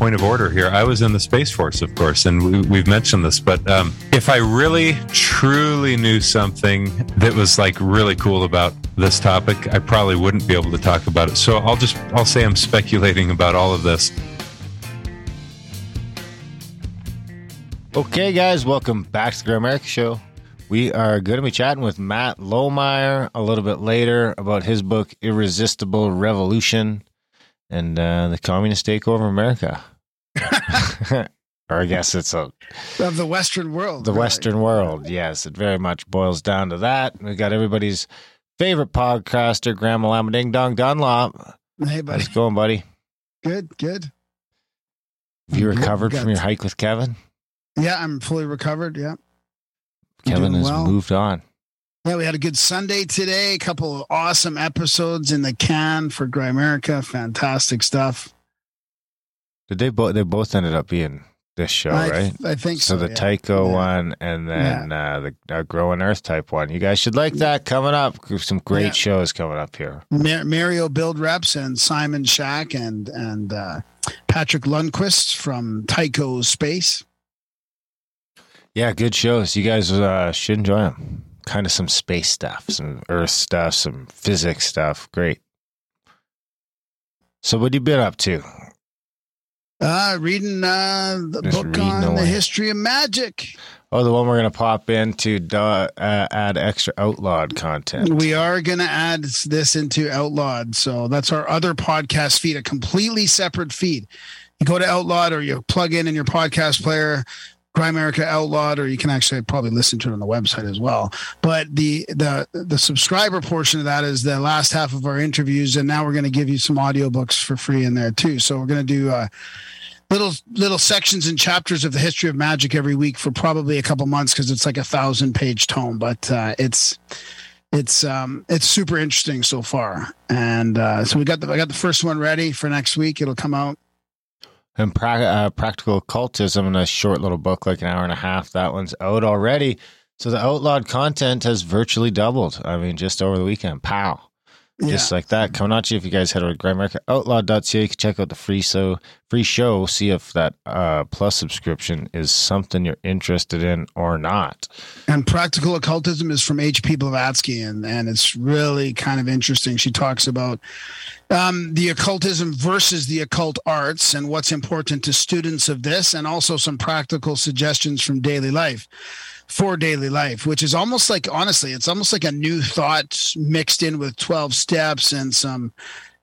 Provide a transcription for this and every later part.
Point of order here. I was in the Space Force, of course, and we, we've mentioned this, but um, if I really truly knew something that was like really cool about this topic, I probably wouldn't be able to talk about it. So I'll just, I'll say I'm speculating about all of this. Okay, guys, welcome back to the Grimerica Show. We are going to be chatting with Matt Lohmeier a little bit later about his book, Irresistible Revolution and uh, the Communist Takeover of America. or I guess it's a, of the Western world. the really. Western world. Yes, it very much boils down to that. We got everybody's favorite podcaster, Grandma Lama Ding Dong Dunlop. Hey, buddy. How's it going, buddy? Good, good. Have you recovered from your hike with Kevin? Yeah, I'm fully recovered. Yeah. Kevin has well. moved on. Yeah, we had a good Sunday today. A couple of awesome episodes in the can for Grimerica. Fantastic stuff. Did they both? They both ended up being this show, I, right? I think So so. the yeah. Tycho Yeah. one, and then uh, the uh, Growing Earth type one. You guys should like that coming up. Some great Yeah. shows coming up here. Mar- Mario Buildreps and Simon Shack and and uh, Patrick Lundquist from Tycho Space. Yeah, good shows. You guys uh, should enjoy them. Kind of some space stuff, some Earth stuff, some physics stuff. Great. So, what you been up to? Uh, reading uh, the Just book on the history of magic. Oh, the one we're gonna pop in to uh, add extra outlawed content. We are going to add this into Outlawed. So that's our other podcast feed, a completely separate feed. You go to Outlawed or you plug in in your podcast player, Grimerica Outlawed, or you can actually probably listen to it on the website as well. But the the the subscriber portion of that is the last half of our interviews, and now we're going to give you some audiobooks for free in there too. So we're going to do uh, little little sections and chapters of the history of magic every week for probably a couple months because it's like a thousand page tome, but uh, it's it's um it's super interesting so far and uh so we got the i got the first one ready for next week it'll come out And pra- uh, practical occultism in a short little book, like an hour and a half. That one's out already. So the outlawed content has virtually doubled. I mean, just over the weekend. Pow. Yeah Just like that. Coming at you if you guys head over to grandmarketoutlaw.ca. You can check out the free so free show, see if that uh, plus subscription is something you're interested in or not. and practical occultism is from hp blavatsky and and it's really kind of interesting she talks about um the occultism versus the occult arts and what's important to students of this and also some practical suggestions from daily life for daily life, which is almost like honestly, it's almost like a new thought mixed in with 12 steps and some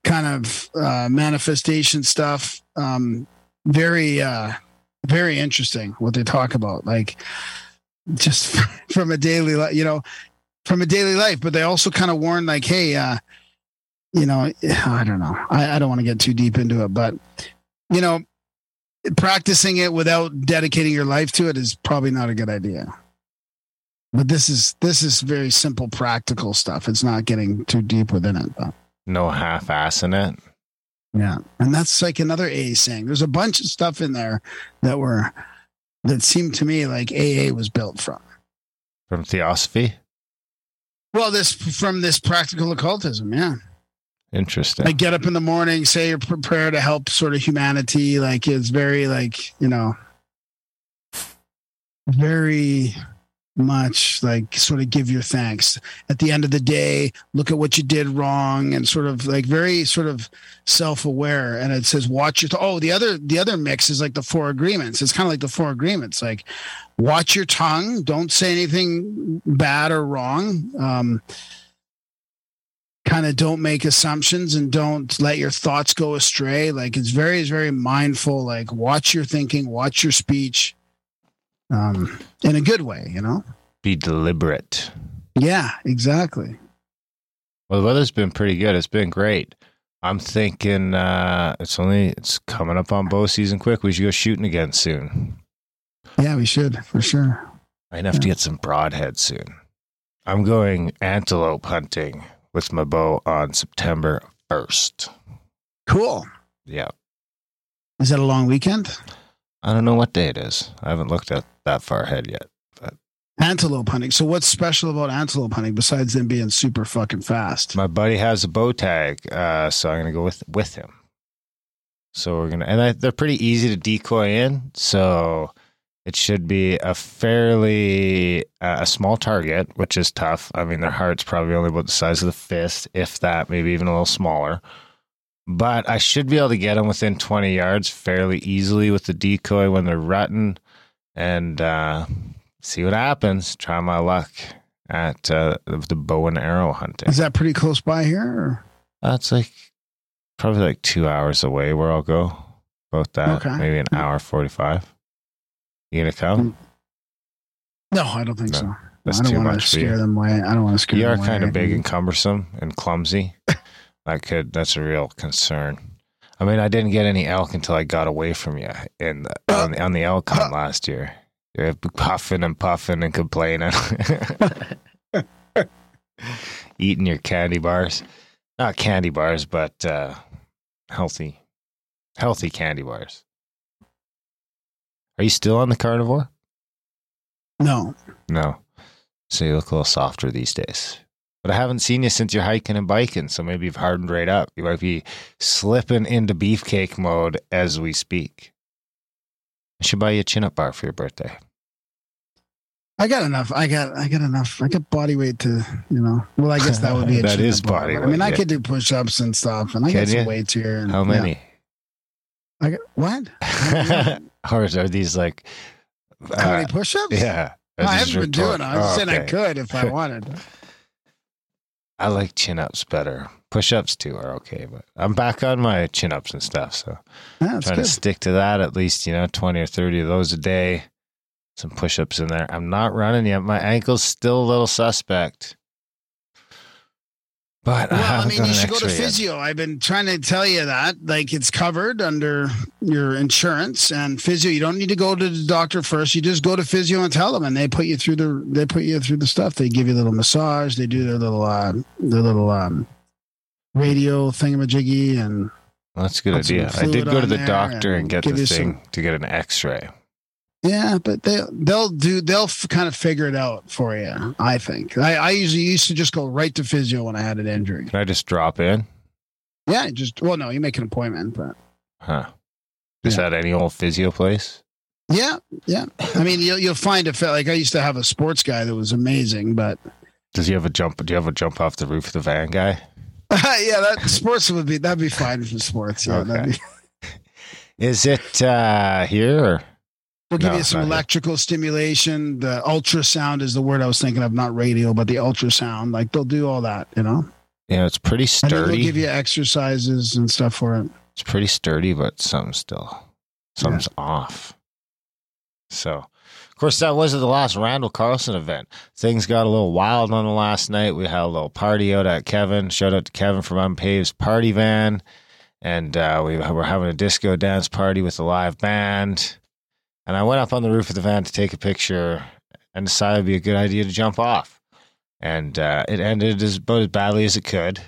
kind of uh, manifestation stuff. Um, very, uh, very interesting what they talk about. Like just from a daily life, you know, from a daily life, but they also kind of warn like, Hey, uh, you know, I don't know. I, I don't want to get too deep into it, but you know, practicing it without dedicating your life to it is probably not a good idea but this is this is very simple practical stuff. It's not getting too deep within it but No half ass in it. yeah. And that's like another a saying. There's a bunch of stuff in there that were that seemed to me like aa was built from. From Theosophy. well this from this practical occultism yeah. Interesting. like get up in the morning say your prayer to help sort of humanity. Like it's very like you know very much like sort of give your thanks. At the end of the day look at what you did wrong and sort of like very sort of self-aware. And it says watch your oh the other the other mix is like the four agreements. It's kind of like the four agreements like watch your tongue. Don't say anything bad or wrong. Um kind of don't make assumptions and don't let your thoughts go astray. Like it's very very mindful like watch your thinking watch your speech um in a good way you know be deliberate. Yeah, exactly. Well, the weather's been pretty good. It's been great. I'm thinking uh, it's only it's coming up on bow season quick. We should go shooting again soon. Yeah, we should for sure. I'd have to get some broadhead soon. I'm going antelope hunting with my bow on September 1st. Cool. Yeah. Is that a long weekend? I don't know what day it is. I haven't looked at that far ahead yet. Antelope hunting. So what's special about antelope hunting besides them being super fucking fast? My buddy has a bow tag, uh, so I'm gonna go with with him. So we're gonna, and I, they're pretty easy to decoy in. So it should be a fairly uh, a small target, which is tough. I mean, their heart's probably only about the size of the fist, if that, maybe even a little smaller. But I should be able to get them within 20 yards fairly easily with the decoy when they're rutting, and uh, see what happens. Try my luck at uh, the bow and arrow hunting. Is that pretty close by here? Or? That's like probably like two hours away where I'll go. About that. Okay. Maybe an hour 45. You gonna come? No, I don't think No, so. that's I don't want to much for you. scare them away. I don't want to scare them. You are kind away. of big and cumbersome and clumsy. that could, that's a real concern. I mean, I didn't get any elk until I got away from you in the, on, the, on the elk hunt last year. You're puffing and puffing and complaining, eating your candy bars. Not candy bars, but uh, healthy, healthy candy bars. Are you still on the carnivore? No. No. So you look a little softer these days. But I haven't seen you since you're hiking and biking, so maybe you've hardened right up. You might be slipping into beefcake mode as we speak. I should buy you a chin up bar for your birthday. I got enough. I got I got enough. I got body weight to, you know. Well, I guess that would be a That bar, body but I mean, I yeah. could do push ups and stuff, and I Can got some you? weights here. and- How yeah. many? I got what? or are these like. How uh, many push ups? yeah. I haven't been doing rhetoric- I was Oh, saying I could if I wanted. I like chin ups better. Push ups too are okay, but I'm back on my chin ups and stuff. So ah, that's trying good. to stick to that at least, you know, 20 or 30 of those a day. Some push ups in there. I'm not running yet. My ankle's still a little suspect. But I Well, I haven't mean, you should go to X-ray yet. physio. I've been trying to tell you that. Like, it's covered under your insurance and physio. You don't need to go to the doctor first. You just go to physio and tell them, and they put you through the they put you through the stuff. They give you a little massage. They do their little uh, their little um, radio thingamajiggy, and Well, that's a good idea. I did go to the doctor and and get the thing some- to get an X-ray. Yeah, but they they'll do they'll f- kind of figure it out for you. I think. I, I usually used to just go right to physio when I had an injury. Can I just drop in? Yeah, just well, no, you make an appointment, but. Huh? Is Yeah. that any old physio place? Yeah, yeah. I mean, you'll you'll find a like I used to have a sports guy that was amazing, but Does he have a jump? Do you have a jump off the roof of the van guy? yeah, that sports would be that'd be fine for sports. Yeah, that'd Okay. be, Is it uh, here? Or? They'll give No, you some electrical stimulation. The ultrasound is the word I was thinking of, not radio, but the ultrasound. Like they'll do all that, you know, Yeah, it's pretty and they'll give you exercises and stuff for it. It's pretty sturdy, but something still, something's off. So, of course, that wasn't the last Randall Carlson event. Things got a little wild on the last night. We had a little party out at Kevin. Shout out to Kevin from Unpaved's party van. And uh, we were having a disco dance party with a live band. And I went up on the roof of the van to take a picture and decided it'd be a good idea to jump off. And uh, it ended as about as badly as it could.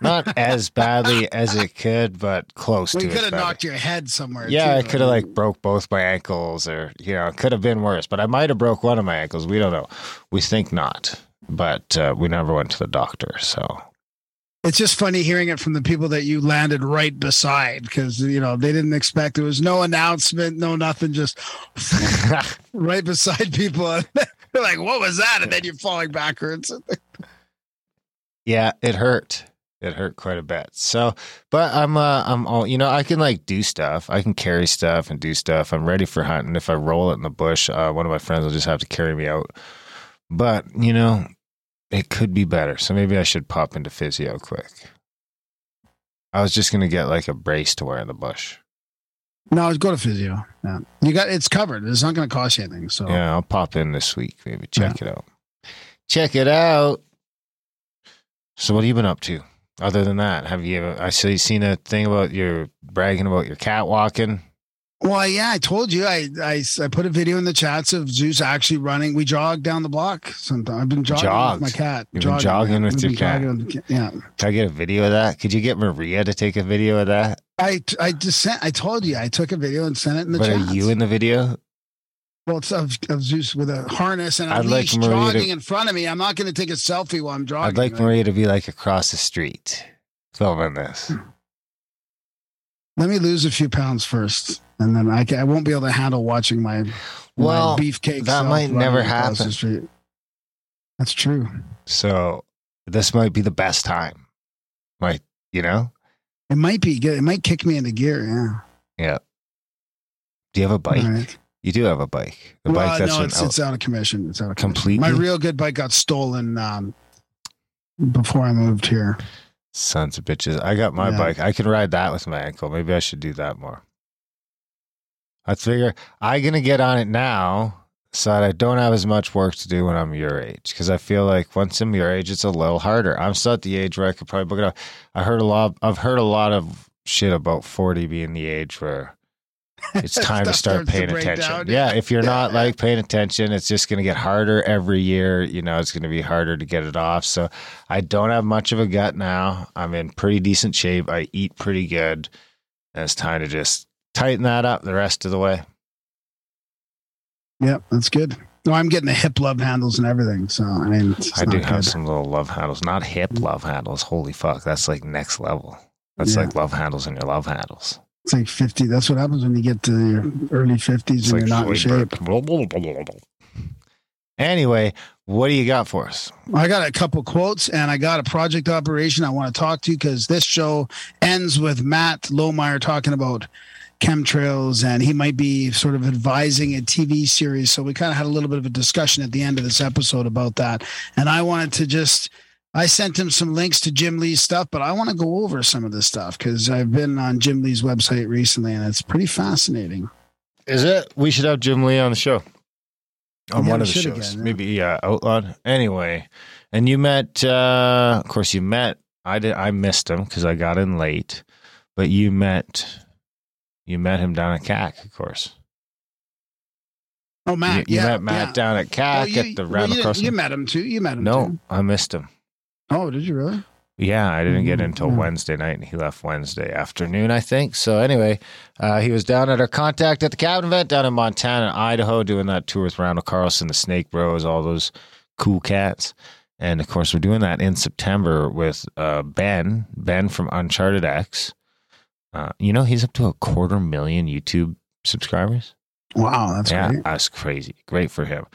Not as badly as it could, but close Well, to you as could have knocked your head somewhere. Yeah, I could have like broke both my ankles, or you know, it could have been worse. But I might have broke one of my ankles. We don't know. We think not, but uh, we never went to the doctor. So It's just funny hearing it from the people that you landed right beside because you know they didn't expect there was no announcement, no nothing, just right beside people. They're like, "What was that?" And then you're falling backwards. yeah, it hurt. It hurt quite a bit. So, but I'm, uh, I'm all, you know, I can like do stuff. I can carry stuff and do stuff. I'm ready for hunting. If I roll it in the bush, uh, one of my friends will just have to carry me out. But you know, it could be better. So maybe I should pop into physio quick. I was just gonna get like a brace to wear in the bush. No, go to physio. Yeah, you got it's covered. It's not going to cost you anything. So Yeah, I'll pop in this week, maybe check it out. Check it out. So, what have you been up to? Other than that, have you? Ever I see seen a thing about your bragging about your cat walking. Well, yeah, I told you. I, I I put a video in the chats of Zeus actually running. We jog down the block. Sometimes I've been jogging Jogged. with my cat. You've been jogging with your cat. jogging. Yeah, Can I get a video of that? Could you get Maria to take a video of that? I I just sent. I told you. I took a video and sent it in the but chat. are you in the video? Well, it's of, of Zeus with a harness and a I'd like leash to- jogging in front of me. I'm not going to take a selfie while I'm jogging. I'd like right? Maria to be like across the street filming this. Hmm. Let me lose a few pounds first, and then I, I won't be able to handle watching my Well, my beefcake. that might never happen. That's true. So this might be the best time. Like, you know? It might be good. It might kick me into gear. Yeah. Yeah. Do you have a bike? All right. You do have a bike. The well, bike that's no, it's, out- it's out of commission. It's out of commission. Completely? My real good bike got stolen um, before I moved here. Sons of bitches. I got my Yeah. bike. I can ride that with my ankle. Maybe I should do that more. I figure I'm to get on it now so that I don't have as much work to do when I'm your age. Because I feel like once I'm your age, it's a little harder. I'm still at the age where I could probably book it up. I heard a lot, I've heard a lot of shit about 40 being the age where it's time to start starts to paying attention. down. Yeah, if you're not like paying attention, it's just going to get harder every year. You know, it's going to be harder to get it off. So I don't have much of a gut now. I'm in pretty decent shape. I eat pretty good. And it's time to just tighten that up the rest of the way. Yep, that's good. No, I'm getting the hip love handles and everything. So I mean, it's I do not have some little love handles, not hip love handles. Holy fuck, that's like next level. That's Yeah. like love handles in your love handles. It's like 50. That's what happens when you get to your early 50s and like you're not in shape. Anyway, what do you got for us? I got a couple quotes and I got a project operation I want to talk to because this show ends with Matt Lohmeier talking about chemtrails and he might be sort of advising a TV series. So we kind of had a little bit of a discussion at the end of this episode about that. And I wanted to just, I sent him some links to Jim Lee's stuff, but I want to go over some of this stuff because I've been on Jim Lee's website recently and it's pretty fascinating. Is it? We should have Jim Lee on the show. On Yeah, one of the shows. again, yeah. Maybe yeah, outlawed. Anyway. And you met uh of course you met I did I missed him because I got in late. But you met you met him down at CAC, of course. Oh, Matt. you, you yeah, met Matt yeah. down at CAC Well, you, at the well, round you, you met him too. You met him no, too. I missed him. Oh, did you really? Yeah, I didn't get in until yeah. Wednesday night, and he left Wednesday afternoon, I think. So anyway, uh, he was down at our contact at the cabin event down in Montana, and Idaho, doing that tour with Randall Carlson, the Snake Bros, all those cool cats. And of course, we're doing that in September with uh, Ben, Ben from Uncharted X. Uh, you know, he's up to a quarter million YouTube subscribers. Wow, that's yeah, great. that's crazy. Great for him.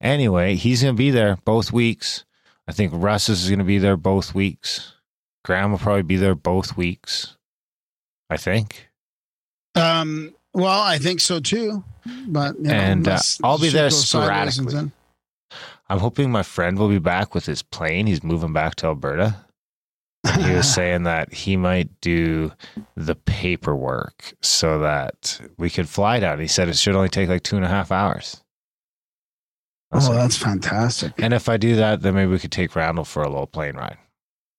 Anyway, he's going to be there both weeks. I think Russ is going to be there both weeks. Graham will probably be there both weeks. I think. Um, well, I think so too. But you know, And, uh, I'll be there sporadically. I'm hoping my friend will be back with his plane. He's moving back to Alberta. He was saying that he might do the paperwork so that we could fly down. He said it should only take like two and a half hours. Oh, like, that's fantastic. and if I do that, then maybe we could take Randall for a little plane ride.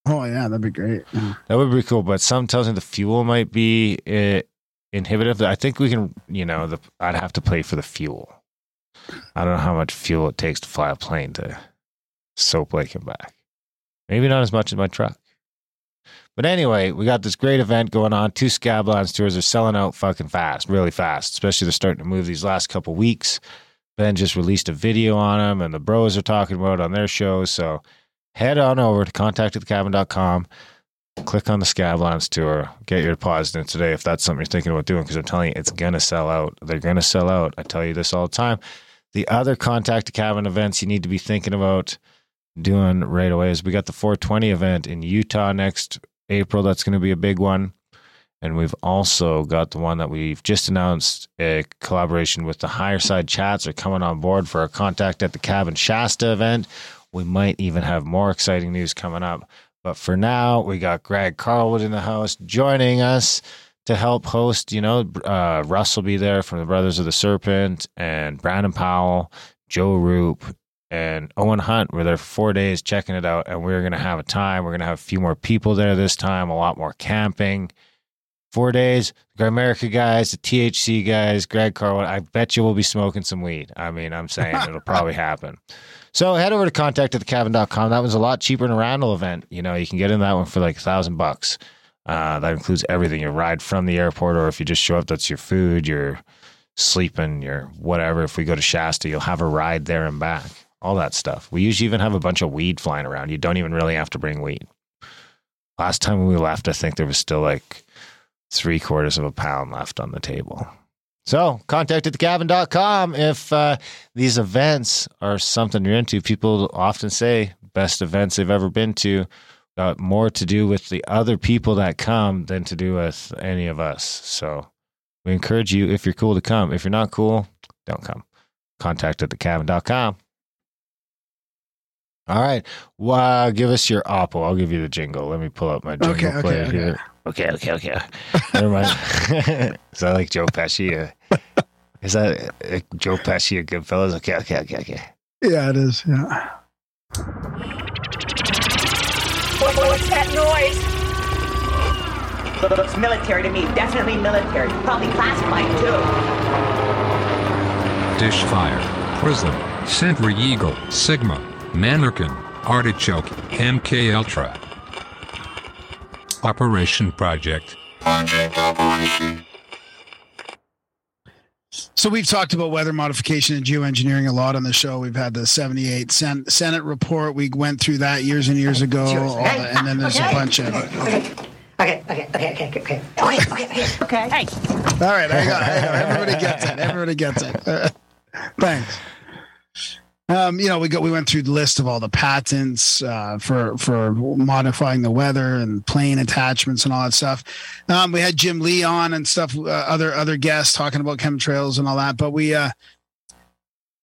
Oh yeah, that'd be great. Yeah. That would be cool, but some tells me the fuel might be uh, inhibitive. I think we can, you know, the I'd have to pay for the fuel. I don't know how much fuel it takes to fly a plane to Soap Lake and back. Maybe not as much as my truck. But anyway, we got this great event going on. Two Scablands tours are selling out fucking fast, really fast. Especially they're starting to move these last couple weeks. Ben just released a video on them, and the bros are talking about it on their shows. So head on over to contactatthecabin.com click on the Scablands tour, get your deposit in today if that's something you're thinking about doing. Because I'm telling you, it's gonna sell out. They're gonna sell out. I tell you this all the time. The other contact to cabin events you need to be thinking about doing right away is we got the 420 event in Utah next April. That's going to be a big one. And we've also got the one that we've just announced a collaboration with the Higher Side Chats are coming on board for our contact at the cabin Shasta event. We might even have more exciting news coming up. But for now, we got Greg Carlwood in the house joining us to help host. You know, uh, Russ will be there from the Brothers of the Serpent, and Brandon Powell, Joe Roop, and Owen Hunt were there for four days checking it out, and we are going to have a time. We're going to have a few more people there this time, a lot more camping. Four days, the Grimerica guys, the THC guys, Greg Carlwood. I bet you we'll be smoking some weed. I mean, I'm saying it'll probably happen. So head over to contact at thecabin.com. That was a lot cheaper than a Randall event. You know, you can get in that one for like a thousand bucks. Uh, that includes everything. Your ride from the airport, or if you just show up, that's your food, your sleeping, your whatever. If we go to Shasta, you'll have a ride there and back. All that stuff. We usually even have a bunch of weed flying around. You don't even really have to bring weed. Last time we left, I think there was still like three quarters of a pound left on the table. So contact at thecabin.com if uh, these events are something you're into. People often say best events they've ever been to got more to do with the other people that come than to do with any of us. So we encourage you, if you're cool, to come. If you're not cool, don't come. Contact at thecabin.com. All right. Well, give us your Oppo. I'll give you the jingle. Let me pull up my jingle Okay, okay, player okay. here. Okay, okay, okay. Never mind. Is that like Joe Pesci? Uh, is that uh, Joe Pesci a Goodfellas? Okay, okay, okay, okay. Yeah, it is. Yeah. What, what's that noise? Look, looks military to me. Definitely military. Probably classified too. Dishfire, Prism, Sentry Eagle, Sigma, Mannequin, Artichoke, MK Ultra. Operation Project. So we've talked about weather modification and geoengineering a lot on the show. We've had the 78 Sen- Senate report. We went through that years and years ago. all the- and then there's a bunch of. Okay, okay, okay, okay, okay, okay, okay, okay, okay. Hey, All right, I got, I got everybody gets it. Everybody gets it. Uh, thanks. Um, you know, we got we went through the list of all the patents uh, for for modifying the weather and plane attachments and all that stuff. Um, we had Jim Lee on and stuff, uh, other other guests talking about chemtrails and all that. But we uh,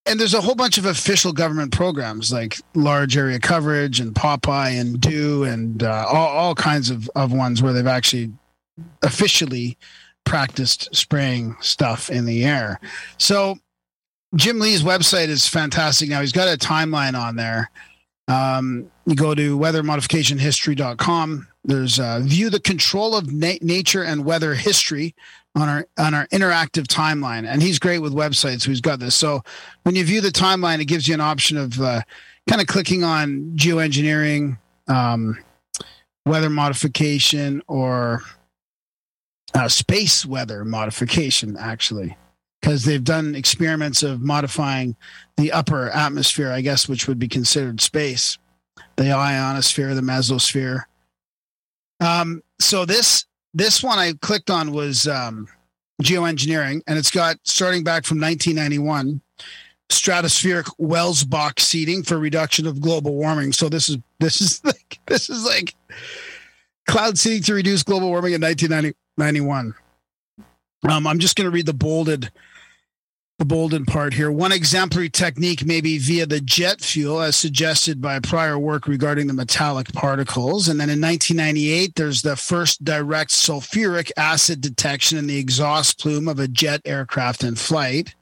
and there's a whole bunch of official government programs like large area coverage and Popeye and Do and uh, all all kinds of of ones where they've actually officially practiced spraying stuff in the air. So Jim Lee's website is fantastic now. He's got a timeline on there. Um, you go to weathermodificationhistory.com. There's uh, view the control of na- nature and weather history on our on our interactive timeline, and he's great with websites. He's got this. So when you view the timeline, it gives you an option of uh, kind of clicking on geoengineering, um, weather modification, or uh, space weather modification, actually, because they've done experiments of modifying the upper atmosphere, I guess, which would be considered space, the ionosphere, the mesosphere. Um, so this this one I clicked on was um, geoengineering, and it's got starting back from 1991 stratospheric Welsbach seeding for reduction of global warming. So this is this is like this is like cloud seeding to reduce global warming in 1991. Um, I'm just going to read the bolded the bolded part here. One exemplary technique may be via the jet fuel, as suggested by prior work regarding the metallic particles. And then in 1998, there's the first direct sulfuric acid detection in the exhaust plume of a jet aircraft in flight.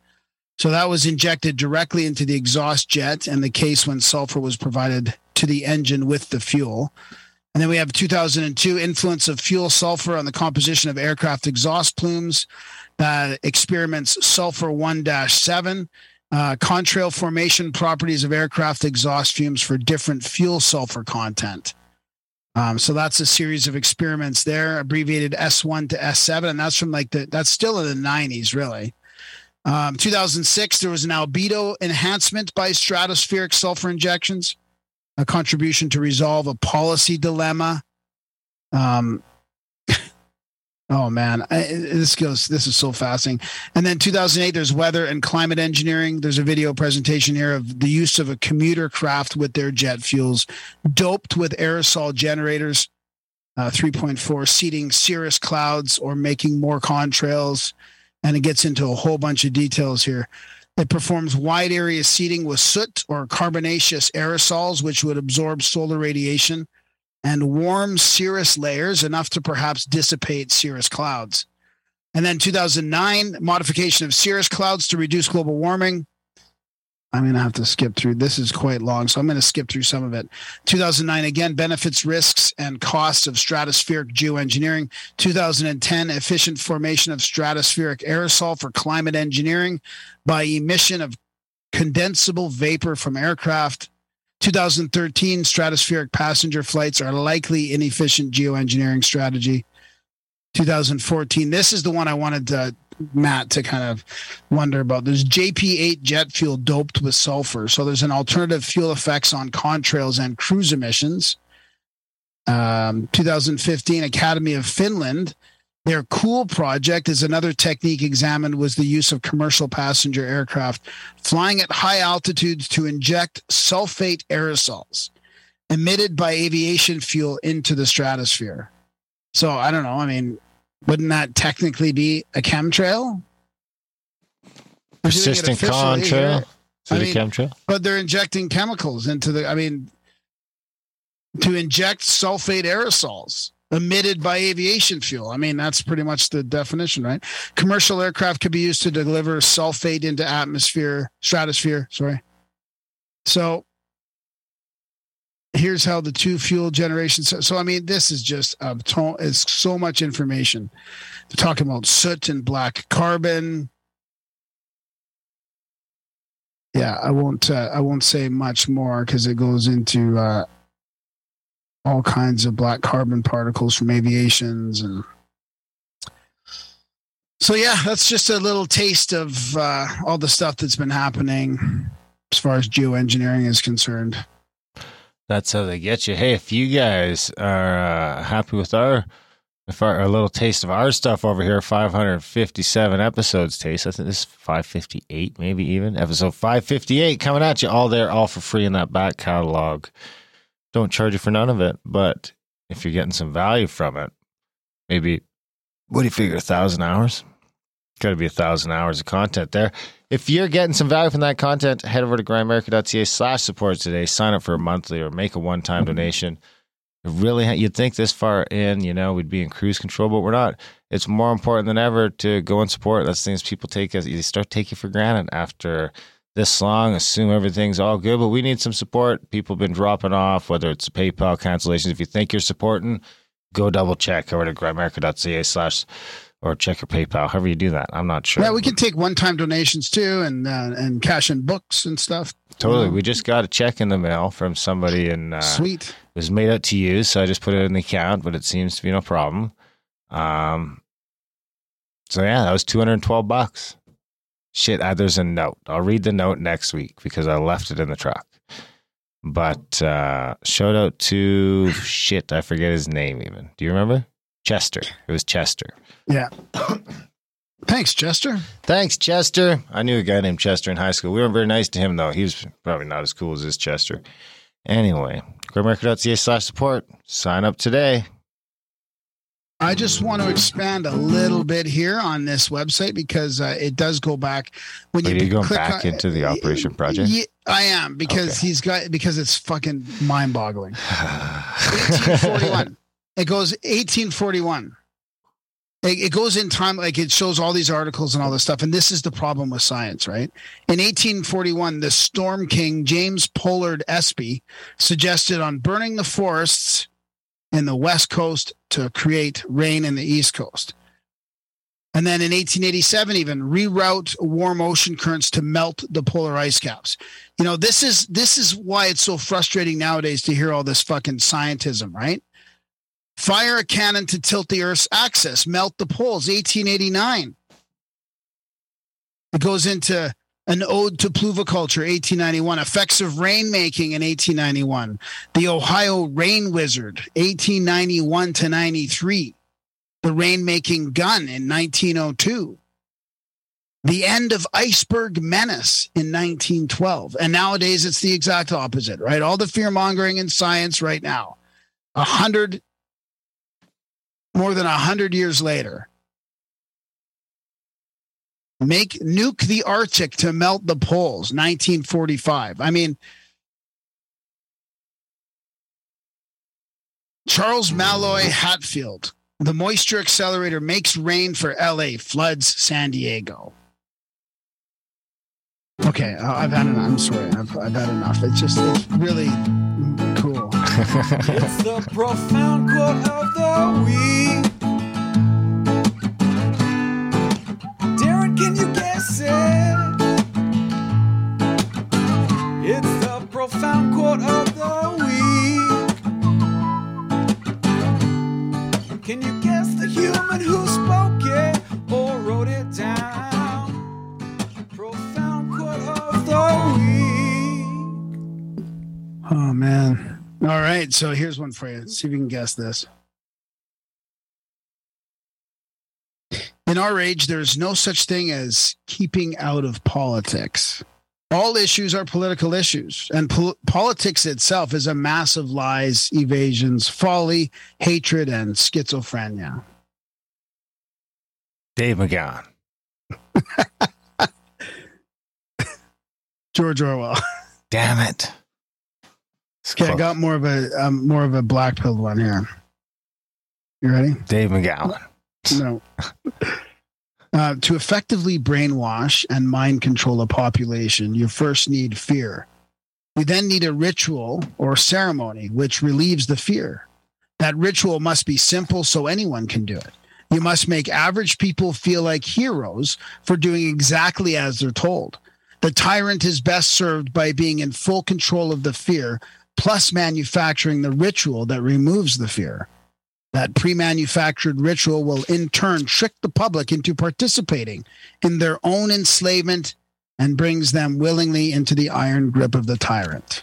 So that was injected directly into the exhaust jet and the case when sulfur was provided to the engine with the fuel. And then we have 2002 influence of fuel sulfur on the composition of aircraft exhaust plumes. Uh, experiments sulfur 1 7, uh, contrail formation properties of aircraft exhaust fumes for different fuel sulfur content. Um, so that's a series of experiments there, abbreviated S1 to S7, and that's from like the that's still in the 90s, really. Um, 2006, there was an albedo enhancement by stratospheric sulfur injections, a contribution to resolve a policy dilemma. Um, oh man, I, this goes. This is so fascinating. And then 2008, there's weather and climate engineering. There's a video presentation here of the use of a commuter craft with their jet fuels, doped with aerosol generators. Uh, 3.4 seeding cirrus clouds or making more contrails and it gets into a whole bunch of details here. It performs wide area seeding with soot or carbonaceous aerosols, which would absorb solar radiation and warm cirrus layers enough to perhaps dissipate cirrus clouds. And then 2009, modification of cirrus clouds to reduce global warming. I'm going to have to skip through. This is quite long, so I'm going to skip through some of it. 2009, again, benefits, risks, and costs of stratospheric geoengineering. 2010, efficient formation of stratospheric aerosol for climate engineering by emission of condensable vapor from aircraft. 2013, stratospheric passenger flights are likely inefficient geoengineering strategy. 2014, this is the one I wanted to, Matt to kind of wonder about. There's JP8 jet fuel doped with sulfur. So there's an alternative fuel effects on contrails and cruise emissions. Um, 2015, Academy of Finland. Their cool project is another technique examined was the use of commercial passenger aircraft flying at high altitudes to inject sulfate aerosols emitted by aviation fuel into the stratosphere. So I don't know. I mean, wouldn't that technically be a chemtrail? We're doing it Persistent contrail. here. Is it I mean- chemtrail? But they're injecting chemicals into the, I mean, to inject sulfate aerosols emitted by aviation fuel. I mean, that's pretty much the definition, right? Commercial aircraft could be used to deliver sulfate into atmosphere, stratosphere, sorry. So here's how the two fuel generations. So, so I mean, this is just a ton, it's so much information. They're talking about soot and black carbon. Yeah, I won't. Uh, I won't say much more because it goes into uh, all kinds of black carbon particles from aviations and. So yeah, that's just a little taste of uh, all the stuff that's been happening as far as geoengineering is concerned. That's how they get you. Hey, if you guys are uh, happy with our, if our, a little taste of our stuff over here, 557 episodes taste. I think this is 558, maybe even episode 558 coming at you all there, all for free in that back catalog. Don't charge you for none of it, but if you're getting some value from it, maybe what do you figure, a thousand hours? Got to be a thousand hours of content there. If you're getting some value from that content, head over to grimerica.ca slash support today. Sign up for a monthly or make a one time mm-hmm. donation. It really, you'd think this far in, you know, we'd be in cruise control, but we're not. It's more important than ever to go and support. That's things people take as you start taking for granted after this long. Assume everything's all good, but we need some support. People have been dropping off, whether it's PayPal cancellations. If you think you're supporting, go double check over to grimerica.ca slash or check your PayPal, however you do that. I'm not sure. Yeah, we can take one-time donations too, and uh, and cash in books and stuff. Totally. We just got a check in the mail from somebody in uh, Sweet. it was made out to you, so I just put it in the account, but it seems to be no problem. Um so yeah, that was 212 bucks. Shit, uh, there's a note. I'll read the note next week because I left it in the truck. But uh shout out to shit, I forget his name even. Do you remember? Chester. It was Chester. Yeah. Thanks, Chester. Thanks, Chester. I knew a guy named Chester in high school. We weren't very nice to him, though. He was probably not as cool as this Chester. Anyway, grimerica.ca slash support. Sign up today. I just want to expand a little bit here on this website because uh, it does go back when Are you you going click back on- into the Operation Project? Yeah, I am because Okay. he's got because it's fucking mind-boggling. 1841. It goes 1841. It, it goes in time, like it shows all these articles and all this stuff. And this is the problem with science, right? In 1841, the Storm King James Pollard Espy suggested on burning the forests in the west coast to create rain in the east coast. And then in 1887, even reroute warm ocean currents to melt the polar ice caps. You know, this is this is why it's so frustrating nowadays to hear all this fucking scientism, right? Fire a cannon to tilt the Earth's axis, melt the poles, 1889. It goes into an ode to pluviculture, 1891. Effects of rainmaking in 1891. The Ohio Rain Wizard, 1891 to 93. The rainmaking gun in 1902. The end of iceberg menace in 1912. And nowadays it's the exact opposite, right? All the fear mongering in science right now. A hundred more than a hundred years later. Make nuke the Arctic to melt the poles, 1945. I mean, Charles Mallory Hatfield. The moisture accelerator makes rain for LA, floods San Diego. Okay, I- I've had enough. I'm sorry. I've, I've had enough. It's just, it's really cool. It's the profound quote of the week. Quote of the week. Can you guess the human who spoke it or wrote it down? Profound quote of the week. Oh, man. All right. So here's one for you. See if you can guess this. In our age, there's no such thing as keeping out of politics. All issues are political issues, and pol- politics itself is a mass of lies, evasions, folly, hatred, and schizophrenia. Dave McGowan. George Orwell. Damn it. Okay, I got more of a um, more of a black pill one here. You ready? Dave McGowan. No. Uh, to effectively brainwash and mind control a population, you first need fear. You then need a ritual or ceremony which relieves the fear. That ritual must be simple so anyone can do it. You must make average people feel like heroes for doing exactly as they're told. The tyrant is best served by being in full control of the fear, plus manufacturing the ritual that removes the fear. That pre manufactured ritual will in turn trick the public into participating in their own enslavement and brings them willingly into the iron grip of the tyrant.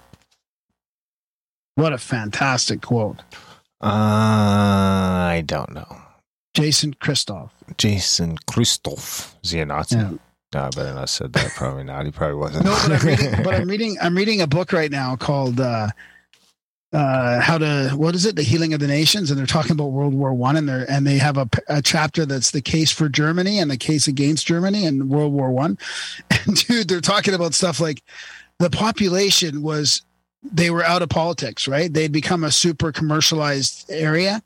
What a fantastic quote. Uh, I don't know. Jason Christoff. Jason Christoff. Is he a Nazi? Yeah. No, I better not said that. Probably not. He probably wasn't. No, but I'm reading, but I'm reading, I'm reading a book right now called uh, uh, "How to What is it? The Healing of the Nations," and they're talking about World War One, and they're and they have a, a chapter that's the case for Germany and the case against Germany in World War One. And dude, they're talking about stuff like the population was they were out of politics, right? They'd become a super commercialized area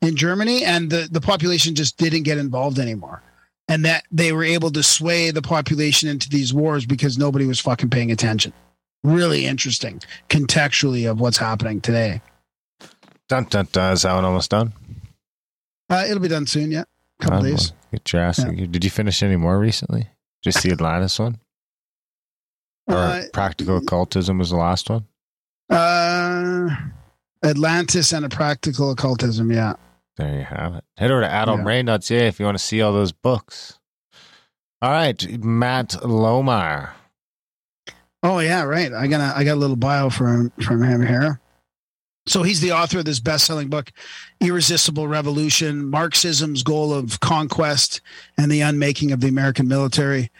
in Germany, and the the population just didn't get involved anymore and that they were able to sway the population into these wars because nobody was fucking paying attention. Really interesting contextually of what's happening today. Dun, dun, dun. Is that one almost done? Uh, it'll be done soon, yeah. couple Done. days. Get your ass. Did you finish any more recently? Just the Atlantis one? Or Uh, Practical Occultism was the last one? uh, Atlantis and a practical occultism, yeah. There you have it. Head over to adamray.ca if you want to see all those books. All right, Matt Lohmeier. Oh yeah, right. I got a, I got a little bio from from him here. So he's the author of this best-selling book, Irresistible Revolution: Marxism's Goal of Conquest and the Unmaking of the American Military.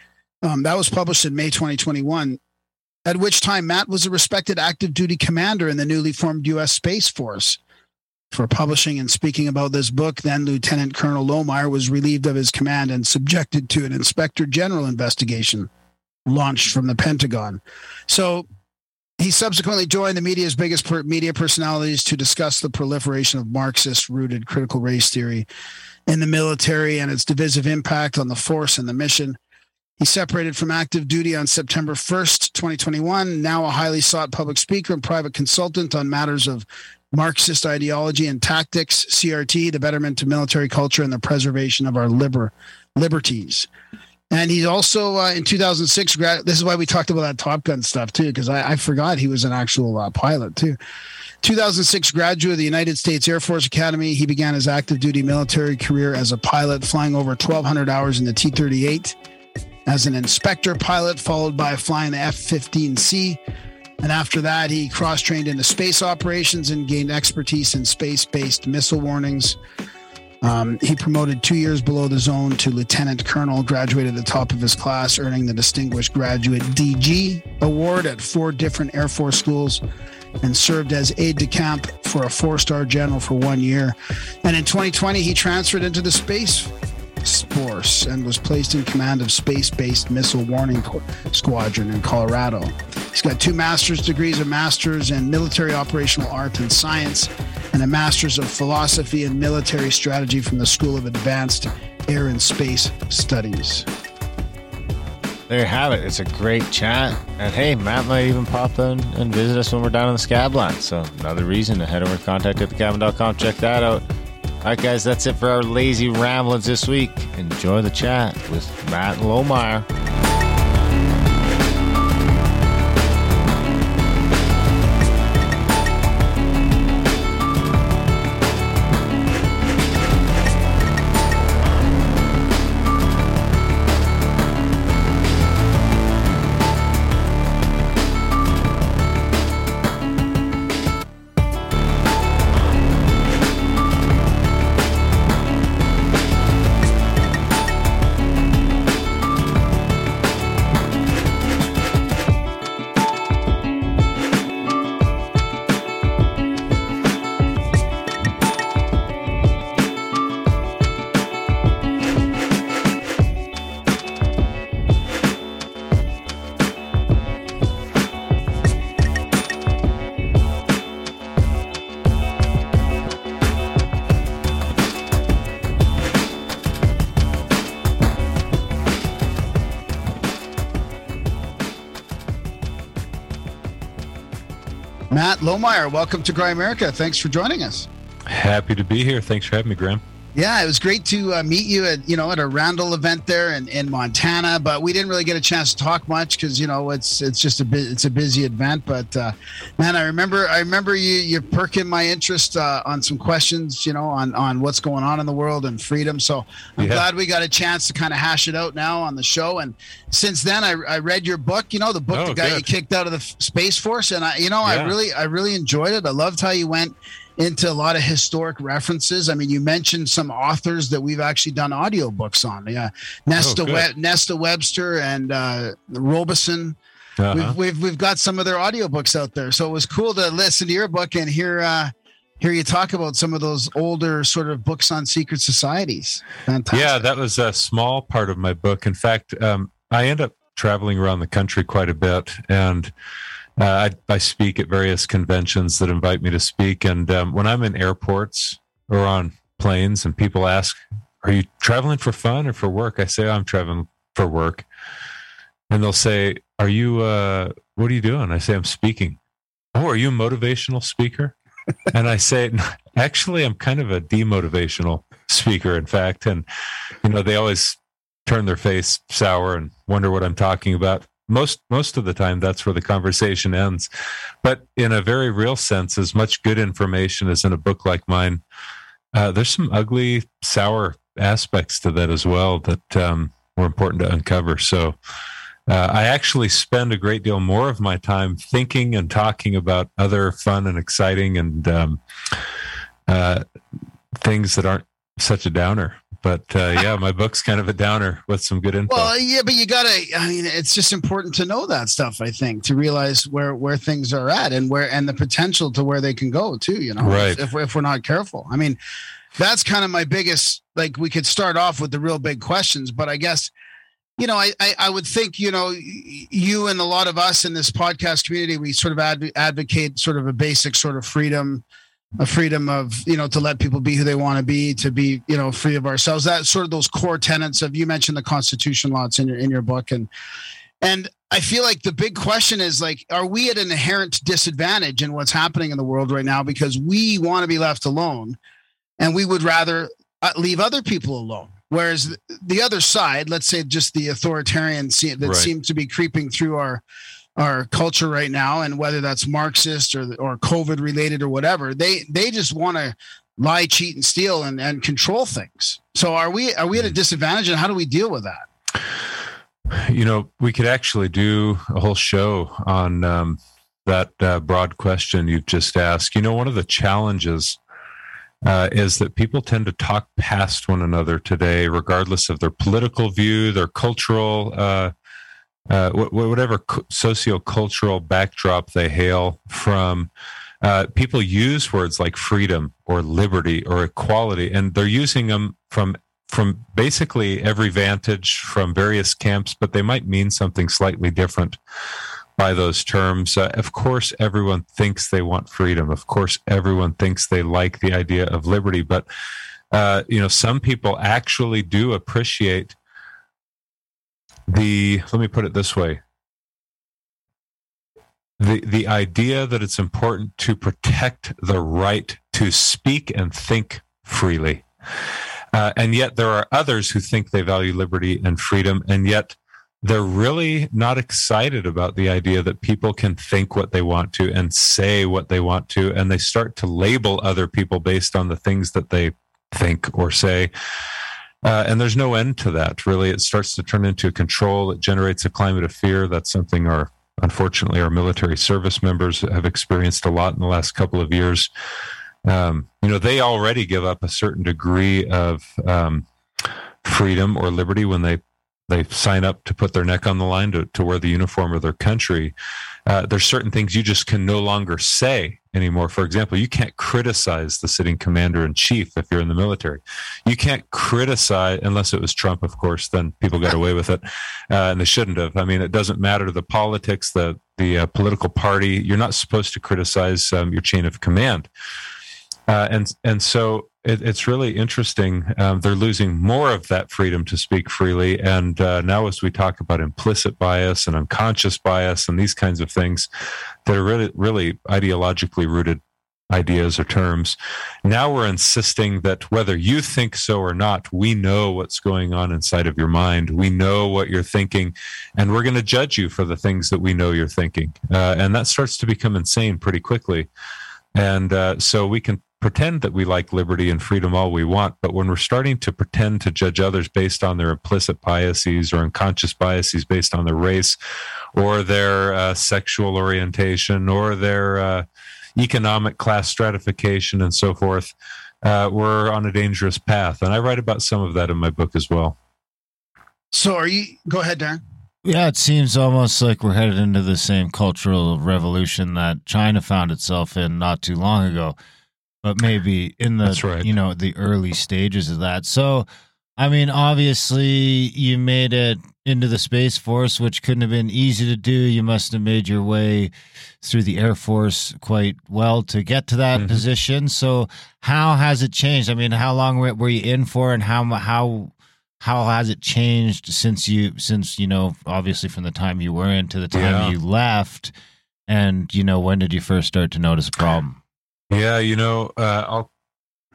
Um, that was published in May 2021. At which time Matt was a respected active duty commander in the newly formed U.S. Space Force. For publishing and speaking about this book, then Lieutenant Colonel Lohmeier was relieved of his command and subjected to an Inspector General investigation launched from the Pentagon. So he subsequently joined the media's biggest per- media personalities to discuss the proliferation of Marxist rooted critical race theory in the military and its divisive impact on the force and the mission. He separated from active duty on September 1st, 2021, now a highly sought public speaker and private consultant on matters of Marxist ideology and tactics, CRT, the betterment of military culture, and the preservation of our liber- liberties. And he's also uh, in 2006. Grad- this is why we talked about that Top Gun stuff too, because I, I forgot he was an actual uh, pilot too. 2006 graduate of the United States Air Force Academy. He began his active duty military career as a pilot, flying over 1,200 hours in the T 38 as an inspector pilot, followed by flying the F 15C. And after that, he cross trained into space operations and gained expertise in space based missile warnings. Um, he promoted two years below the zone to lieutenant colonel, graduated at the top of his class, earning the Distinguished Graduate DG award at four different Air Force schools, and served as aide de camp for a four star general for one year. And in 2020, he transferred into the space Force and was placed in command of Space Based Missile Warning Squadron in Colorado. He's got two master's degrees a master's in military operational art and science, and a master's of philosophy and military strategy from the School of Advanced Air and Space Studies. There you have it. It's a great chat. And hey, Matt might even pop in and visit us when we're down in the scab line. So another reason to head over to contact at. Check that out. All right, guys, that's it for our lazy ramblings this week. Enjoy the chat with Matt Lohmeier. Lohmeier, welcome to Grimerica. Thanks for joining us. Happy to be here. Thanks for having me, Graham. Yeah, it was great to uh, meet you at you know at a Randall event there in, in Montana, but we didn't really get a chance to talk much because you know it's it's just a bit it's a busy event. But uh, man, I remember I remember you you perking my interest uh, on some questions you know on on what's going on in the world and freedom. So I'm Yeah. glad we got a chance to kind of hash it out now on the show. And since then, I, I read your book. You know the book Oh, that got you kicked out of the F- space force, and I you know I really I really enjoyed it. I loved how you went into a lot of historic references. I mean, you mentioned some authors that we've actually done audiobooks on. Yeah, Nesta, Oh. Web, Nesta Webster and uh, Robison. Uh-huh. We've, we've we've got some of their audiobooks out there, so it was cool to listen to your book and hear uh, hear you talk about some of those older sort of books on secret societies. Fantastic. Yeah, that was a small part of my book. In fact, um, I end up traveling around the country quite a bit, and uh, I, I speak at various conventions that invite me to speak. And um, when I'm in airports or on planes, and people ask, "Are you traveling for fun or for work?" I say, "I'm traveling for work," and they'll say, "Are you? Uh, what are you doing?" I say, "I'm speaking." Oh, are you a motivational speaker? and I say, actually, I'm kind of a demotivational speaker, in fact. And, you know, they always turn their face sour and wonder what I'm talking about. Most, most of the time, that's where the conversation ends. But in a very real sense, as much good information as in a book like mine, uh, there's some ugly, sour aspects to that as well that um, were important to uncover. So, uh, I actually spend a great deal more of my time thinking and talking about other fun and exciting and um, uh, things that aren't such a downer. But uh, yeah, my book's kind of a downer with some good info. Well, yeah, but you gotta. I mean, it's just important to know that stuff. I think to realize where where things are at and where and the potential to where they can go too. You know, Right. If, if we're not careful, I mean, that's kind of my biggest. Like, we could start off with the real big questions, but I guess, you know, I I, I would think you know you and a lot of us in this podcast community, we sort of adv- advocate sort of a basic sort of freedom a freedom of you know to let people be who they want to be to be you know free of ourselves. That sort of those core tenets of you mentioned the constitution lots in your in your book. And and i feel like the big question is like are we at an inherent disadvantage in what's happening in the world right now because we want to be left alone and we would rather uh, leave other people alone? Whereas the- the other side let's say just the authoritarian that Right. seems to be creeping through our our culture right now and whether that's marxist or or covid related or whatever they they just want to lie cheat and steal and, and control things. So are we are we at a disadvantage and how do we deal with that? You know, we could actually do a whole show on um, that uh, broad question you've just asked. You know, one of the challenges uh, is that people tend to talk past one another today, regardless of their political view, their cultural, uh, uh, wh- wh- whatever socio-cultural backdrop they hail from. Uh, people use words like freedom or liberty or equality, and they're using them from from basically every vantage from various camps, but they might mean something slightly different by those terms. Uh, of course, everyone thinks they want freedom. Of course, everyone thinks they like the idea of liberty, but uh, you know, some people actually do appreciate the. Let me put it this way: the the idea that it's important to protect the right to speak and think freely. Uh, and yet there are others who think they value liberty and freedom, and yet they're really not excited about the idea that people can think what they want to and say what they want to, and they start to label other people based on the things that they think or say. Uh, and there's no end to that, really. It starts to turn into control. It generates a climate of fear. That's something our unfortunately, our military service members have experienced a lot in the last couple of years. Um, you know, they already give up a certain degree of um, freedom or liberty when they they sign up to put their neck on the line to, to wear the uniform of their country. Uh, there's certain things you just can no longer say anymore. For example, you can't criticize the sitting commander in chief if you're in the military. You can't criticize, unless it was Trump, of course, then people got away with it, uh, and they shouldn't have. I mean, it doesn't matter the politics, the the uh, political party. You're not supposed to criticize um, your chain of command. Uh, and and so it, it's really interesting. Um, they're losing more of that freedom to speak freely. And uh, now, as we talk about implicit bias and unconscious bias and these kinds of things that are really, really ideologically rooted ideas or terms, now we're insisting that whether you think so or not, we know what's going on inside of your mind. We know what you're thinking, and we're going to judge you for the things that we know you're thinking. Uh, and that starts to become insane pretty quickly. And uh, so we can pretend that we like liberty and freedom all we want, but when we're starting to pretend to judge others based on their implicit biases or unconscious biases based on their race or their uh, sexual orientation or their uh, economic class stratification and so forth, uh, we're on a dangerous path. And I write about some of that in my book as well. So are you? Go ahead, Darren. Yeah, it seems almost like we're headed into the same cultural revolution that China found itself in not too long ago but maybe in the right. you know the early stages of that. So, I mean, obviously, you made it into the Space Force, which couldn't have been easy to do. You must have made your way through the Air Force quite well to get to that mm-hmm. position. So, how has it changed? I mean, how long were you in for, and how how how has it changed since you since you know obviously from the time you were in to the time yeah. you left? And you know, when did you first start to notice a problem? Yeah, you know, uh, I'll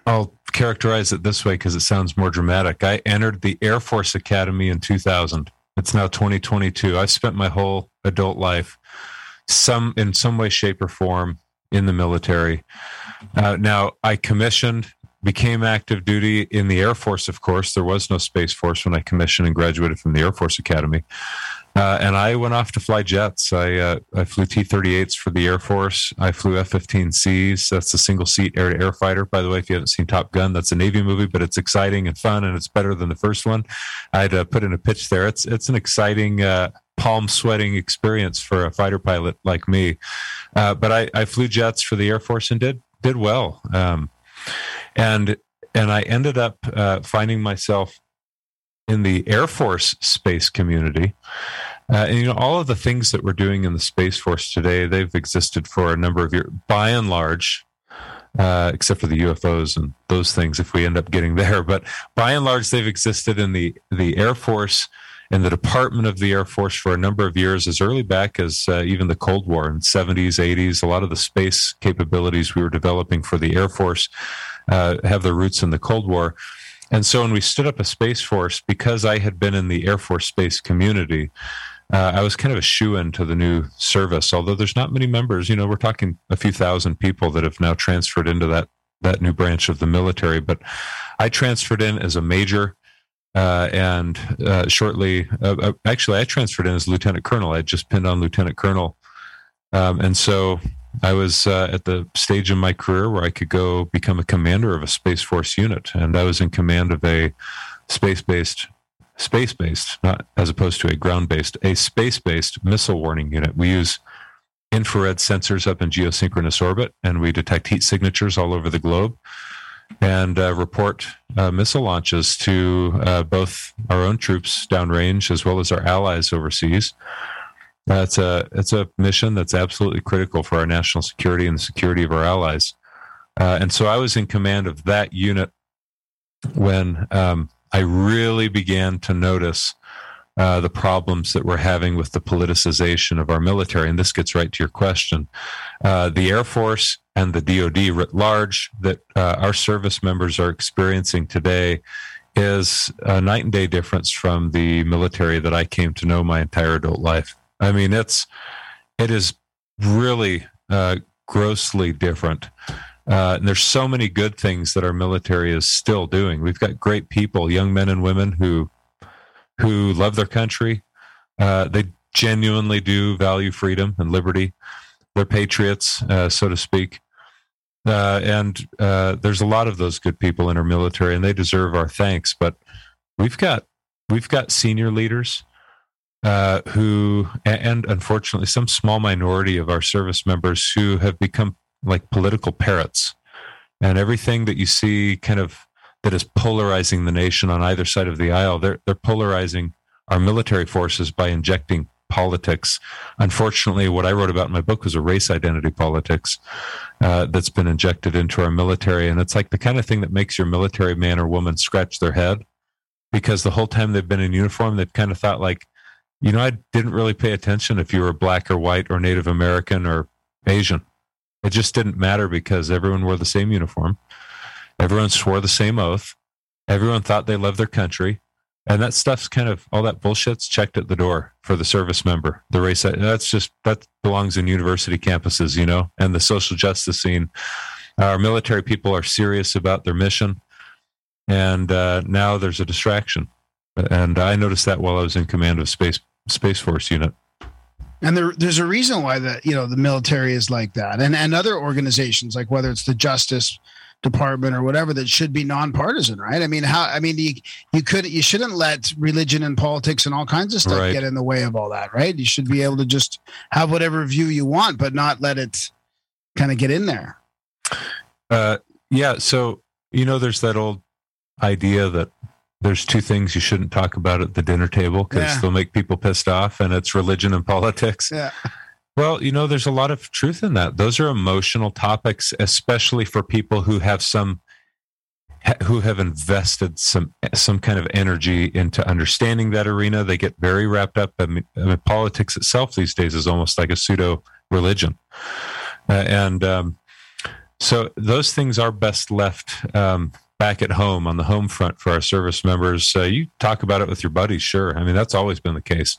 I'll characterize it this way because it sounds more dramatic. I entered the Air Force Academy in 2000. It's now 2022. I've spent my whole adult life, some in some way, shape, or form, in the military. Uh, now, I commissioned, became active duty in the Air Force. Of course, there was no Space Force when I commissioned and graduated from the Air Force Academy. Uh, and I went off to fly jets. I uh, I flew T-38s for the Air Force. I flew F-15Cs. That's a single-seat air-to-air fighter. By the way, if you haven't seen Top Gun, that's a Navy movie, but it's exciting and fun, and it's better than the first one. I'd uh, put in a pitch there. It's it's an exciting, uh, palm sweating experience for a fighter pilot like me. Uh, but I, I flew jets for the Air Force and did did well. Um, and and I ended up uh, finding myself in the Air Force space community. Uh, and you know all of the things that we're doing in the space force today they've existed for a number of years by and large uh, except for the ufos and those things if we end up getting there. But by and large they've existed in the the air force and the department of the air force for a number of years as early back as uh, even the cold war in 70s 80s a lot of the space capabilities we were developing for the air force uh, have their roots in the cold war and so when we stood up a Space Force, because I had been in the Air Force space community, uh, I was kind of a shoe in to the new service. Although there's not many members, you know, we're talking a few thousand people that have now transferred into that that new branch of the military. But I transferred in as a major, uh, and uh, shortly, uh, uh, actually, I transferred in as lieutenant colonel. I just pinned on lieutenant colonel, um, and so I was uh, at the stage in my career where I could go become a commander of a Space Force unit, and I was in command of a space-based, space-based, not as opposed to a ground-based, a space-based missile warning unit. We use infrared sensors up in geosynchronous orbit, and we detect heat signatures all over the globe. and uh, report uh, missile launches to uh, both our own troops downrange as well as our allies overseas. It's a it's a mission that's absolutely critical for our national security and the security of our allies. Uh, and so I was in command of that unit when um, I really began to notice uh, the problems that we're having with the politicization of our military. And this gets right to your question. Uh, the Air Force and the DoD writ large that uh, our service members are experiencing today is a night and day difference from the military that I came to know my entire adult life. I mean, it's it is really uh, grossly different. Uh, and there's so many good things that our military is still doing. We've got great people, young men and women who who love their country. Uh, they genuinely do value freedom and liberty. They're patriots, uh, so to speak. Uh, and uh, there's a lot of those good people in our military, and they deserve our thanks. But we've got we've got senior leaders uh, who, and unfortunately, some small minority of our service members who have become like political parrots, and everything that you see, kind of that is polarizing the nation on either side of the aisle. They're they're polarizing our military forces by injecting politics. Unfortunately, what I wrote about in my book was a race identity politics uh, that's been injected into our military, and it's like the kind of thing that makes your military man or woman scratch their head because the whole time they've been in uniform, they've kind of thought like, you know, I didn't really pay attention if you were black or white or Native American or Asian. It just didn't matter because everyone wore the same uniform. Everyone swore the same oath. Everyone thought they loved their country. And that stuff's kind of all that bullshit's checked at the door for the service member. The race that's just that belongs in university campuses, you know, and the social justice scene. Our military people are serious about their mission, and uh, now there's a distraction. And I noticed that while I was in command of space space force unit. And there, there's a reason why the you know the military is like that, and and other organizations like whether it's the Justice Department or whatever that should be nonpartisan, right? I mean, how? I mean, you you could you shouldn't let religion and politics and all kinds of stuff Right. get in the way of all that, right? You should be able to just have whatever view you want, but not let it kind of get in there. Uh, yeah. So, you know, there's that old idea that there's two things you shouldn't talk about at the dinner table because Yeah. they'll make people pissed off, and it's religion and politics. Yeah. Well, you know, there's a lot of truth in that. Those are emotional topics, especially for people who have some who have invested some some kind of energy into understanding that arena. They get very wrapped up. I mean, I mean politics itself these days is almost like a pseudo religion, uh, and um, so those things are best left um, back at home on the home front for our service members. Uh, you talk about it with your buddies, sure. I mean, that's always been the case.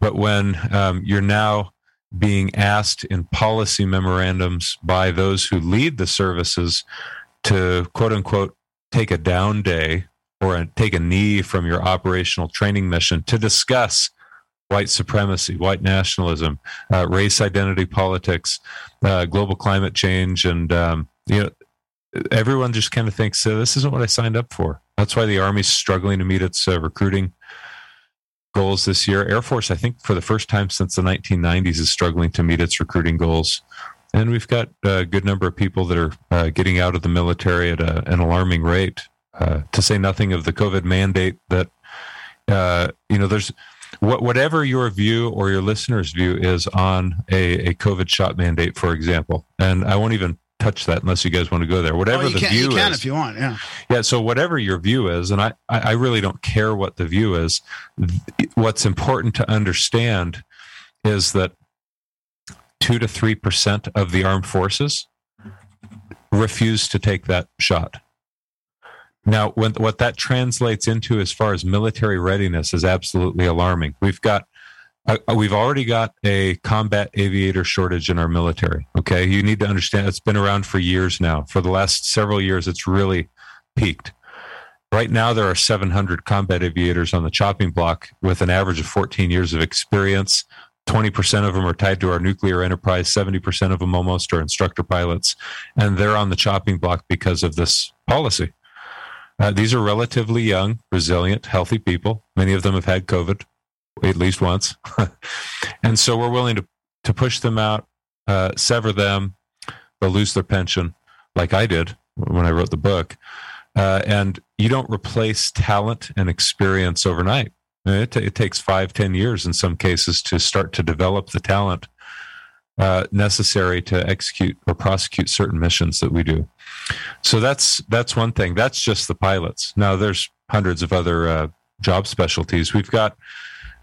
But when um, you're now being asked in policy memorandums by those who lead the services to quote unquote take a down day or a, take a knee from your operational training mission to discuss white supremacy, white nationalism, uh, race identity politics, uh, global climate change, and um, you know everyone just kind of thinks uh, this isn't what I signed up for. That's why the Army's struggling to meet its uh, recruiting goals this year. Air Force, I think, for the first time since the 1990s, is struggling to meet its recruiting goals. And we've got a good number of people that are uh, getting out of the military at a, an alarming rate. Uh, to say nothing of the COVID mandate that uh, you know, there's what, whatever your view or your listeners' view is on a, a COVID shot mandate, for example. And I won't even touch that unless you guys want to go there. Whatever Oh, the can, view you can is, if you want. Yeah. yeah. So whatever your view is, and I, I really don't care what the view is. What's important to understand is that two to three percent of the armed forces refuse to take that shot. Now, when, what that translates into as far as military readiness is absolutely alarming. We've got we've already got a combat aviator shortage in our military. Okay, you need to understand it's been around for years now. For the last several years, it's really peaked. Right now, there are 700 combat aviators on the chopping block with an average of 14 years of experience. 20% of them are tied to our nuclear enterprise. 70% of them almost are instructor pilots. And they're on the chopping block because of this policy. Uh, these are relatively young, resilient, healthy people. Many of them have had COVID at least once. and so we're willing to, to push them out, uh, sever them. They'll lose their pension, like I did when I wrote the book. Uh, and you don't replace talent and experience overnight. It, it, takes five, ten years in some cases to start to develop the talent uh, necessary to execute or prosecute certain missions that we do. So that's that's one thing. That's just the pilots. Now there's hundreds of other uh, job specialties. We've got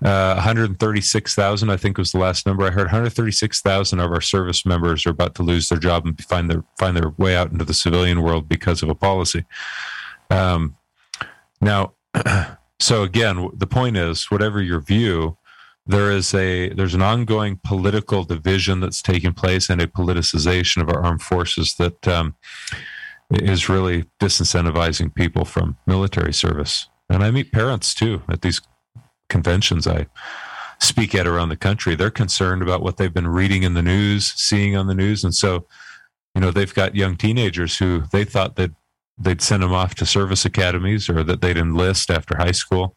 uh, 136,000, I think was the last number I heard. 136,000 of our service members are about to lose their job and find their find their way out into the civilian world because of a policy. Um, now, so again, the point is, whatever your view, there is a there's an ongoing political division that's taking place and a politicization of our armed forces that um, is really disincentivizing people from military service. And I meet parents too at these conventions I speak at around the country. They're concerned about what they've been reading in the news, seeing on the news, and so you know they've got young teenagers who they thought that they'd send them off to service academies or that they'd enlist after high school,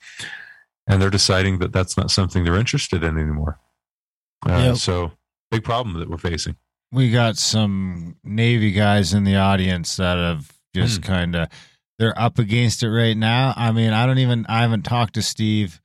and they're deciding that that's not something they're interested in anymore. Uh, yep. So big problem that we're facing. We got some Navy guys in the audience that have just mm. kind of they're up against it right now. I mean, I don't even I haven't talked to Steve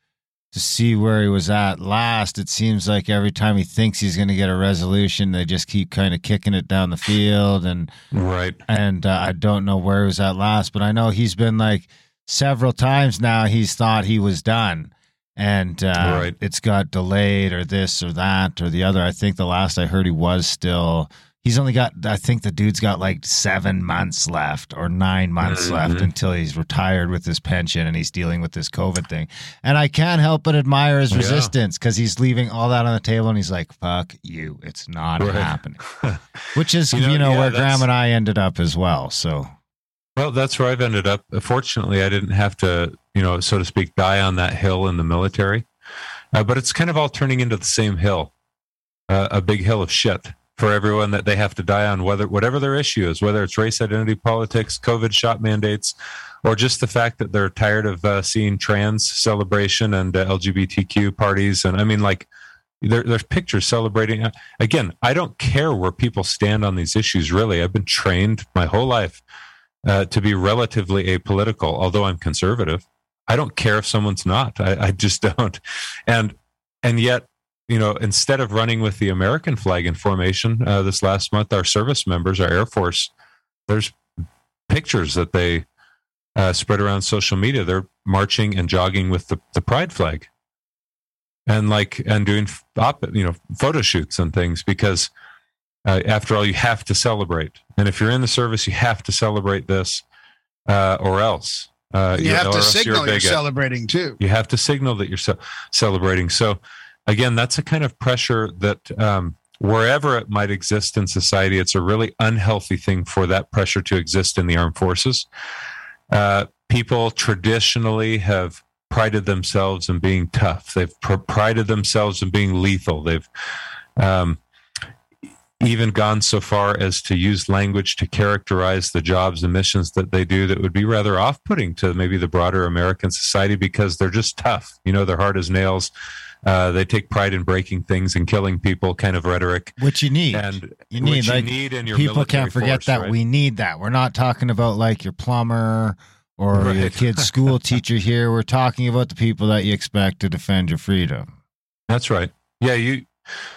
to see where he was at last. It seems like every time he thinks he's going to get a resolution, they just keep kind of kicking it down the field. And right. And uh, I don't know where he was at last, but I know he's been like several times now. He's thought he was done, and uh, right. it's got delayed or this or that or the other. I think the last I heard he was still he's only got i think the dude's got like seven months left or nine months mm-hmm. left until he's retired with his pension and he's dealing with this covid thing. And i can't help but admire his resistance because he's leaving all that on the table and he's like fuck you. It's not right. happening. Which is you know, you know yeah, where graham and i ended up as well so. Well that's where i've ended up. Fortunately i didn't have to you know so to speak die on that hill in the military. Uh, but it's kind of all turning into the same hill. Uh, a big hill of shit for everyone that they have to die on, whether whatever their issue is, whether it's race identity politics, COVID shot mandates, or just the fact that they're tired of uh, seeing trans celebration and uh, LGBTQ parties. And I mean, like, there, there's pictures celebrating. Uh, again, I don't care where people stand on these issues. Really, I've been trained my whole life uh, to be relatively apolitical, although I'm conservative. I don't care if someone's not. I, I just don't. And and yet you know, instead of running with the American flag in formation uh, this last month, our service members, our Air Force, there's pictures that they uh, spread around social media. They're marching and jogging with the, the pride flag, and like and doing you know photo shoots and things because uh, after all, you have to celebrate. And if you're in the service, you have to celebrate this, uh, or else. Uh, you, you have to signal you're, you're, celebrating too. You have to signal that you're ce- celebrating. So again, that's a kind of pressure that um, wherever it might exist in society, it's a really unhealthy thing for that pressure to exist in the armed forces. Uh, people traditionally have prided themselves in being tough. They've pr- prided themselves in being lethal. They've um, even gone so far as to use language to characterize the jobs and missions that they do that would be rather off putting to maybe the broader American society because they're just tough. You know, they're hard as nails. Uh, they take pride in breaking things and killing people, kind of rhetoric. Which you need, and you need, like, you need in your people can't forget force, that right? we need that. We're not talking about like your plumber or right. your kid's school teacher here. We're talking about the people that you expect to defend your freedom. That's right. Yeah, you.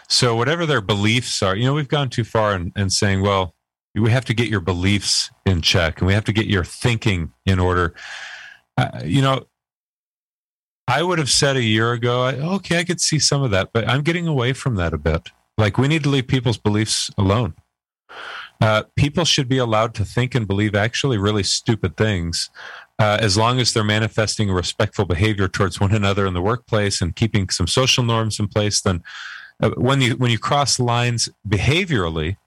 So whatever their beliefs are, you know, we've gone too far in, in saying, well, we have to get your beliefs in check and we have to get your thinking in order. Uh, you know, I would have said a year ago, okay, I could see some of that, but I'm getting away from that a bit. Like we need to leave people's beliefs alone. Uh, people should be allowed to think and believe actually really stupid things, uh, as long as they're manifesting respectful behavior towards one another in the workplace and keeping some social norms in place. Then, uh, when you when you cross lines behaviorally,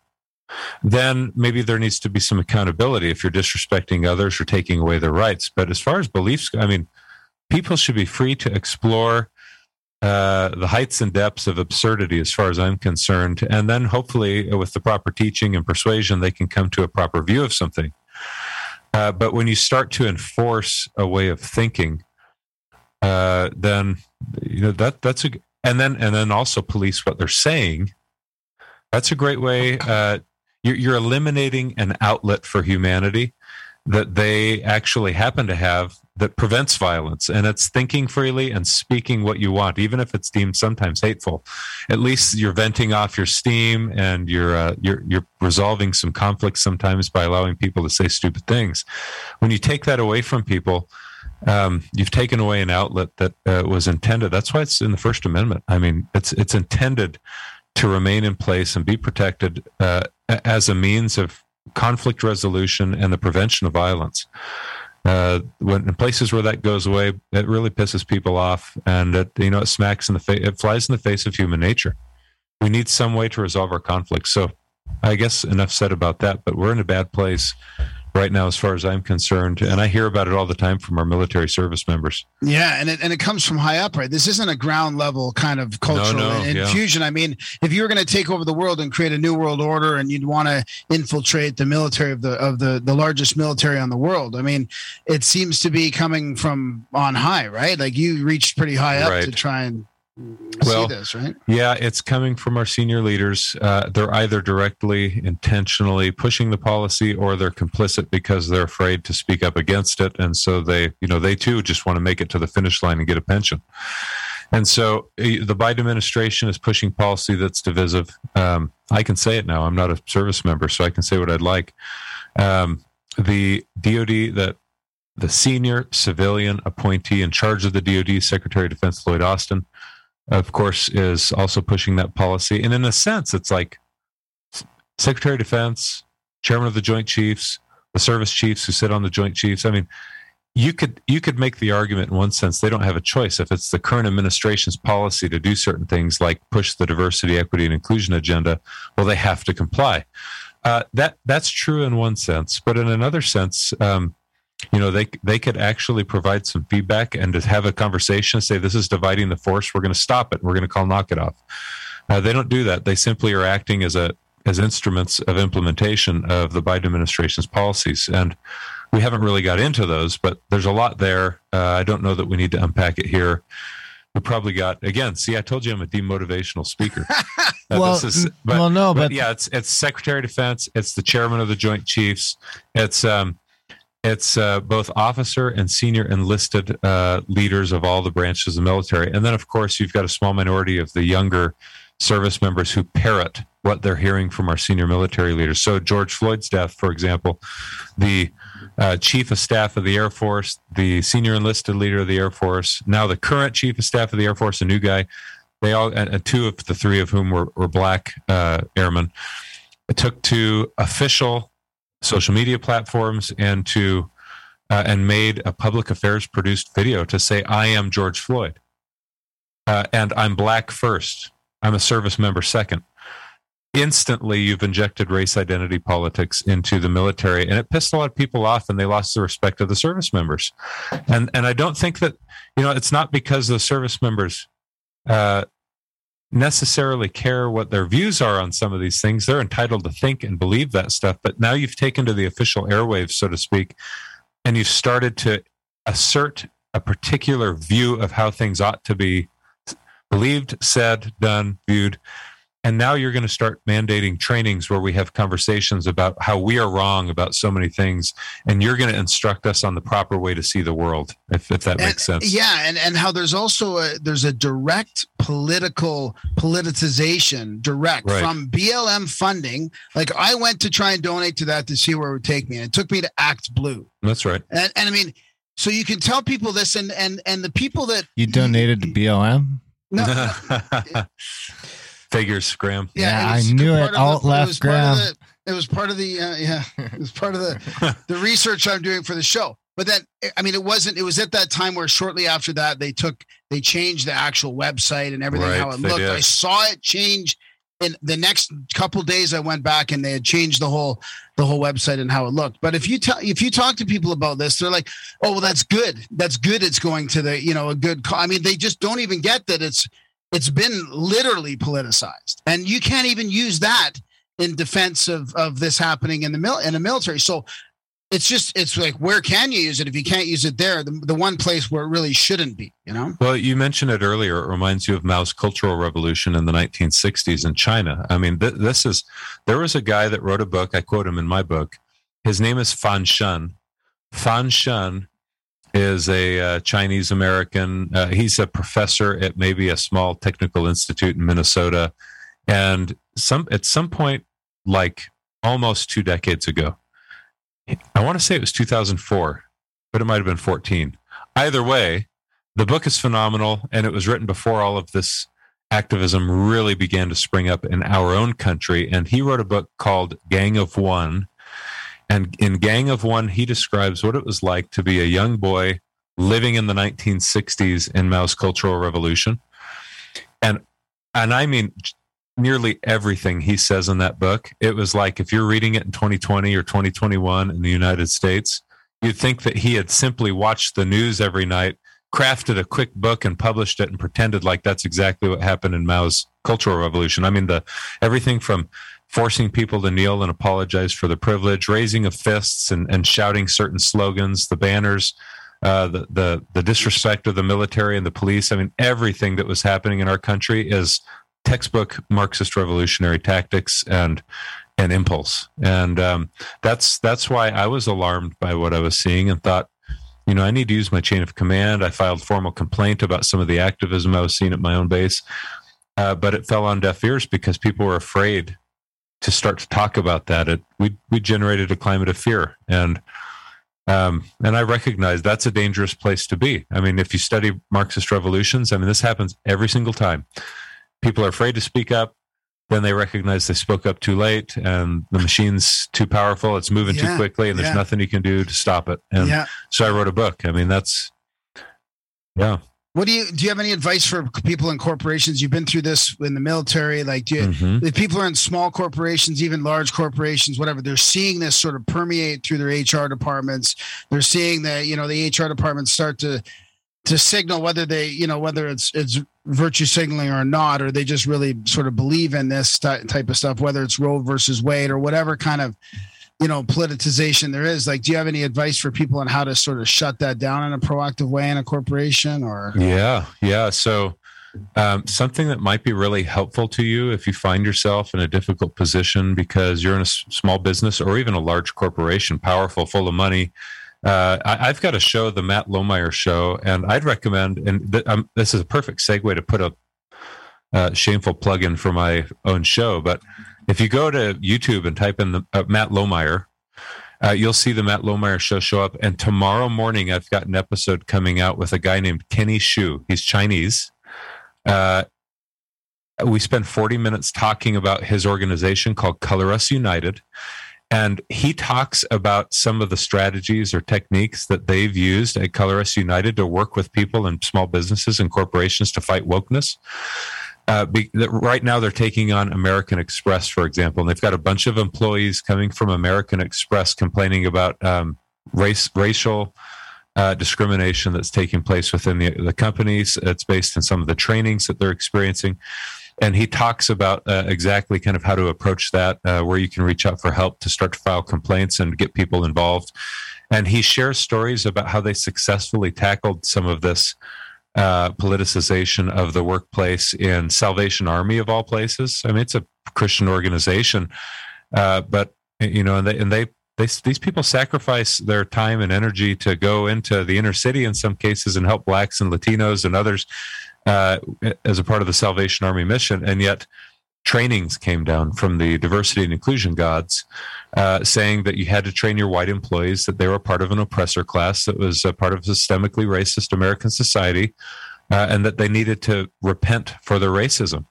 then maybe there needs to be some accountability if you're disrespecting others or taking away their rights. But as far as beliefs, I mean people should be free to explore uh, the heights and depths of absurdity, as far as I'm concerned. And then hopefully, uh, with the proper teaching and persuasion, they can come to a proper view of something. Uh, but when you start to enforce a way of thinking, uh, then you know that that's a and then and then also police what they're saying. That's a great way. Uh, you're, you're eliminating an outlet for humanity that they actually happen to have that prevents violence and it's thinking freely and speaking what you want even if it's deemed sometimes hateful. At least you're venting off your steam and you're uh, you're you're resolving some conflicts sometimes by allowing people to say stupid things. When you take that away from people um, you've taken away an outlet that uh, was intended. That's why it's in the first amendment. I mean it's it's intended to remain in place and be protected uh, as a means of conflict resolution and the prevention of violence. Uh, when in places where that goes away, it really pisses people off, and it you know it smacks in the face, it flies in the face of human nature. We need some way to resolve our conflicts. So, I guess enough said about that. But we're in a bad place right now, as far as I'm concerned. And I hear about it all the time from our military service members. Yeah, and it, and it comes from high up, right? This isn't a ground level kind of cultural no, yeah. infusion. I mean, if you were going to take over the world and create a new world order, and you'd want to infiltrate the military of the of the the largest military on the world, I mean, it seems to be coming from on high, right? Like you reached pretty high up Right. to try and Well, see this, right? Yeah, it's coming from our senior leaders. Uh, they're either directly, intentionally pushing the policy, or they're complicit because they're afraid to speak up against it, and so they, you know, they too just want to make it to the finish line and get a pension. And so eh, the Biden administration is pushing policy that's divisive. Um, I can say it now. I'm not a service member, so I can say what I'd like. Um, the DoD that the senior civilian appointee in charge of the DoD, Secretary of Defense Lloyd Austin, of course, is also pushing that policy. And in a sense, it's like Secretary of Defense, Chairman of the Joint Chiefs, the service chiefs who sit on the Joint Chiefs. I mean, you could you could make the argument in one sense they don't have a choice if it's the current administration's policy to do certain things like push the diversity, equity, and inclusion agenda. Well, they have to comply. Uh, that that's true in one sense, but in another sense, um, you know, they they could actually provide some feedback and to have a conversation. Say this is dividing the force. We're going to stop it. We're going to call knock it off. Uh, they don't do that. They simply are acting as a as instruments of implementation of the Biden administration's policies. And we haven't really got into those, but there's a lot there. Uh, I don't know that we need to unpack it here. We probably got again. See, I told you I'm a demotivational speaker. Uh, Well, this n- well, no, but- yeah, it's it's Secretary of Defense, it's the Chairman of the Joint Chiefs, it's um, it's uh, both officer and senior enlisted uh, leaders of all the branches of the military, and then of course you've got a small minority of the younger service members who parrot what they're hearing from our senior military leaders. So George Floyd's death, for example, the uh, chief of staff of the Air Force, the senior enlisted leader of the Air Force, now the current chief of staff of the Air Force, a new guy. They all, and, two of the three of whom were, were black uh, airmen, took to official social media platforms and to uh, and made a public affairs produced video to say, "I am George Floyd, uh, and I'm black first. I'm a service member second. Instantly you've injected race identity politics into the military and it pissed a lot of people off and they lost the respect of the service members. And and i don't think that you know it's not because the service members uh necessarily care what their views are on some of these things. They're entitled to think and believe that stuff. But now you've taken to the official airwaves so to speak and you've started to assert a particular view of how things ought to be believed said done viewed and now you're going to start mandating trainings where we have conversations about how we are wrong about so many things and you're going to instruct us on the proper way to see the world if, if that makes And- sense Yeah, and and how there's also a there's a direct political politicization direct Right. from BLM funding. Like I went to try and donate to that to see where it would take me, and it took me to Act Blue. that's right And and I mean, so you can tell people this, and and and the people that You donated to BLM? no, figures graham Yeah, it was I knew it. of the- left was part of Graham. the- It was part of the uh, yeah, it was part of the the research I'm doing for the show. But then, I mean, it wasn't. It was at that time where shortly after that they took they changed the actual website and everything Right, how it they looked. did. I saw it change. In the next couple days, I went back and they had changed the whole the whole website and how it looked. But if you tell if you talk to people about this, they're like, "Oh, well, that's good. That's good. It's going to the you know a good." Co-. I mean, they just don't even get that it's it's been literally politicized, and you can't even use that in defense of of this happening in the mil in the military. So it's just it's like where can you use it if you can't use it there? The, the one place where it really shouldn't be, you know. Well, you mentioned it earlier. It reminds you of Mao's Cultural Revolution in the 1960s in China. I mean, th- this is there was a guy that wrote a book. I quote him in my book. His name is Fan Shen. Fan Shen is a uh, Chinese American. Uh, he's a professor at maybe a small technical institute in Minnesota, and some at some point, like almost two decades ago, I want to say it was 2004, but it might have been 14. Either way, the book is phenomenal, and it was written before all of this activism really began to spring up in our own country. And he wrote a book called Gang of One. And in Gang of One, he describes what it was like to be a young boy living in the 1960s in Mao's Cultural Revolution. And and I mean nearly everything he says in that book. It was like if you're reading it in 2020 or 2021 in the United States, you'd think that he had simply watched the news every night, crafted a quick book and published it and pretended like that's exactly what happened in Mao's Cultural Revolution. I mean, the everything from forcing people to kneel and apologize for the privilege, raising of fists and, and shouting certain slogans, the banners, uh, the, the the disrespect of the military and the police. I mean, everything that was happening in our country is textbook Marxist revolutionary tactics and and impulse. And um, that's that's why I was alarmed by what I was seeing and thought, you know, I need to use my chain of command. I filed formal complaint about some of the activism I was seeing at my own base, uh, but it fell on deaf ears because people were afraid to start to talk about that. It we we generated a climate of fear and. Um, and I recognize that's a dangerous place to be. I mean, if you study Marxist revolutions, I mean, this happens every single time people are afraid to speak up. Then they recognize they spoke up too late and the machine's too powerful. It's moving Yeah, too quickly and there's yeah. nothing you can do to stop it. And yeah. so I wrote a book. I mean, that's, yeah. What do you do? You have any advice for people in corporations? You've been through this in the military. Like, do you, Mhm. if people are in small corporations, even large corporations, whatever, they're seeing this sort of permeate through their HR departments. They're seeing that you know the HR departments start to to signal whether they you know whether it's it's virtue signaling or not, or they just really sort of believe in this type of stuff, whether it's Roe versus Wade or whatever kind of you know politicization there is. Like, do you have any advice for people on how to sort of shut that down in a proactive way in a corporation or? Yeah. Yeah. So, um, something that might be really helpful to you if you find yourself in a difficult position because you're in a s- small business or even a large corporation, powerful, full of money. Uh, I, I've got a show, the Matt Lohmeier Show, and I'd recommend. And th- um, this is a perfect segue to put a uh, shameful plug in for my own show. But if you go to YouTube and type in the uh, Matt Lohmeier, uh, you'll see the Matt Lohmeier show show up. And tomorrow morning, I've got an episode coming out with a guy named Kenny Xu. He's Chinese. Uh, we spent 40 minutes talking about his organization called Color Us United. And he talks about some of the strategies or techniques that they've used at Color Us United to work with people and small businesses and corporations to fight wokeness. Uh, be, right now, they're taking on American Express, for example, and they've got a bunch of employees coming from American Express complaining about um, race, racial uh, discrimination that's taking place within the, the companies. It's based in some of the trainings that they're experiencing. And he talks about uh, exactly kind of how to approach that, uh, where you can reach out for help to start to file complaints and get people involved. And he shares stories about how they successfully tackled some of this uh, politicization of the workplace in Salvation Army of all places. I mean, it's a Christian organization, uh, but you know, and they and they they these people sacrifice their time and energy to go into the inner city in some cases and help blacks and Latinos and others uh, as a part of the Salvation Army mission, and yet trainings came down from the diversity and inclusion gods uh, saying that you had to train your white employees that they were part of an oppressor class that was a part of systemically racist American society uh, and that they needed to repent for their racism.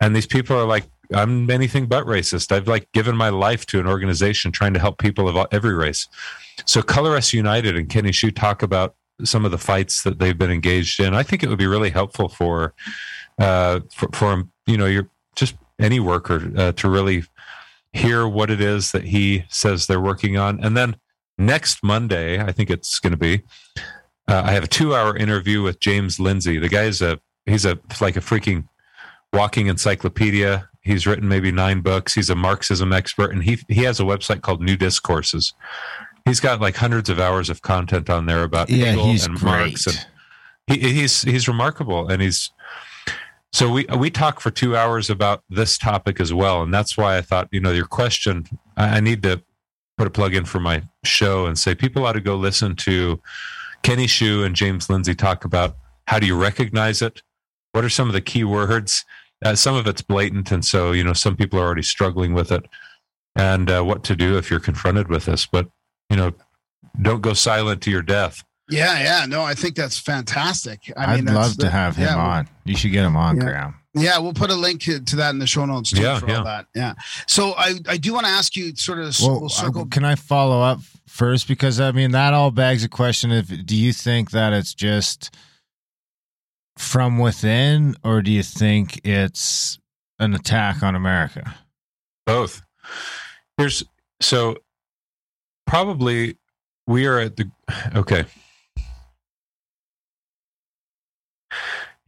And these people are like, I'm anything but racist. I've like given my life to an organization trying to help people of every race. So Color Us United and Kenny Xu talk about some of the fights that they've been engaged in. I think it would be really helpful for, uh, for, for you know, your just any worker uh, to really hear what it is that he says they're working on. And then next Monday, I think it's going to be, uh, I have a two hour interview with James Lindsay. The guy's a, he's a, like a freaking walking encyclopedia. He's written maybe nine books. He's a Marxism expert and he, he has a website called New Discourses. he's got like hundreds of hours of content on there about Yeah, Hegel and great. Marx, and he, he's he's remarkable, and he's so we we talk for two hours about this topic as well, and that's why I thought you know your question. I, I need to put a plug in for my show and say people ought to go listen to Kenny Xu and James Lindsay talk about how do you recognize it, what are some of the key words. Uh, some of it's blatant, and so you know some people are already struggling with it, and uh, what to do if you're confronted with this. But you know, don't go silent to your death. Yeah, yeah. No, I think that's fantastic. I I mean, would that's love to have him yeah, on. You should get him on, Yeah. Graham. Yeah, we'll put a link to, to that in the show notes too Yeah, for yeah. all that. Yeah. So I, I do want to ask you sort of Well, we'll circle uh, can I follow up first? Because I mean, that all begs a question: If do you think that it's just from within, or do you think it's an attack on America? Both. Here's so probably we are at the okay.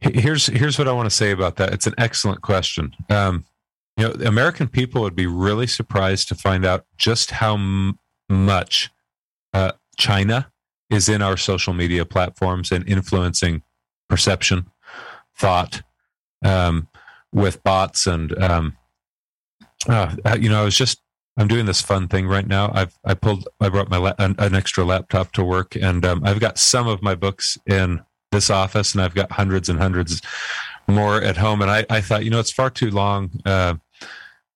Here's here's what I want to say about that. It's an excellent question. Um, you know, American people would be really surprised to find out just how m- much uh, China is in our social media platforms and influencing perception, thought, um, with bots and um, uh, uh, you know, I was just I'm doing this fun thing right now. I've I pulled I brought my la- an, an extra laptop to work, and um, I've got some of my books in this office, and I've got hundreds and hundreds more at home. And I I thought, you know, it's far too long. Uh,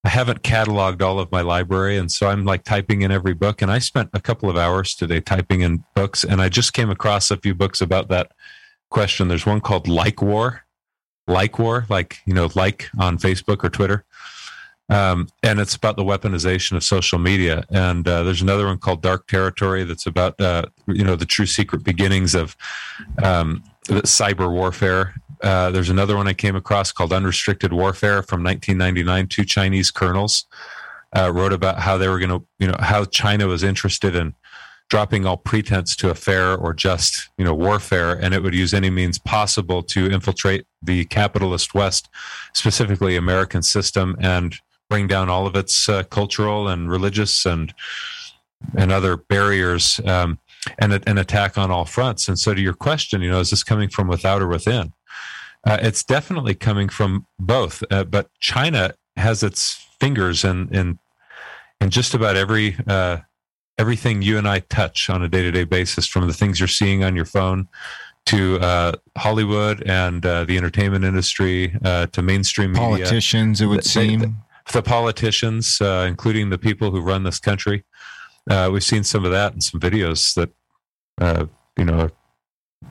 I haven't cataloged all of my library, and so I'm like typing in every book. And I spent a couple of hours today typing in books, and I just came across a few books about that question. There's one called Like War, Like War, like you know, like on Facebook or Twitter um, and it's about the weaponization of social media. And uh, there's another one called Dark Territory that's about uh, you know the true secret beginnings of um, cyber warfare. Uh, there's another one I came across called Unrestricted Warfare from 1999. Two Chinese colonels uh, wrote about how they were going to you know how China was interested in dropping all pretense to a fair or just you know warfare and it would use any means possible to infiltrate the capitalist west specifically american system and bring down all of its uh, cultural and religious and and other barriers um, and an attack on all fronts and so to your question you know is this coming from without or within uh, it's definitely coming from both uh, but china has its fingers in in in just about every uh, everything you and I touch on a day to day basis, from the things you're seeing on your phone to uh, Hollywood and uh, the entertainment industry uh, to mainstream media. Politicians, it would They- seem. The politicians, uh, including the people who run this country. Uh, we've seen some of that in some videos that, uh, you know,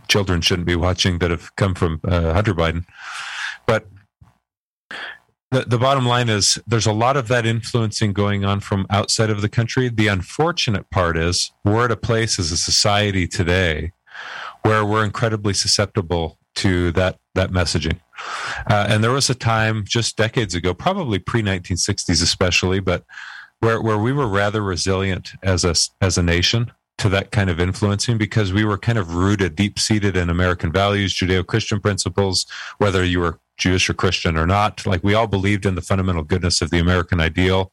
children shouldn't be watching that have come from uh, Hunter Biden. But the, the bottom line is there's a lot of that influencing going on from outside of the country. The unfortunate part is we're at a place as a society today where we're incredibly susceptible to that that messaging. Uh, and there was a time just decades ago, probably pre 1960s especially, but where where we were rather resilient as a as a nation to that kind of influencing because we were kind of rooted deep seated in American values, Judeo Christian principles, whether you were Jewish or Christian or not. Like we all believed in the fundamental goodness of the American ideal.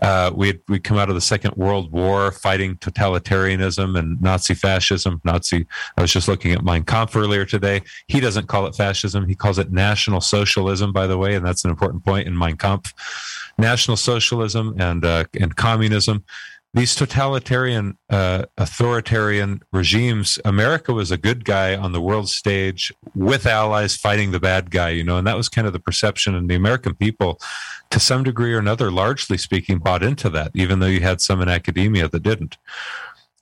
Uh, we we come out of the Second World War fighting totalitarianism and Nazi fascism. Nazi. I was just looking at Mein Kampf earlier today. He doesn't call it fascism. He calls it National Socialism, by the way, and that's an important point in Mein Kampf. National Socialism and uh, and communism. These totalitarian, uh, authoritarian regimes. America was a good guy on the world stage with allies fighting the bad guy, you know, and that was kind of the perception. And the American people, to some degree or another, largely speaking, bought into that, even though you had some in academia that didn't.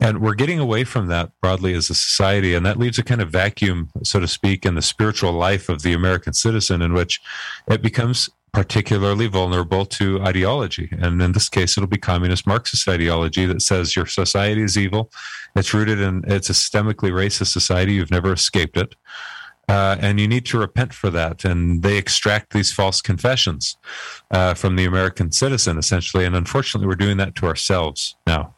And we're getting away from that broadly as a society. And that leaves a kind of vacuum, so to speak, in the spiritual life of the American citizen, in which it becomes particularly vulnerable to ideology. And in this case, it'll be communist Marxist ideology that says your society is evil. It's rooted in, it's a systemically racist society. You've never escaped it. Uh, and you need to repent for that. And they extract these false confessions uh, from the American citizen, essentially. And unfortunately, we're doing that to ourselves now.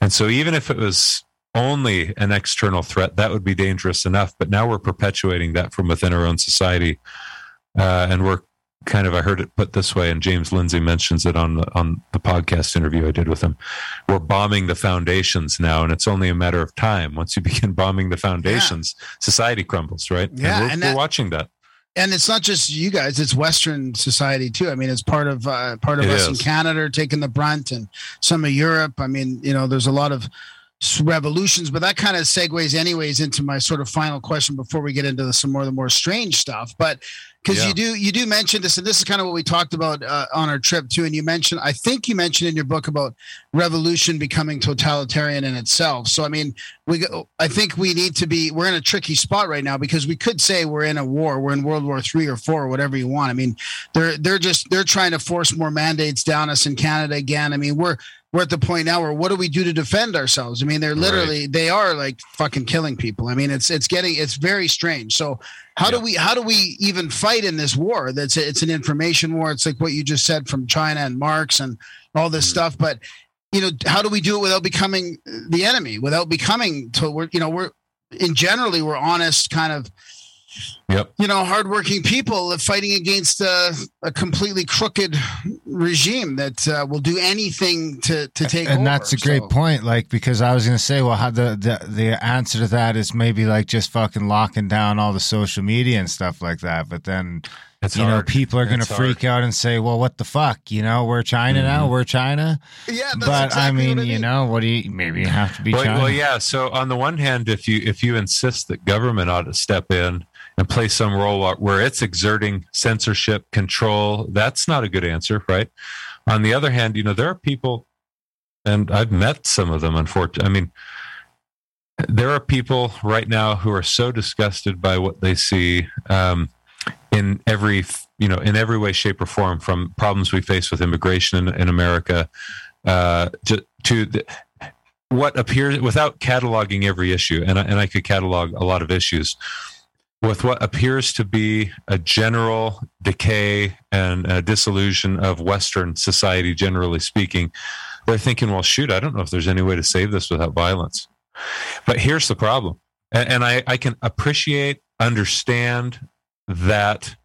And so, even if it was only an external threat, that would be dangerous enough. But now we're perpetuating that from within our own society. Uh, and we're kind of I heard it put this way, and James Lindsay mentions it on the on the podcast interview I did with him. We're bombing the foundations now, and it's only a matter of time. Once you begin bombing the foundations, society crumbles, right? Yeah, and we're, and we're watching that. and it's not just you guys; it's Western society too. I mean, it's part of uh, part of It us in. Canada taking the brunt, and some of Europe. I mean, you know, there's a lot of revolutions, but that kind of segues, anyways, into my sort of final question before we get into the, some more of the more strange stuff. But because Yeah. you do you do mention this, and this is kind of what we talked about uh, on our trip too. And you mentioned, I think you mentioned in your book about revolution becoming totalitarian in itself. So I mean, we go, I think we need to be we're in a tricky spot right now because we could say we're in a war, we're in World War three or four or whatever you want. I mean, they're they're just they're trying to force more mandates down us in Canada again. I mean, we're we're at the point now where what do we do to defend ourselves? I mean, they're literally they are like fucking killing people. I mean, it's it's getting it's very strange. So how do we how do we even fight in this war? That's it's an information war. It's like what you just said from China and Marx and all this Mhm. stuff. But you know, how do we do it without becoming the enemy? Without becoming to we're you know we're in generally we're honest kind of Yep. you know hardworking people fighting against a, a completely crooked regime that uh, will do anything to to take over. and over. that's a great So- point like because i was going to say well how the, the the answer to that is maybe like just fucking locking down all the social media and stuff like that but then It's you know people are going to freak hard. out and say well what the fuck you know we're china now Mhm. we're china Yeah, that's but i exactly mean what you know what do you maybe you have to be Well, china well, yeah. So on the one hand, if you if you insist that government ought to step in and play some role where- it's exerting censorship control, that's not a good answer, right? On the other hand, you know there are people, and I've met some of them. Unfortunately, I mean, there are people right now who are so disgusted by what they see um, in every you know in every way, shape, or form, from problems we face with immigration in, in America uh, to, to the, what appears without cataloging every issue, and I, and I could catalog a lot of issues with what appears to be a general decay and a dissolution of Western society, generally speaking. They're thinking, well, shoot, I don't know if there's any way to save this without violence. But here's the problem, and, and I, I can appreciate, understand that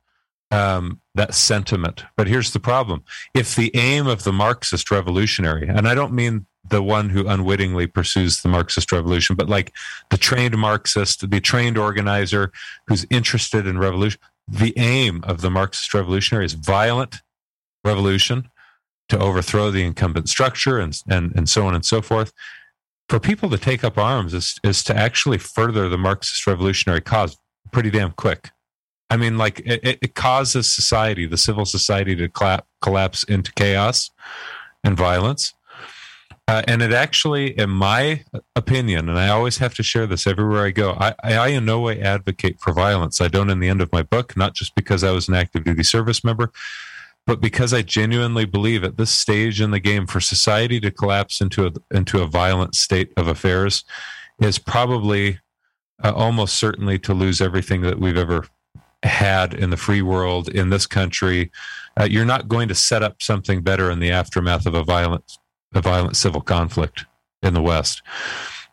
um, that sentiment. But here's the problem: if the aim of the Marxist revolutionary, and I don't mean the one who unwittingly pursues the Marxist revolution, but like the trained Marxist, the trained organizer who's interested in revolution, the aim of the Marxist revolutionary is violent revolution to overthrow the incumbent structure and, and, and so on and so forth. For people to take up arms is, is to actually further the Marxist revolutionary cause pretty damn quick. I mean, like it, it- causes society, the civil society, to cla- collapse into chaos and violence. Uh, and it actually, in my opinion, and I always have to share this everywhere I go, I, I, in no way advocate for violence. I don't in the end of my book, not just because I was an active duty service member, but because I genuinely believe at this stage in the game for society to collapse into a, into a violent state of affairs is probably uh, almost certainly to lose everything that we've ever had in the free world in this country. Uh, you're not going to set up something better in the aftermath of a violent, a violent civil conflict in the West.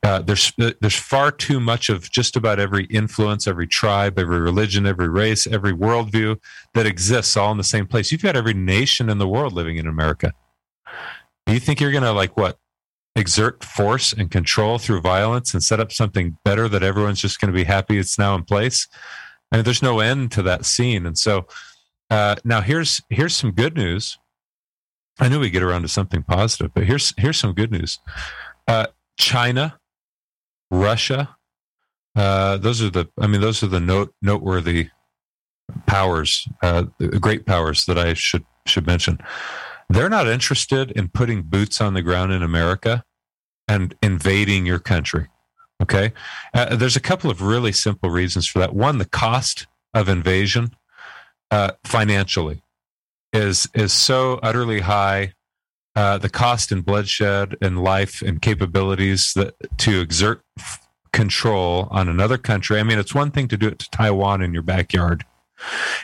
Uh, there's there's far too much of just about every influence, every tribe, every religion, every race, every worldview that exists all in the same place. You've got every nation in the world living in America. Do You think you're going to like what exert force and control through violence and set up something better that everyone's just going to be happy it's now in place? I mean, there's no end to that scene. And so uh, now here's here's some good news. I knew we'd get around to something positive, but here's here's some good news. Uh, China, Russia, uh, those are the I mean those are the note noteworthy powers, uh, great powers that I should should mention. They're not interested in putting boots on the ground in America and invading your country. Okay. Uh, there's a couple of really simple reasons for that. One, the cost of invasion uh, financially is is so utterly high. Uh, the cost in bloodshed and life and capabilities that to exert f- control on another country. I mean, it's one thing to do it to Taiwan in your backyard.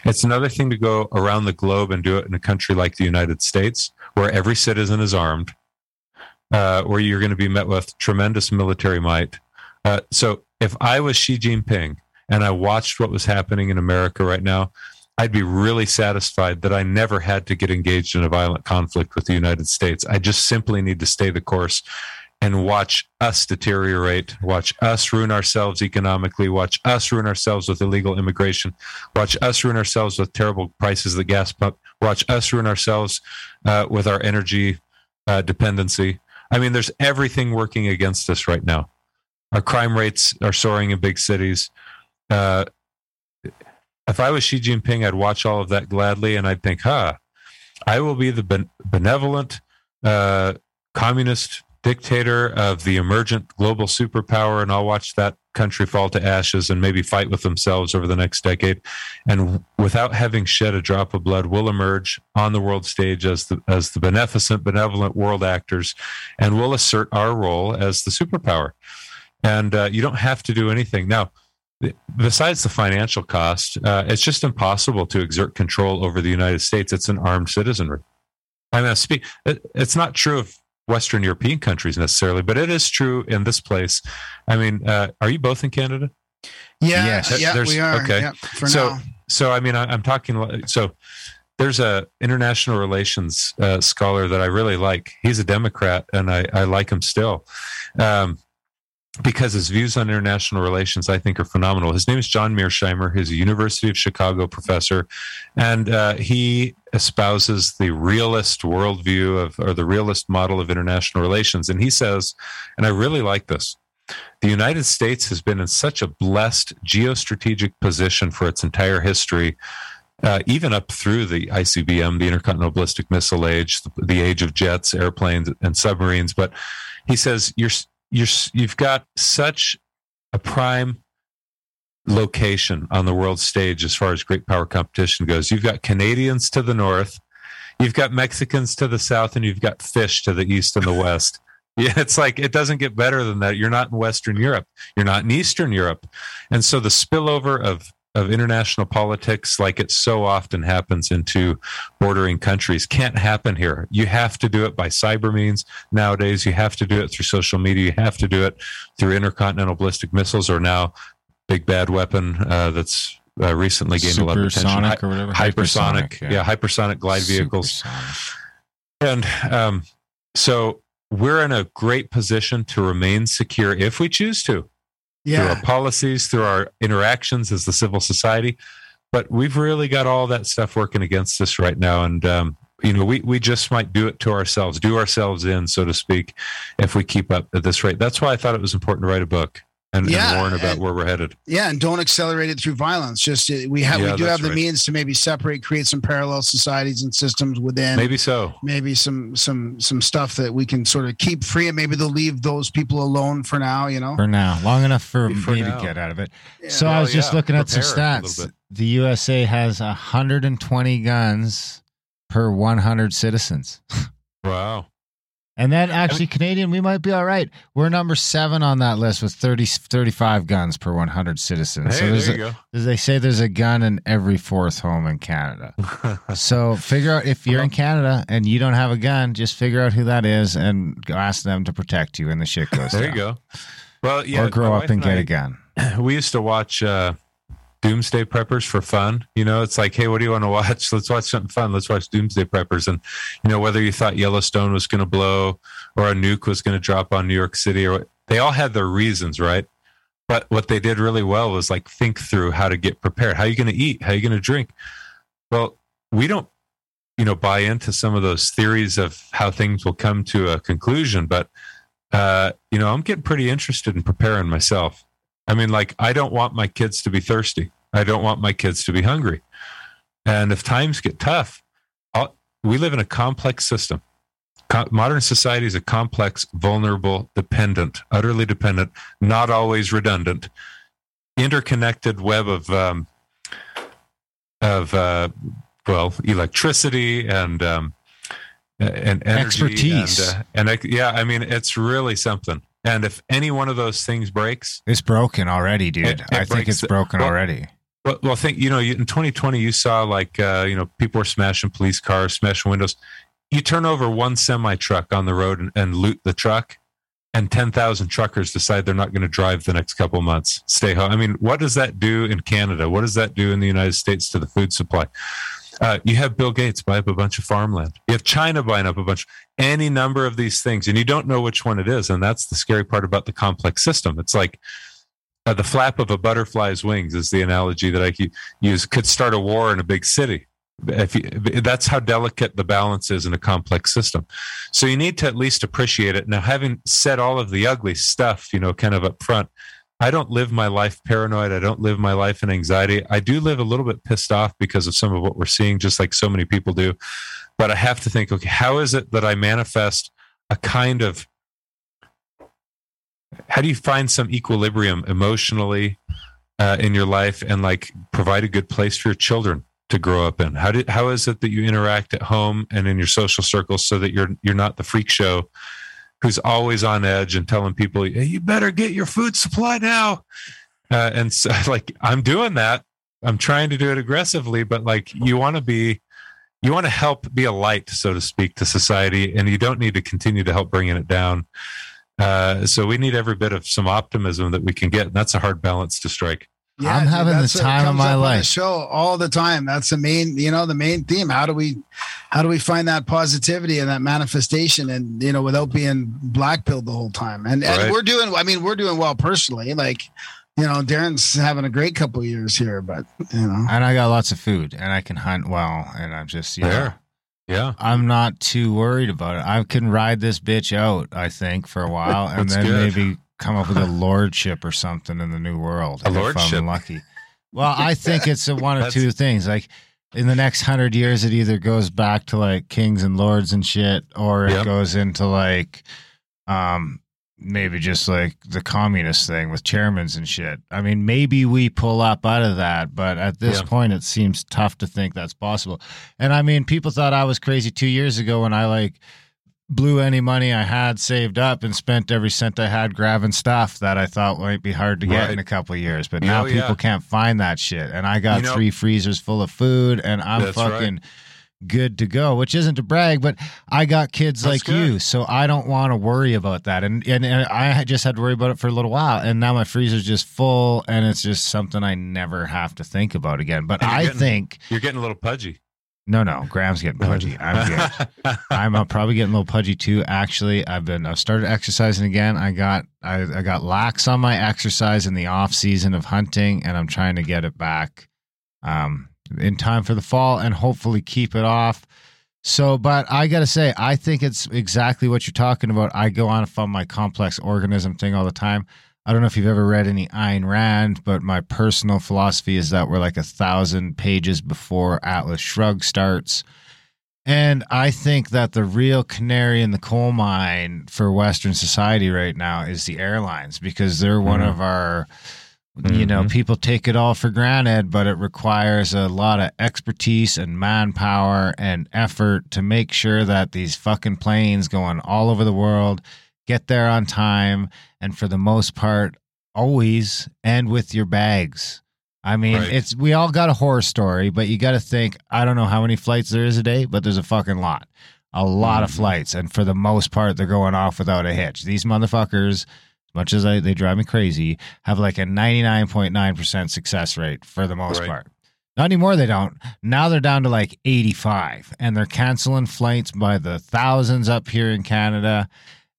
It's another thing to go around the globe and do it in a country like the United States, where every citizen is armed, uh, where you're going to be met with tremendous military might. Uh, so if I was Xi Jinping and I watched what was happening in America right now, I'd be really satisfied that I never had to get engaged in a violent conflict with the United States. I just simply need to stay the course and watch us deteriorate, watch us ruin ourselves economically, watch us ruin ourselves with illegal immigration, watch us ruin ourselves with terrible prices of the gas pump, watch us ruin ourselves uh, with our energy uh, dependency. I mean, there's everything working against us right now. Our crime rates are soaring in big cities. Uh, if I was Xi Jinping, I'd watch all of that gladly, and I'd think, "Huh, I will be the ben- benevolent uh, communist dictator of the emergent global superpower, and I'll watch that country fall to ashes and maybe fight with themselves over the next decade. And without having shed a drop of blood, we'll emerge on the world stage as the as the beneficent, benevolent world actors, and we'll assert our role as the superpower. And uh, you don't have to do anything now. Besides the financial cost, uh, it's just impossible to exert control over the United States. It's an armed citizenry. I mean, speak. It's not true of Western European countries necessarily, but it is true in this place. I mean, uh, are you both in Canada? Yeah, Yes. yeah, There's- we are. okay. Yeah, for So- now. So, I mean, I, I'm talking. So, there's a international relations uh, scholar that I really like. He's a Democrat, and I, I like him still. Um, because his views on international relations, I think, are phenomenal. His name is John Mearsheimer. He's a University of Chicago professor, and uh, he espouses the realist worldview of, or the realist model of international relations. And he says, and I really like this the United States has been in such a blessed geostrategic position for its entire history, uh, even up through the ICBM, the Intercontinental Ballistic Missile Age, the, the age of jets, airplanes, and submarines. But he says you're you're you've got such a prime location on the world stage as far as great power competition goes. You've got Canadians to the north, you've got Mexicans to the south, and you've got fish to the east and the west. Yeah, it's like it doesn't get better than that. You're not in Western Europe. You're not in Eastern Europe. And so the spillover of of international politics, like it so often happens into bordering countries, can't happen here. You have to do it by cyber means nowadays. You have to do it through social media. You have to do it through intercontinental ballistic missiles, or now big bad weapon uh, that's uh, recently gained a lot of attention. Hy- or whatever. hypersonic, yeah. hypersonic glide vehicles. Supersonic. And um, so we're in a great position to remain secure if we choose to through our policies, through our interactions as the civil society. But we've really got all that stuff working against us right now. And, um, you know, we, we just might do it to ourselves, do ourselves in, so to speak, if we keep up at this rate. That's why I thought it was important to write a book and, Yeah, and warn about and- where we're headed. Yeah, and don't accelerate it through violence. Just uh, we have Yeah, we do have the right. means to maybe separate, create some parallel societies and systems within. Maybe so. maybe some some some stuff that we can sort of keep free, and maybe they'll leave those people alone for now. You know. For now, long enough for, For me now. to get out of it. Yeah. So I was just yeah. looking at some Prepare a little stats. The USA has 120 guns per 100 citizens. Wow. And then actually, Canadian, we might be all right. We're number seven on that list with 30, 35 guns per 100 citizens. Hey, so there's there a, you they say there's a gun in every fourth home in Canada. So figure out if you're in Canada and you don't have a gun, just figure out who that is and go ask them to protect you when the shit goes there down. you go. Well, yeah. or grow up and get I- a gun. we used to watch uh Doomsday Preppers for fun. You know, it's like, hey, what do you want to watch? Let's watch something fun. Let's watch Doomsday Preppers. And, you know, whether you thought Yellowstone was going to blow or a nuke was going to drop on New York City or they all had their reasons, right? But what they did really well was like think through how to get prepared. How are you going to eat? How are you going to drink? Well, we don't, you know, buy into some of those theories of how things will come to a conclusion, but, uh, you know, I'm getting pretty interested in preparing myself. I mean, like, I don't want my kids to be thirsty. I don't want my kids to be hungry. And if times get tough, I'll, we live in a complex system. Co- modern society is a complex, vulnerable, dependent, utterly dependent, not always redundant, interconnected web of um, of uh, well, electricity and um, and energy Expertise. and, uh, and ec- yeah, I mean, it's really something. And if any one of those things breaks, It's broken already, dude. It- it I think it's the- broken well, already. well, well, think you know, you, in 2020, you saw like uh, you know people were smashing police cars, smashing windows. You turn over one semi truck on the road and, and loot the truck, and 10,000 truckers decide they're not going to drive the next couple months, stay home. I mean, what does that do in Canada? What does that do in the United States to the food supply? Uh, you have Bill Gates buy up a bunch of farmland. You have China buying up a bunch, any number of these things, and you don't know which one it is. And that's the scary part about the complex system. It's like uh, the flap of a butterfly's wings is the analogy that I use. Could start a war in a big city. If you, that's how delicate the balance is in a complex system. So you need to at least appreciate it. Now, having said all of the ugly stuff, you know, kind of up front, I don't live my life paranoid. I don't live my life in anxiety. I do live a little bit pissed off because of some of what we're seeing, just like so many people do. But I have to think, okay, how is it that I manifest a kind of how do you find some equilibrium emotionally uh, in your life and like provide a good place for your children to grow up in? How did how is it that you interact at home and in your social circles so that you're you're not the freak show who's always on edge and telling people, hey, you better get your food supply now. Uh, and so, like, I'm doing that. I'm trying to do it aggressively, but like, you want to be, you want to help be a light, so to speak, to society, and you don't need to continue to help bringing it down. Uh, so we need every bit of some optimism that we can get, and that's a hard balance to strike. Yeah, I'm having the time of my life. show all the time. That's the main, you know, the main theme. How do we, how do we find that positivity and that manifestation, and you know, without being blackpilled the whole time? And, and right. we're doing. I mean, we're doing well personally. Like, you know, Darren's having a great couple years here, but you know, and I got lots of food, and I can hunt well, and I'm just yeah. know, yeah. I'm not too worried about it. I can ride this bitch out, I think, for a while, and then good. maybe come up with a lordship or something in the new world. A lordship, I'm lucky. Well, I think it's a one of two things. Like in the next hundred years, it either goes back to like kings and lords and shit, or it yep. goes into like, um, maybe just like the communist thing with chairmans and shit. I mean, maybe we pull up out of that, but at this yeah. point, it seems tough to think that's possible. And I mean, people thought I was crazy two years ago when I like blew any money I had saved up and spent every cent I had grabbing stuff that I thought might be hard to get right. in a couple years. But oh, now oh, people yeah. can't find that shit. And I got you know, three freezers full of food and I'm fucking right. good to go, which isn't to brag, but I got kids that's like good. you. So I don't want to worry about that. And, and, and I just had to worry about it for a little while. And now my freezer's just full and it's just something I never have to think about again. But I getting, think you're getting a little pudgy. No, no, Graham's getting pudgy. I'm. I'm uh, probably getting a little pudgy too. Actually, I've been I've started exercising again. I got I, I got lax on my exercise in the off season of hunting, and I'm trying to get it back um, in time for the fall, and hopefully keep it off. So, but I got to say, I think it's exactly what you're talking about. I go on from my complex organism thing all the time. I don't know if you've ever read any Ayn Rand, but my personal philosophy is that we're like a thousand pages before Atlas Shrugged starts. And I think that the real canary in the coal mine for Western society right now is the airlines because they're mm-hmm. one of our, mm-hmm. you know, mm-hmm. people take it all for granted, but it requires a lot of expertise and manpower and effort to make sure that these fucking planes going all over the world get there on time, and for the most part, always end with your bags. I mean, right. it's we all got a horror story, but you got to think. I don't know how many flights there is a day, but there's a fucking lot, a lot mm-hmm. of flights, and for the most part, they're going off without a hitch. These motherfuckers, as much as I, they drive me crazy, have like a 99.9% success rate for the most right. part. Not anymore, they don't. Now they're down to like 85, and they're canceling flights by the thousands up here in Canada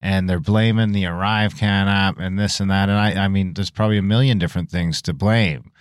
and they're blaming the ArriveCAN app and this and that. And I, I mean, there's probably a million different things to blame,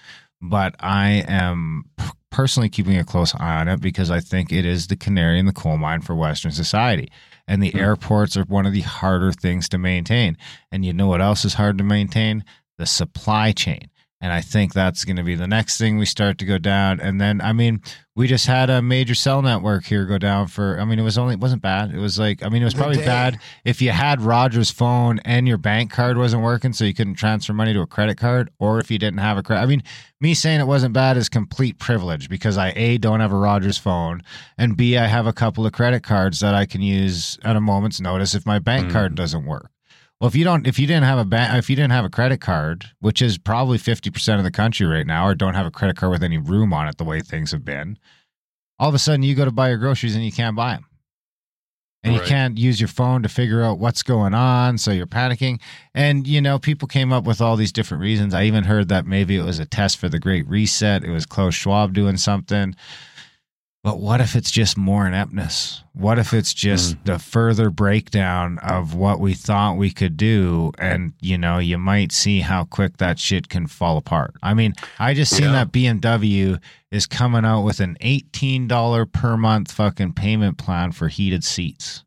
but I am personally keeping a close eye on it because I think it is the canary in the coal mine for Western society. And the mm-hmm. airports are one of the harder things to maintain. And you know what else is hard to maintain? The supply chain. And I think that's going to be the next thing we start to go down. And then, I mean, we just had a major cell network here go down for, I mean, it was only, it wasn't bad. It was like, I mean, it was probably bad if you had Roger's phone and your bank card wasn't working, so you couldn't transfer money to a credit card, or if you didn't have a credit. I mean, me saying it wasn't bad is complete privilege because I, A, don't have a Rogers phone, and B, I have a couple of credit cards that I can use at a moment's notice if my bank mm. card doesn't work. Well, if you don't, if you didn't have a bank, if you didn't have a credit card, which is probably fifty percent of the country right now, or don't have a credit card with any room on it, the way things have been, all of a sudden you go to buy your groceries and you can't buy them. and you can't use your phone to figure out what's going on. So you're panicking. And, you know, people came up with all these different reasons. I even heard that maybe it was a test for the Great Reset. It was Klaus Schwab doing something. But what if it's just more ineptness? What if it's just mm. the further breakdown of what we thought we could do? And, you know, you might see how quick that shit can fall apart. I mean, I just seen Yeah. that BMW is coming out with an $18 per month fucking payment plan for heated seats.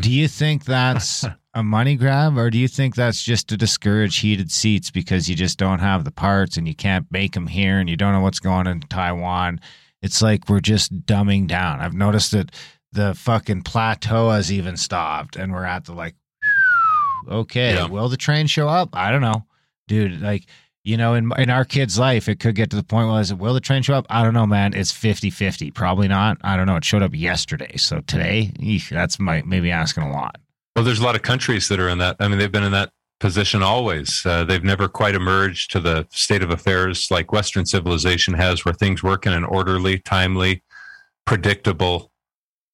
Do you think that's a money grab or do you think that's just to discourage heated seats because you just don't have the parts and you can't make them here and you don't know what's going on in Taiwan? It's like we're just dumbing down. I've noticed that the fucking plateau has even stopped and we're at the like, okay, Yeah. will the train show up? I don't know. Dude, like, you know, in in our kid's life, it could get to the point where is it will the train show up? I don't know, man. It's 50-50. Probably not. I don't know. It showed up yesterday. So today, eesh, that's my maybe asking a lot. Well, there's a lot of countries that are in that. I mean, they've been in that position always. Uh, they've never quite emerged to the state of affairs like Western civilization has, where things work in an orderly, timely, predictable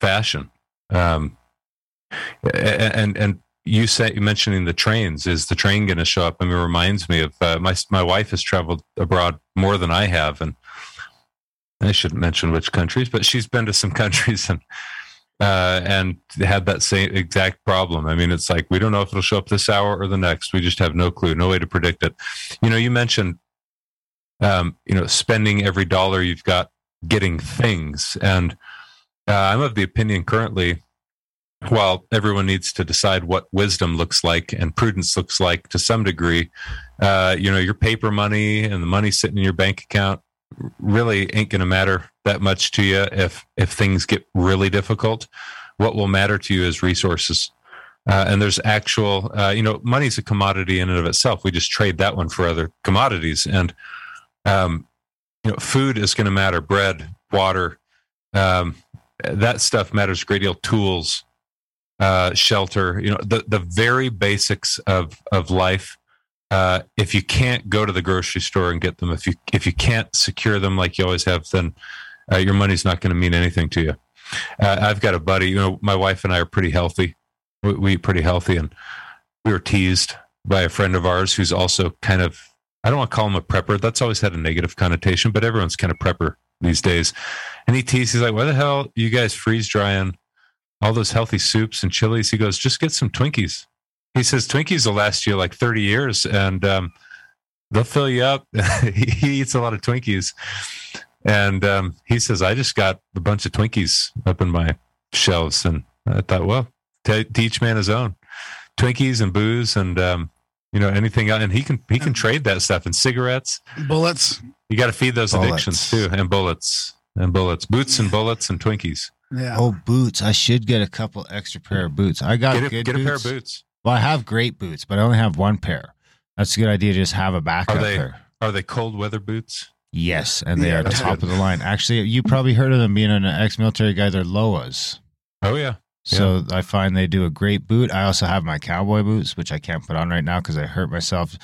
fashion. Um, and and you say mentioning the trains is the train going to show up? I mean, it reminds me of uh, my my wife has traveled abroad more than I have, and I shouldn't mention which countries, but she's been to some countries and uh, and had that same exact problem. I mean, it's like we don't know if it'll show up this hour or the next. We just have no clue, no way to predict it. You know, you mentioned, um, you know, spending every dollar you've got getting things, and uh, I'm of the opinion currently. While everyone needs to decide what wisdom looks like and prudence looks like to some degree, uh, you know, your paper money and the money sitting in your bank account really ain't going to matter that much to you if if things get really difficult. What will matter to you is resources. Uh, and there's actual, uh, you know, money's a commodity in and of itself. We just trade that one for other commodities, and um, you know, food is going to matter. Bread, water, um, that stuff matters a great deal. Tools, uh, shelter, you know, the the very basics of of life uh, if you can't go to the grocery store and get them, if you if you can't secure them like you always have, then uh, your money's not going to mean anything to you. Uh, I've got a buddy. You know, my wife and I are pretty healthy. We, we eat pretty healthy, and we were teased by a friend of ours who's also kind of. I don't want to call him a prepper. That's always had a negative connotation, but everyone's kind of prepper these days. And he teased. He's like, "Why the hell you guys freeze drying all those healthy soups and chilies?" He goes, "Just get some Twinkies." He says Twinkies will last you like 30 years and um, they'll fill you up. he, he eats a lot of Twinkies. And um, he says, I just got a bunch of Twinkies up in my shelves. And I thought, well, to, to each man his own. Twinkies and booze and, um, you know, anything else. And he can, he can trade that stuff and cigarettes. Bullets. You got to feed those addictions too. And bullets and bullets, boots and bullets and Twinkies. Yeah. Oh, boots. I should get a couple extra pair of boots. I got Get a, good get a pair of boots. Boots. Well, I have great boots, but I only have one pair. That's a good idea to just have a backup Are they- pair. Are they cold weather boots? Yes, and they Yeah, are top good. of the line. Actually, you probably heard of them being an ex-military guy. They're Lowas. Oh, yeah. So I find they do a great boot. I also have my cowboy boots, which I can't put on right now because I hurt myself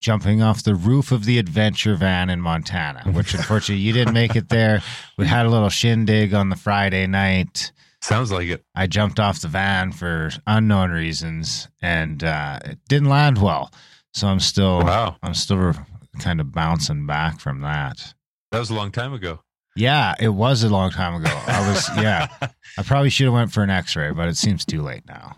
jumping off the roof of the adventure van in Montana, which unfortunately you didn't make it there. We had a little shindig on the Friday night. Sounds like it. I jumped off the van for unknown reasons and uh, it didn't land well. So I'm still Wow. I'm still kind of bouncing back from that. That was a long time ago. Yeah, it was a long time ago. I was yeah. I probably should have went for an X-ray, but it seems too late now.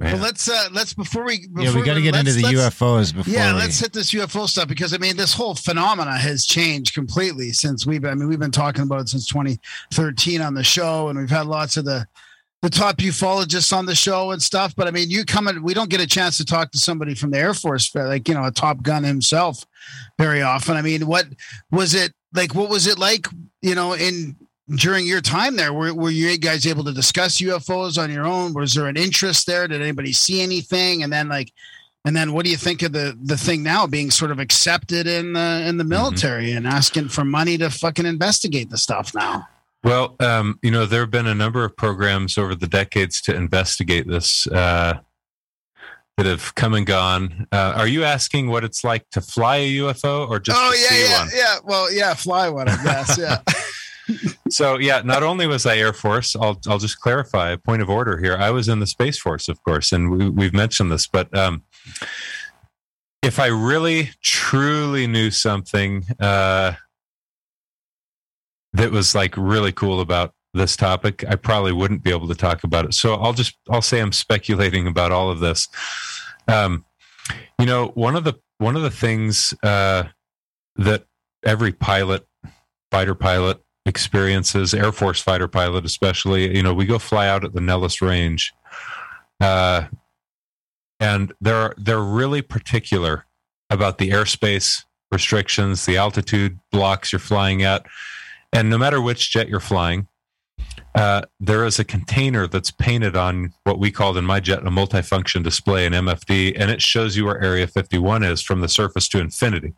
Man. Well, let's uh let's before we before yeah, we got to get into the UFOs before. Yeah, we, let's hit this UFO stuff because I mean this whole phenomena has changed completely since we've I mean we've been talking about it since 2013 on the show and we've had lots of the the top ufologists on the show and stuff but I mean you come in we don't get a chance to talk to somebody from the Air Force like you know a top gun himself very often. I mean what was it like what was it like you know in during your time there were, were you guys able to discuss UFOs on your own was there an interest there did anybody see anything and then like and then what do you think of the the thing now being sort of accepted in the in the military and asking for money to fucking investigate the stuff now? Well, um, you know, there have been a number of programs over the decades to investigate this uh, that have come and gone. Uh, are you asking what it's like to fly a UFO or just oh yeah, see yeah, one? yeah. Well, yeah, fly one, I guess. Yeah. so yeah, not only was I Air Force, I'll I'll just clarify a point of order here. I was in the Space Force, of course, and we, we've mentioned this, but um, if I really truly knew something uh, that was like really cool about this topic, I probably wouldn't be able to talk about it. So I'll just I'll say I'm speculating about all of this. Um, you know, one of the one of the things uh, that every pilot, fighter pilot experiences, Air Force fighter pilot especially, you know, we go fly out at the Nellis Range, uh, and they're they're really particular about the airspace restrictions, the altitude blocks you're flying at, and no matter which jet you're flying, uh, there is a container that's painted on what we called in my jet a multifunction display, an MFD, and it shows you where Area 51 is from the surface to infinity.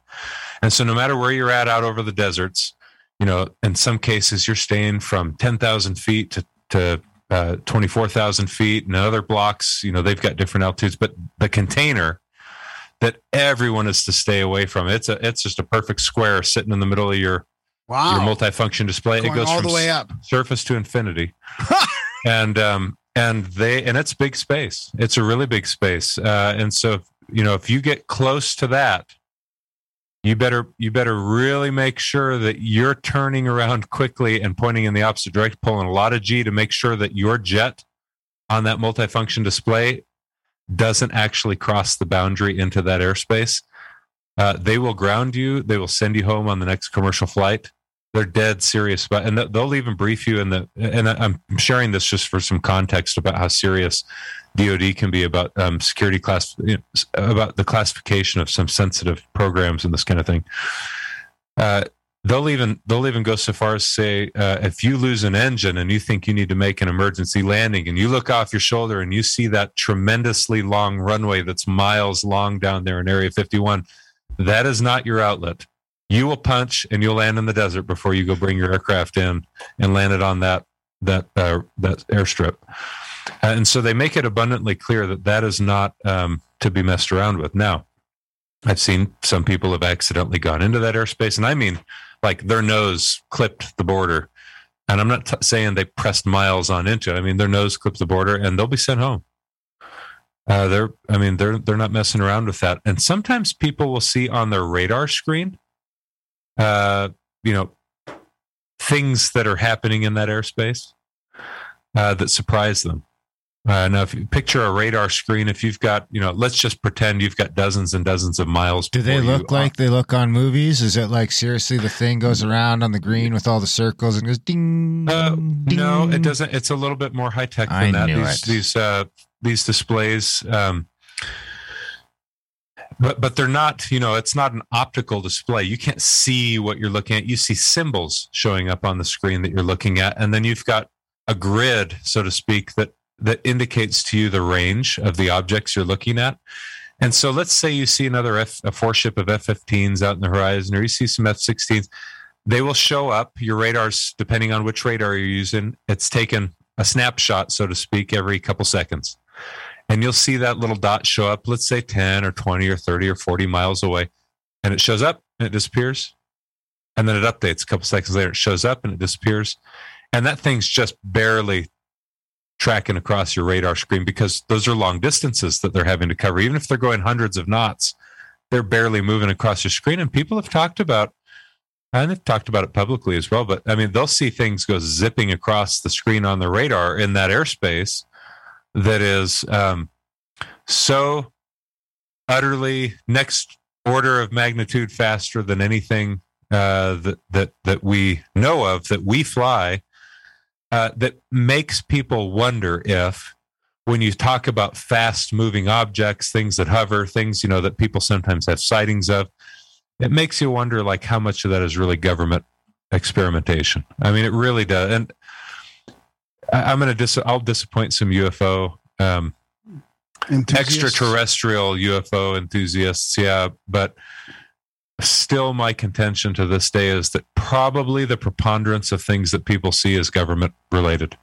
And so, no matter where you're at out over the deserts, you know, in some cases you're staying from 10,000 feet to, to uh, 24,000 feet, and other blocks, you know, they've got different altitudes, but the container that everyone is to stay away from. It's a it's just a perfect square sitting in the middle of your Wow. your multifunction display. Going it goes all from the way up. surface to infinity, and um and they and it's big space. It's a really big space, uh, and so you know if you get close to that, you better you better really make sure that you're turning around quickly and pointing in the opposite direction, pulling a lot of G to make sure that your jet on that multifunction display doesn't actually cross the boundary into that airspace. Uh, they will ground you. They will send you home on the next commercial flight. They're dead serious about, and they'll even brief you. In the and I'm sharing this just for some context about how serious DoD can be about um, security class, you know, about the classification of some sensitive programs and this kind of thing. Uh, they'll even they'll even go so far as say uh, if you lose an engine and you think you need to make an emergency landing and you look off your shoulder and you see that tremendously long runway that's miles long down there in area 51 that is not your outlet you will punch and you'll land in the desert before you go bring your aircraft in and land it on that that uh, that airstrip and so they make it abundantly clear that that is not um, to be messed around with now i've seen some people have accidentally gone into that airspace and i mean like their nose clipped the border. And I'm not t- saying they pressed miles on into it. I mean, their nose clipped the border and they'll be sent home. Uh, they're, I mean, they're, they're not messing around with that. And sometimes people will see on their radar screen, uh, you know, things that are happening in that airspace uh, that surprise them. Uh, now, if you picture a radar screen, if you've got, you know, let's just pretend you've got dozens and dozens of miles. Do they look like they look on movies? Is it like seriously the thing goes around on the green with all the circles and goes ding? Uh, ding. no, it doesn't. It's a little bit more high tech than I that. these it. these uh, these displays, um, but but they're not. You know, it's not an optical display. You can't see what you're looking at. You see symbols showing up on the screen that you're looking at, and then you've got a grid, so to speak, that that indicates to you the range of the objects you're looking at. And so, let's say you see another F, a four ship of F-15s out in the horizon, or you see some F-16s. They will show up. Your radars depending on which radar you're using it's taken a snapshot so to speak every couple seconds. And you'll see that little dot show up let's say 10 or 20 or 30 or 40 miles away. And it shows up and it disappears. And then it updates a couple seconds later it shows up and it disappears. And that thing's just barely tracking across your radar screen because those are long distances that they're having to cover even if they're going hundreds of knots they're barely moving across your screen and people have talked about and they've talked about it publicly as well. But I mean, they'll see things go zipping across the screen on the radar in that airspace that is um, so utterly next order of magnitude faster than anything uh, that that that we know of that we fly. Uh, that makes people wonder if, when you talk about fast moving objects, things that hover, things you know that people sometimes have sightings of, it makes you wonder like how much of that is really government experimentation. I mean, it really does. And I, I'm going to dis- I'll disappoint some UFO um, extraterrestrial UFO enthusiasts. Yeah, but still, my contention to this day is that probably the preponderance of things that people see is government related,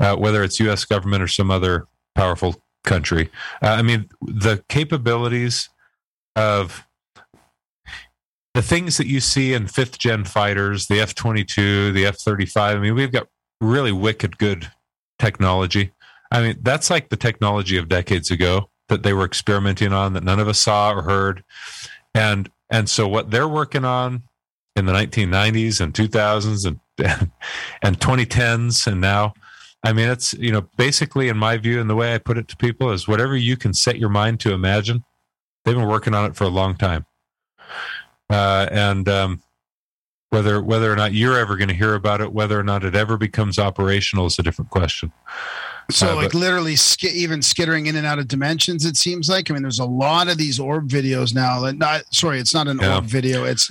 uh, whether it's U.S. government or some other powerful country. Uh, I mean, the capabilities of the things that you see in fifth gen fighters, the F 22, the F 35, I mean, we've got really wicked good technology. I mean, that's like the technology of decades ago that they were experimenting on that none of us saw or heard. And and so what they're working on in the 1990s and 2000s and and 2010s and now I mean it's you know basically in my view and the way I put it to people is whatever you can set your mind to imagine they've been working on it for a long time. Uh, and um, whether whether or not you're ever going to hear about it, whether or not it ever becomes operational, is a different question. So, Uh, like but- literally, sk- even skittering in and out of dimensions. It seems like. I mean, there's a lot of these orb videos now. That not sorry, it's not an Yeah. orb video. It's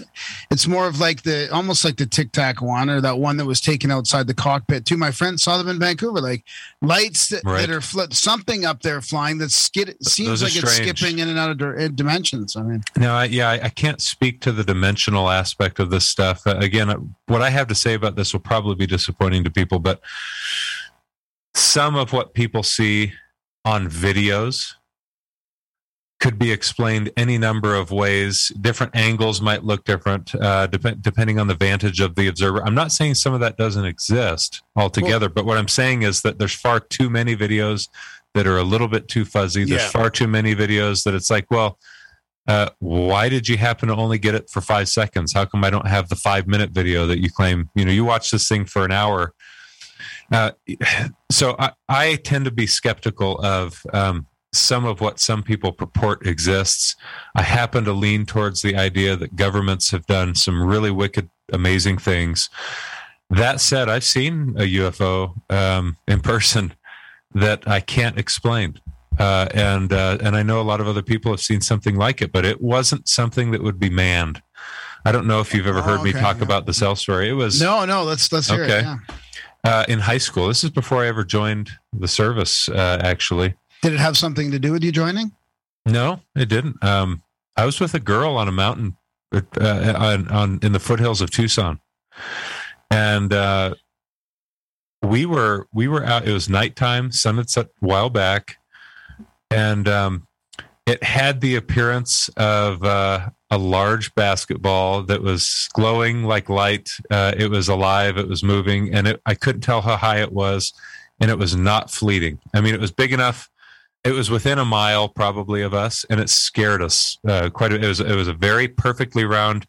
it's more of like the almost like the Tic Tac one or that one that was taken outside the cockpit. Too. My friend saw them in Vancouver. Like lights that, Right. that are fl- something up there flying that skid seems like it's skipping in and out of dimensions. I mean, No, I, yeah, I, I can't speak to the dimensional aspect of this stuff. Uh, again, uh, what I have to say about this will probably be disappointing to people, but some of what people see on videos could be explained any number of ways. Different angles might look different uh, dep- depending on the vantage of the observer. I'm not saying some of that doesn't exist altogether, but what I'm saying is that there's far too many videos that are a little bit too fuzzy. There's Yeah. far too many videos that it's like, well, uh, why did you happen to only get it for five seconds? How come I don't have the five minute video that you claim? You know, you watch this thing for an hour. Uh, so I, I tend to be skeptical of um, some of what some people purport exists. I happen to lean towards the idea that governments have done some really wicked, amazing things. That said, I've seen a UFO um, in person that I can't explain uh, and uh, and I know a lot of other people have seen something like it, but it wasn't something that would be manned. I don't know if you've ever Oh, heard me talk yeah. about the cell story. It was no, no. Let's let's hear Okay. it. Yeah. Uh, in high school. This is before I ever joined the service. Uh, actually, Did it have something to do with you joining? no, it didn't. Um, I was with a girl on a mountain uh, on, on in the foothills of Tucson, and uh, we were we were out. It was nighttime. Sun had set a while back, and um, it had the appearance of uh, a large basketball that was glowing like light. Uh, it was alive. It was moving, and it, I couldn't tell how high it was, and it was not fleeting. I mean, it was big enough. It was within a mile probably of us, and it scared us uh, quite. A, it was it was a very perfectly round.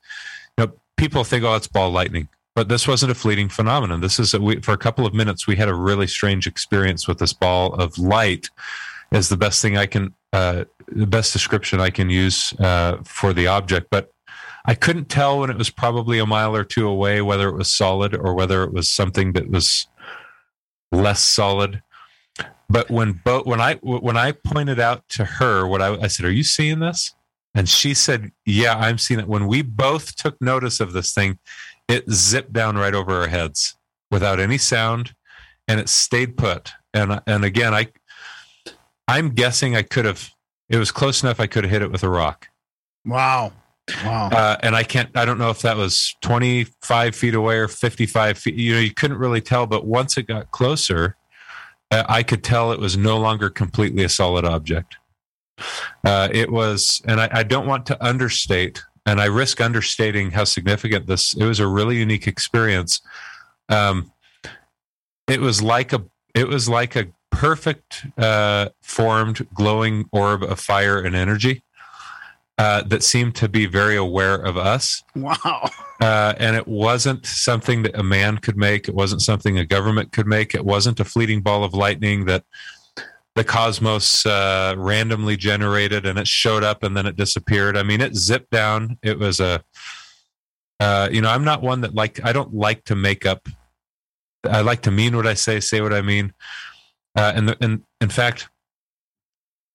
You know, people think, oh, it's ball lightning, but this wasn't a fleeting phenomenon. This is a, we, for a couple of minutes we had a really strange experience with this ball of light. Is the best thing I can, uh, the best description I can use uh, for the object, but. I couldn't tell when it was probably a mile or two away whether it was solid or whether it was something that was less solid. But when both when I when I pointed out to her what I, I said, "Are you seeing this?" and she said, "Yeah, I'm seeing it." When we both took notice of this thing, it zipped down right over our heads without any sound, and it stayed put. And and again, I I'm guessing I could have. It was close enough. I could have hit it with a rock. Wow. Wow. Uh, and I can't. I don't know if that was 25 feet away or 55 feet. You know, you couldn't really tell. But once it got closer, uh, I could tell it was no longer completely a solid object. Uh, it was, and I, I don't want to understate, and I risk understating how significant this. It was a really unique experience. Um, it was like a. It was like a perfect uh, formed glowing orb of fire and energy uh, that seemed to be very aware of us. wow. Uh, and it wasn't something that a man could make. It wasn't something a government could make. It wasn't a fleeting ball of lightning that the cosmos uh, randomly generated and it showed up and then it disappeared. I mean, it zipped down. It was a, uh, you know, I'm not one that like, I don't like to make up. I like to mean what I say, say what I mean. Uh, and, the, and in fact,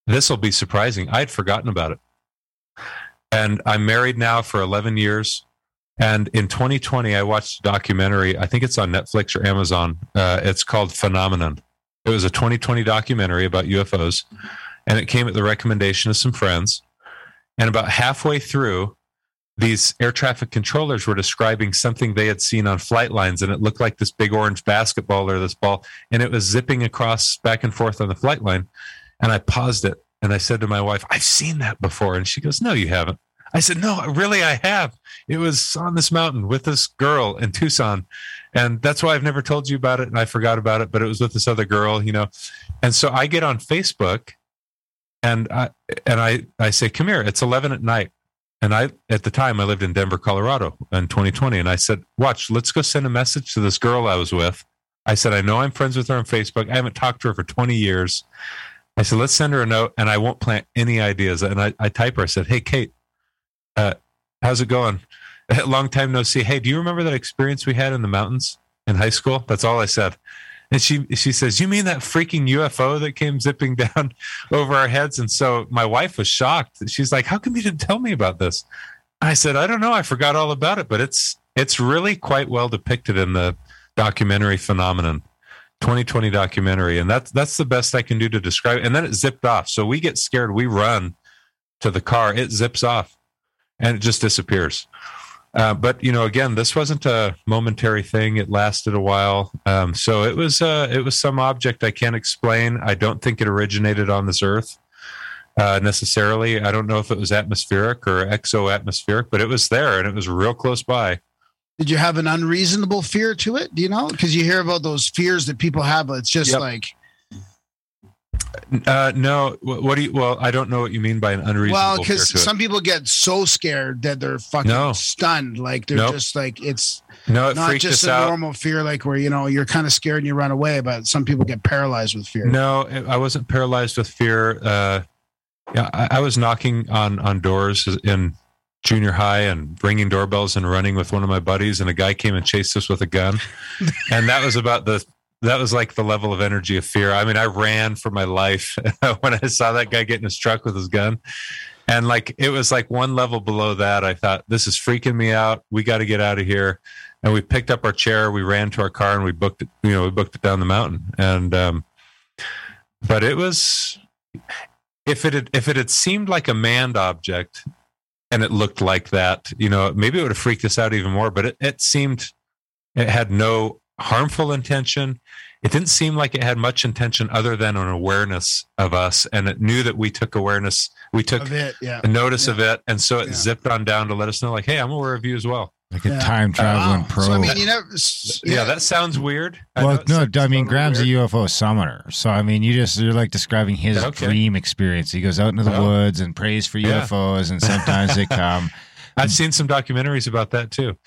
this will be surprising. I'd forgotten about it. And I'm married now for 11 years. And in 2020, I watched a documentary. I think it's on Netflix or Amazon. Uh, it's called Phenomenon. It was a 2020 documentary about UFOs, and it came at the recommendation of some friends. And about halfway through, these air traffic controllers were describing something they had seen on flight lines, and it looked like this big orange basketball or this ball, and it was zipping across back and forth on the flight line. And I paused it and I said to my wife, I've seen that before. And she goes, No, you haven't. I said, no, really, I have. It was on this mountain with this girl in Tucson. And that's why I've never told you about it. And I forgot about it, but it was with this other girl, you know. And so I get on Facebook and I, and I, I say, come here, it's 11 at night. And I, at the time, I lived in Denver, Colorado in 2020. And I said, watch, let's go send a message to this girl I was with. I said, I know I'm friends with her on Facebook. I haven't talked to her for 20 years. I said, let's send her a note and I won't plant any ideas. And I, I type her, I said, hey, Kate, uh, how's it going? Long time no see. Hey, do you remember that experience we had in the mountains in high school? That's all I said. And she she says, "You mean that freaking UFO that came zipping down over our heads?" And so my wife was shocked. She's like, "How come you didn't tell me about this?" I said, "I don't know. I forgot all about it, but it's it's really quite well depicted in the documentary phenomenon." 2020 documentary and that's that's the best i can do to describe it and then it zipped off so we get scared we run to the car it zips off and it just disappears uh, but you know again this wasn't a momentary thing it lasted a while um, so it was uh, it was some object i can't explain i don't think it originated on this earth uh, necessarily i don't know if it was atmospheric or exo-atmospheric but it was there and it was real close by Did you have an unreasonable fear to it? Do you know? Because you hear about those fears that people have. It's just Yep. like, uh, no what, what do you well i don't know what you mean by an unreasonable well, because some people get so scared that they're fucking No. stunned. Like they're Nope. just like it's no it not just a out normal fear, like where you know you're kind of scared and you run away. But some people get paralyzed with fear. No, I wasn't paralyzed with fear. Uh, yeah, I, I was knocking on on doors in junior high and ringing doorbells and running with one of my buddies, and a guy came and chased us with a gun, and that was about the that was like the level of energy of fear. I mean, I ran for my life when I saw that guy getting in his truck with his gun. And like it was like one level below that, I thought, this is freaking me out. We got to get out of here. And we picked up our chair, we ran to our car, and we booked it. You know, we booked it down the mountain. And um, but it was if it had if it had seemed like a manned object and it looked like that, you know, maybe it would have freaked us out even more. But it, it seemed it had no harmful intention. It didn't seem like it had much intention other than an awareness of us, and it knew that we took awareness, we took it, yeah. a notice of it, and so it Yeah. zipped on down to let us know, like, hey, I'm aware of you as well. Like a time traveling Wow. pro. So I mean, you know, Yeah, that sounds weird. I know well, it no, I mean, Graham's weird. a UFO summoner. So, I mean, you just, you're like describing his Okay. dream experience. He goes out into the Oh. woods and prays for Yeah. UFOs, and sometimes they come. I've seen some documentaries about that too.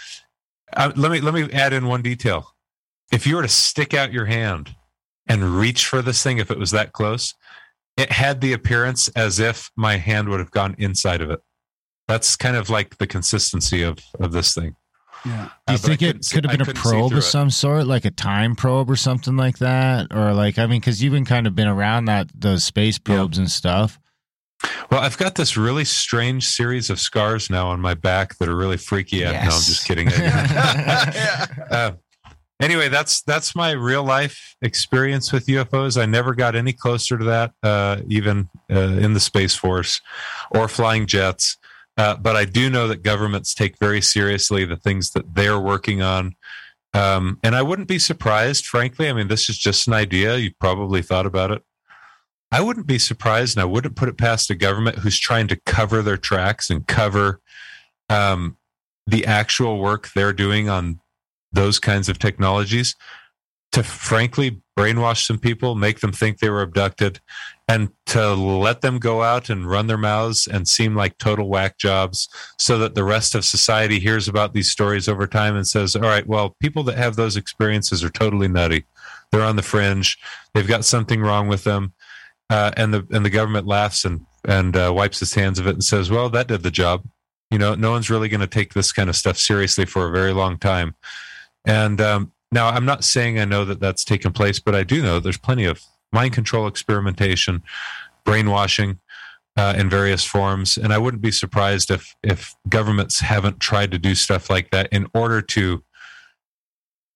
Uh, let me let me add in one detail. If you were to stick out your hand and reach for this thing, if it was that close, it had the appearance as if my hand would have gone inside of it. That's kind of like the consistency of of this thing. Yeah. Do you Uh, think it could have been a probe through of it. some sort, like a time probe or something like that? Or like, I mean, because you've been kind of been around that those space probes and stuff. Well, I've got this really strange series of scars now on my back that are really freaky. No, I'm just kidding. uh, anyway, that's that's my real life experience with UFOs. I never got any closer to that, uh, even uh, in the Space Force or flying jets. Uh, but I do know that governments take very seriously the things that they're working on. Um, and I wouldn't be surprised, frankly. I mean, this is just an idea. You probably thought about it. I wouldn't be surprised, and I wouldn't put it past a government who's trying to cover their tracks and cover um, the actual work they're doing on those kinds of technologies to frankly brainwash some people, make them think they were abducted, and to let them go out and run their mouths and seem like total whack jobs so that the rest of society hears about these stories over time and says, all right, well, people that have those experiences are totally nutty. They're on the fringe. They've got something wrong with them. Uh, and the and the government laughs and and uh, wipes its hands of it and says, "Well, that did the job." You know, no one's really going to take this kind of stuff seriously for a very long time. And um, now, I'm not saying I know that that's taken place, but I do know there's plenty of mind control experimentation, brainwashing uh, in various forms, and I wouldn't be surprised if if governments haven't tried to do stuff like that in order to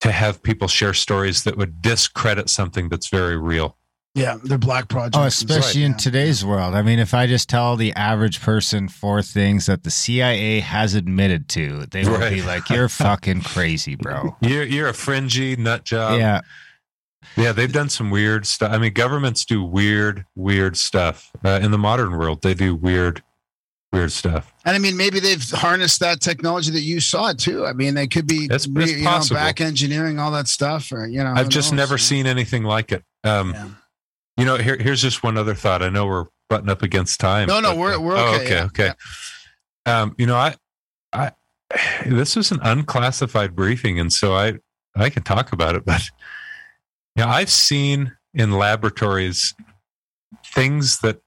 to have people share stories that would discredit something that's very real. Yeah, they're black projects. Oh, especially stuff, in yeah. today's world. I mean, if I just tell the average person four things that the CIA has admitted to, they will be like, "You're fucking crazy, bro." You're you're a fringy nut job. yeah, Yeah, they've done some weird stuff. I mean, governments do weird, weird stuff. Uh, in the modern world, they do weird, weird stuff. And I mean, maybe they've harnessed that technology that you saw too. I mean, they could be It's- re- you know, back engineering all that stuff, or you know. I've just knows, never you know? seen anything like it. Um, Yeah. You know, here, here's just one other thought. I know we're butting up against time. No, no, but, we're- uh, we're oh, okay, okay, yeah, okay. Um, you know, I, I, this was an unclassified briefing, and so I, I can talk about it. But yeah, I've seen in laboratories things that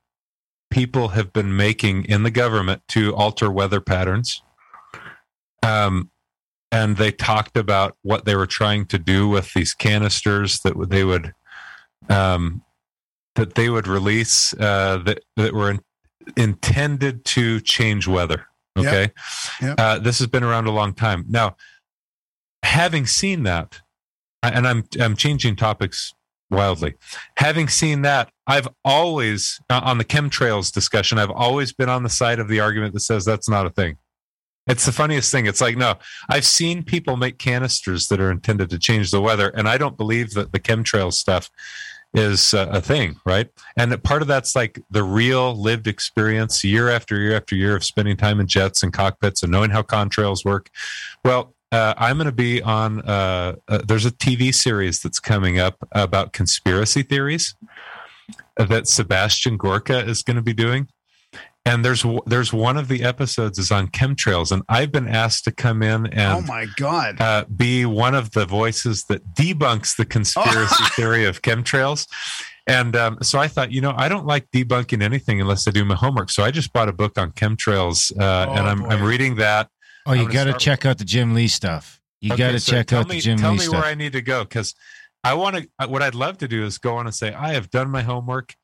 people have been making in the government to alter weather patterns. Um, and they talked about what they were trying to do with these canisters that they would um, that they would release uh, that that were in, intended to change weather. Okay, Yep. Uh, this has been around a long time now. Having seen that, and I'm I'm changing topics wildly. Having seen that, I've always uh, on the chemtrails discussion. I've always been on the side of the argument that says that's not a thing. It's the funniest thing. It's like, no, I've seen people make canisters that are intended to change the weather, and I don't believe that the chemtrail stuff is uh, a thing, right? And part of that's like the real lived experience, year after year after year of spending time in jets and cockpits and knowing how contrails work. Well, uh, I'm going to be on. Uh, uh, there's a TV series that's coming up about conspiracy theories that Sebastian Gorka is going to be doing and there's there's one of the episodes is on chemtrails and i've been asked to come in and Oh my god! uh, be one of the voices that debunks the conspiracy theory of chemtrails and um, so i thought you know i don't like debunking anything unless i do my homework so i just bought a book on chemtrails uh, Oh, and I'm, boy. I'm reading that Oh, I'm you got to start- check out the Jim Lee stuff. You Okay, got to so check out me, the Jim Lee stuff. tell Lee me stuff. where i need to go because i want to what i'd love to do is go on and say i have done my homework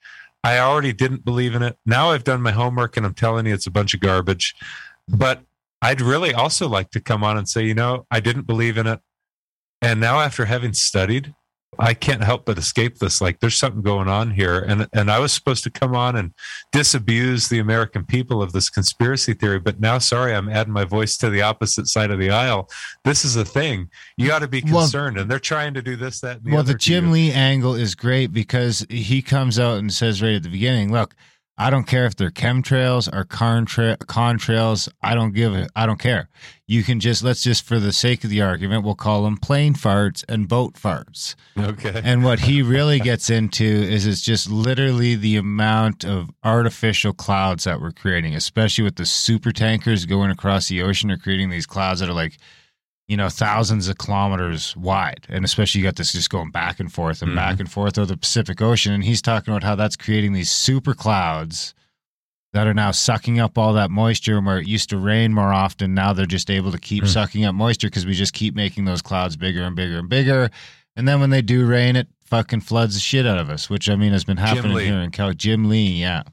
i already didn't believe in it. Now i've done my homework and i'm telling you it's a bunch of garbage. But i'd really also like to come on and say you know i didn't believe in it. And now after having studied i can't help but escape this like there's something going on here and and i was supposed to come on and disabuse the american people of this conspiracy theory but now sorry i'm adding my voice to the opposite side of the aisle this is a thing you got to be Well- concerned and they're trying to do this that and the well, the Jim. Lee angle is great because he comes out and says right at the beginning, "Look, I don't care if they're chemtrails or contra- contrails. I don't give it. I don't care. You can just let's just for the sake of the argument, we'll call them plane farts and boat farts. okay And what he really gets into is it's just literally the amount of artificial clouds that we're creating, especially with the super tankers going across the ocean are creating these clouds that are like, you know, thousands of kilometers wide. And especially you got this just going back and forth and mm-hmm. back and forth over the Pacific Ocean. And he's talking about how that's creating these super clouds that are now sucking up all that moisture where it used to rain more often. Now they're just able to keep Hmm. sucking up moisture because we just keep making those clouds bigger and bigger and bigger. And then when they do rain, it fucking floods the shit out of us, which I mean has been happening here in Cal. Jim Lee, yeah.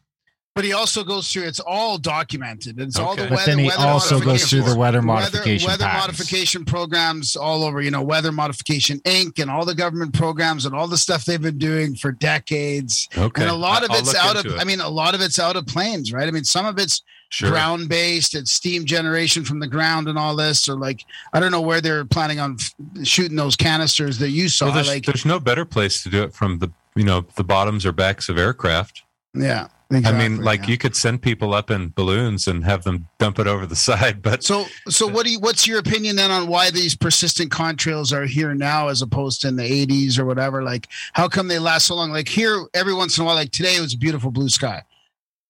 But he also goes through. It's all documented. It's all the Okay. weather. But then he weather also goes through the weather modification weather, weather modification programs all over. You know, Weather Modification Inc. and all the government programs and all the stuff they've been doing for decades. okay And a lot of I'll it's out of. it. I mean, a lot of it's out of planes, right? I mean, some of it's sure ground based. It's steam generation from the ground and all this. Or like, I don't know where they're planning on f- shooting those canisters that you saw. well, there's, like, there's no better place to do it from the you know the bottoms or backs of aircraft yeah. I mean like yeah. you could send people up in balloons and have them dump it over the side but So, so what do you? What's your opinion then on why these persistent contrails are here now, as opposed to in the '80s or whatever? Like, how come they last so long? Like here, every once in a while, like today, it was a beautiful blue sky,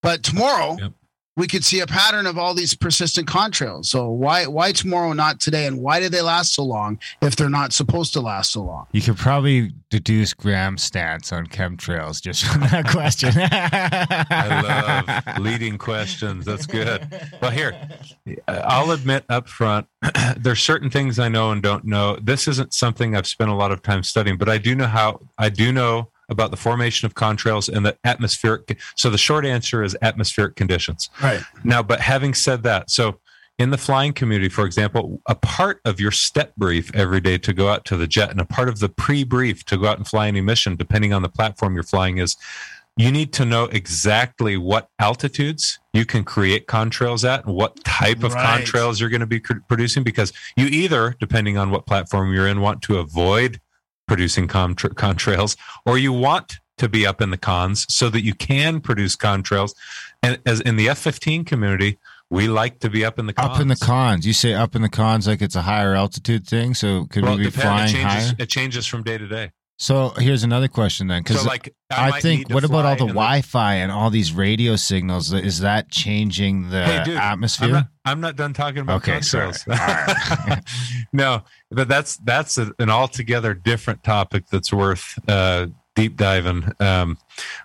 but tomorrow Yep. We could see a pattern of all these persistent contrails. So why, why tomorrow, not today? And why do they last so long if they're not supposed to last so long? You could probably deduce Graham's stance on chemtrails just from that question. I love leading questions. That's good. Well, here, uh, I'll admit up front, there's certain things I know and don't know. This isn't something I've spent a lot of time studying, but I do know how, I do know about the formation of contrails and the atmospheric. So the short answer is atmospheric conditions. Right. Now, but having said that, so in the flying community, for example, a part of your step brief every day to go out to the jet and a part of the pre brief to go out and fly any mission, depending on the platform you're flying, is you need to know exactly what altitudes you can create contrails at and what type of Right. contrails you're going to be producing because you either, depending on what platform you're in, want to avoid producing contra- contrails or you want to be up in the cons so that you can produce contrails. And as in the F 15 community, we like to be up in the cons. Up in the cons. You say up in the cons like it's a higher altitude thing. So could Well, we be flying it changes, higher? It changes from day to day. So here's another question then, because So, like, I, I, think what about all the Wi-Fi and all these radio signals? Is that changing the Hey, dude, atmosphere? I'm not, I'm not done talking about Okay, contrails. no, but that's that's a, an altogether different topic that's worth uh, deep diving. Um,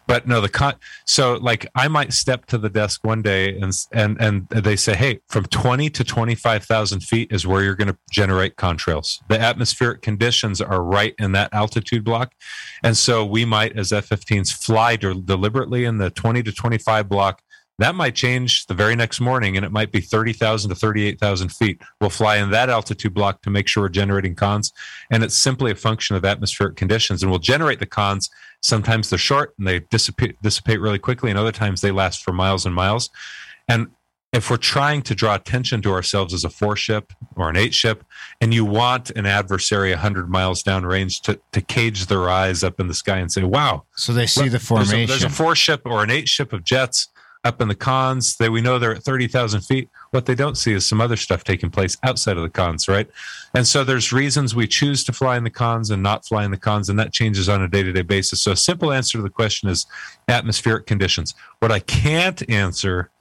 but no, the con. So like, I might step to the desk one day and and and they say, hey, from twenty to twenty five thousand feet is where you're going to generate contrails. The atmospheric conditions are right in that altitude block, and so we might, as F-15s, fly de- deliberately in the twenty to twenty five block. That might change the very next morning, and it might be 30,000 to 38,000 feet. We'll fly in that altitude block to make sure we're generating cons. And it's simply a function of atmospheric conditions. And we'll generate the cons. Sometimes they're short and they dissipate, dissipate really quickly, and other times they last for miles and miles. And if we're trying to draw attention to ourselves as a four ship or an eight ship, and you want an adversary 100 miles downrange to, to cage their eyes up in the sky and say, wow, so they see Look, the there's a- formation. There's a, four ship or an eight ship of jets up in the cons. That we know they're at thirty thousand feet. What they don't see is some other stuff taking place outside of the cons, right? And so there's reasons we choose to fly in the cons and not fly in the cons, and that changes on a day to day basis. So a simple answer to the question is atmospheric conditions. What I can't answer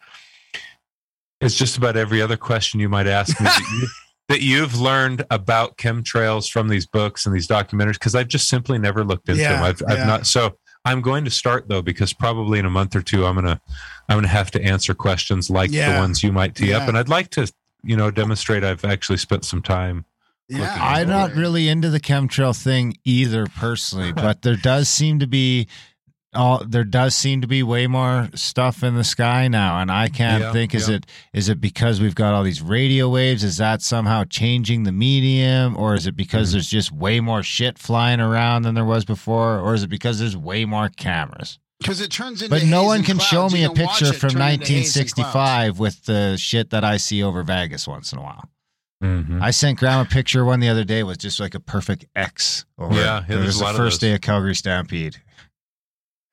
is just about every other question you might ask me. that you- That you've learned about chemtrails from these books and these documentaries, because I've just simply never looked into Yeah, them. I've, I've not. So I'm going to start though, because probably in a month or two, I'm gonna I'm gonna have to answer questions like Yeah. the ones you might tee Yeah. up, and I'd like to, you know, demonstrate I've actually spent some time. Yeah, I'm not really into the chemtrail thing either personally, but there does seem to be all there does seem to be way more stuff in the sky now and I can't Yeah, think is yeah. it is it because we've got all these radio waves is that somehow changing the medium or is it because Mm-hmm. there's just way more shit flying around than there was before or is it because there's way more cameras because it turns into. but no one can show me You a picture from turn into haze and clouds. 1965 with the shit that I see over Vegas once in a while Mm-hmm. I sent Graham a picture one the other day with just like a perfect X over Yeah, it. yeah, it was the first day of Calgary Stampede.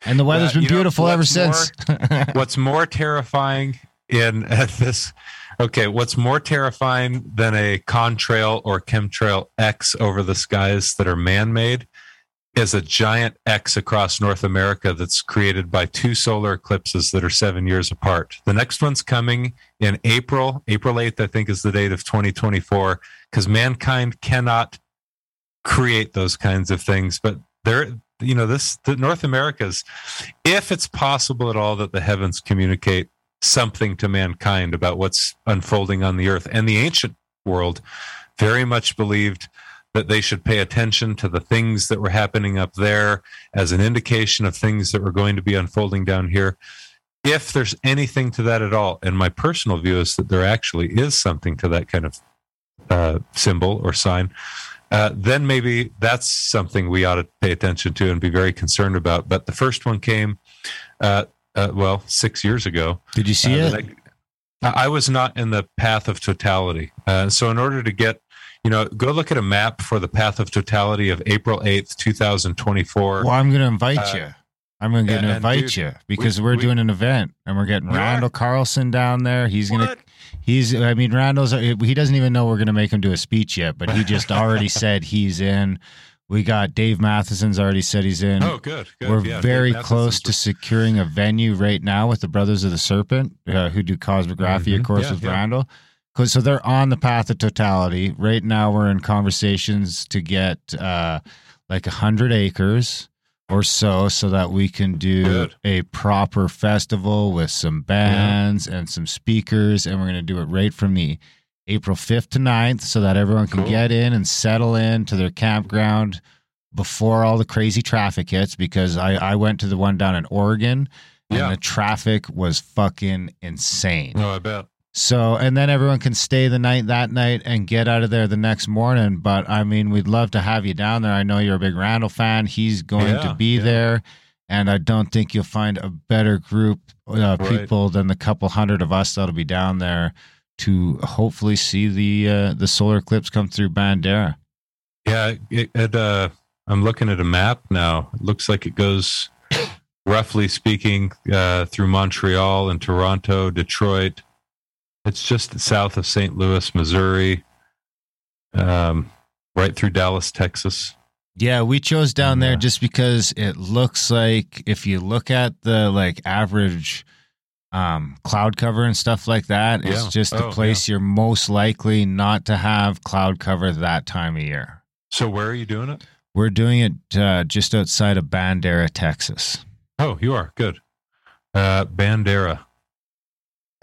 And the weather's been you know, beautiful ever since. what's more terrifying in uh, this? Okay, what's more terrifying than a contrail or chemtrail X over the skies that are man-made is a giant X across North America that's created by two solar eclipses that are seven years apart. The next one's coming in April. April 8th, I think, is the date of 2024, because mankind cannot create those kinds of things. But there, you know, this the North America's, if it's possible at all that the heavens communicate something to mankind about what's unfolding on the earth, and the ancient world very much believed that they should pay attention to the things that were happening up there as an indication of things that were going to be unfolding down here. If there's anything to that at all, and my personal view is that there actually is something to that kind of uh, symbol or sign, uh, then maybe that's something we ought to pay attention to and be very concerned about. But the first one came, uh, uh, well, six years ago. Did you see Uh, it? I I was not in the path of totality. Uh, so, in order to get, you know, go look at a map for the path of totality of April 8th, 2024. well, I'm going to invite you. I'm going to invite dude, you because we- are we- doing an event and we're getting We? Randall Carlson down there. He's going to? He's, I mean, Randall's, he doesn't even know we're going to make him do a speech yet, but he just already said he's in. We got Dave Matheson's already said he's in. Oh, good. good. We're Yeah, very close to securing a venue right now with the Brothers of the Serpent, uh, who do cosmography, of Mhm. course, Yeah, with yeah. Randall. So they're on the path of totality. Right now, we're in conversations to get uh, like a hundred acres or so, so that we can do Good. a proper festival with some bands and some speakers, and we're going to do it right from the April 5th to 9th so that everyone can Cool. get in and settle in to their campground before all the crazy traffic hits because I, I went to the one down in Oregon and Yeah. the traffic was fucking insane. Oh, I bet. So, and then everyone can stay the night that night and get out of there the next morning. But I mean, we'd love to have you down there. I know you're a big Randall fan. He's going Yeah, to be yeah. there. And I don't think you'll find a better group uh, Right. people than the couple hundred of us that'll be down there to hopefully see the uh, the solar eclipse come through Bandera. Yeah, it, it, uh, I'm looking at a map now. It looks like it goes, roughly speaking, uh, through Montreal and Toronto, Detroit, It's just south of St. Louis, Missouri, um, right through Dallas, Texas. Yeah, we chose down there just because it looks like if you look at the like average um cloud cover and stuff like that, it's just the Oh, place you're most likely not to have cloud cover that time of year. So where are you doing it? We're doing it uh, just outside of Bandera, Texas. Oh, you are good. Uh, Bandera.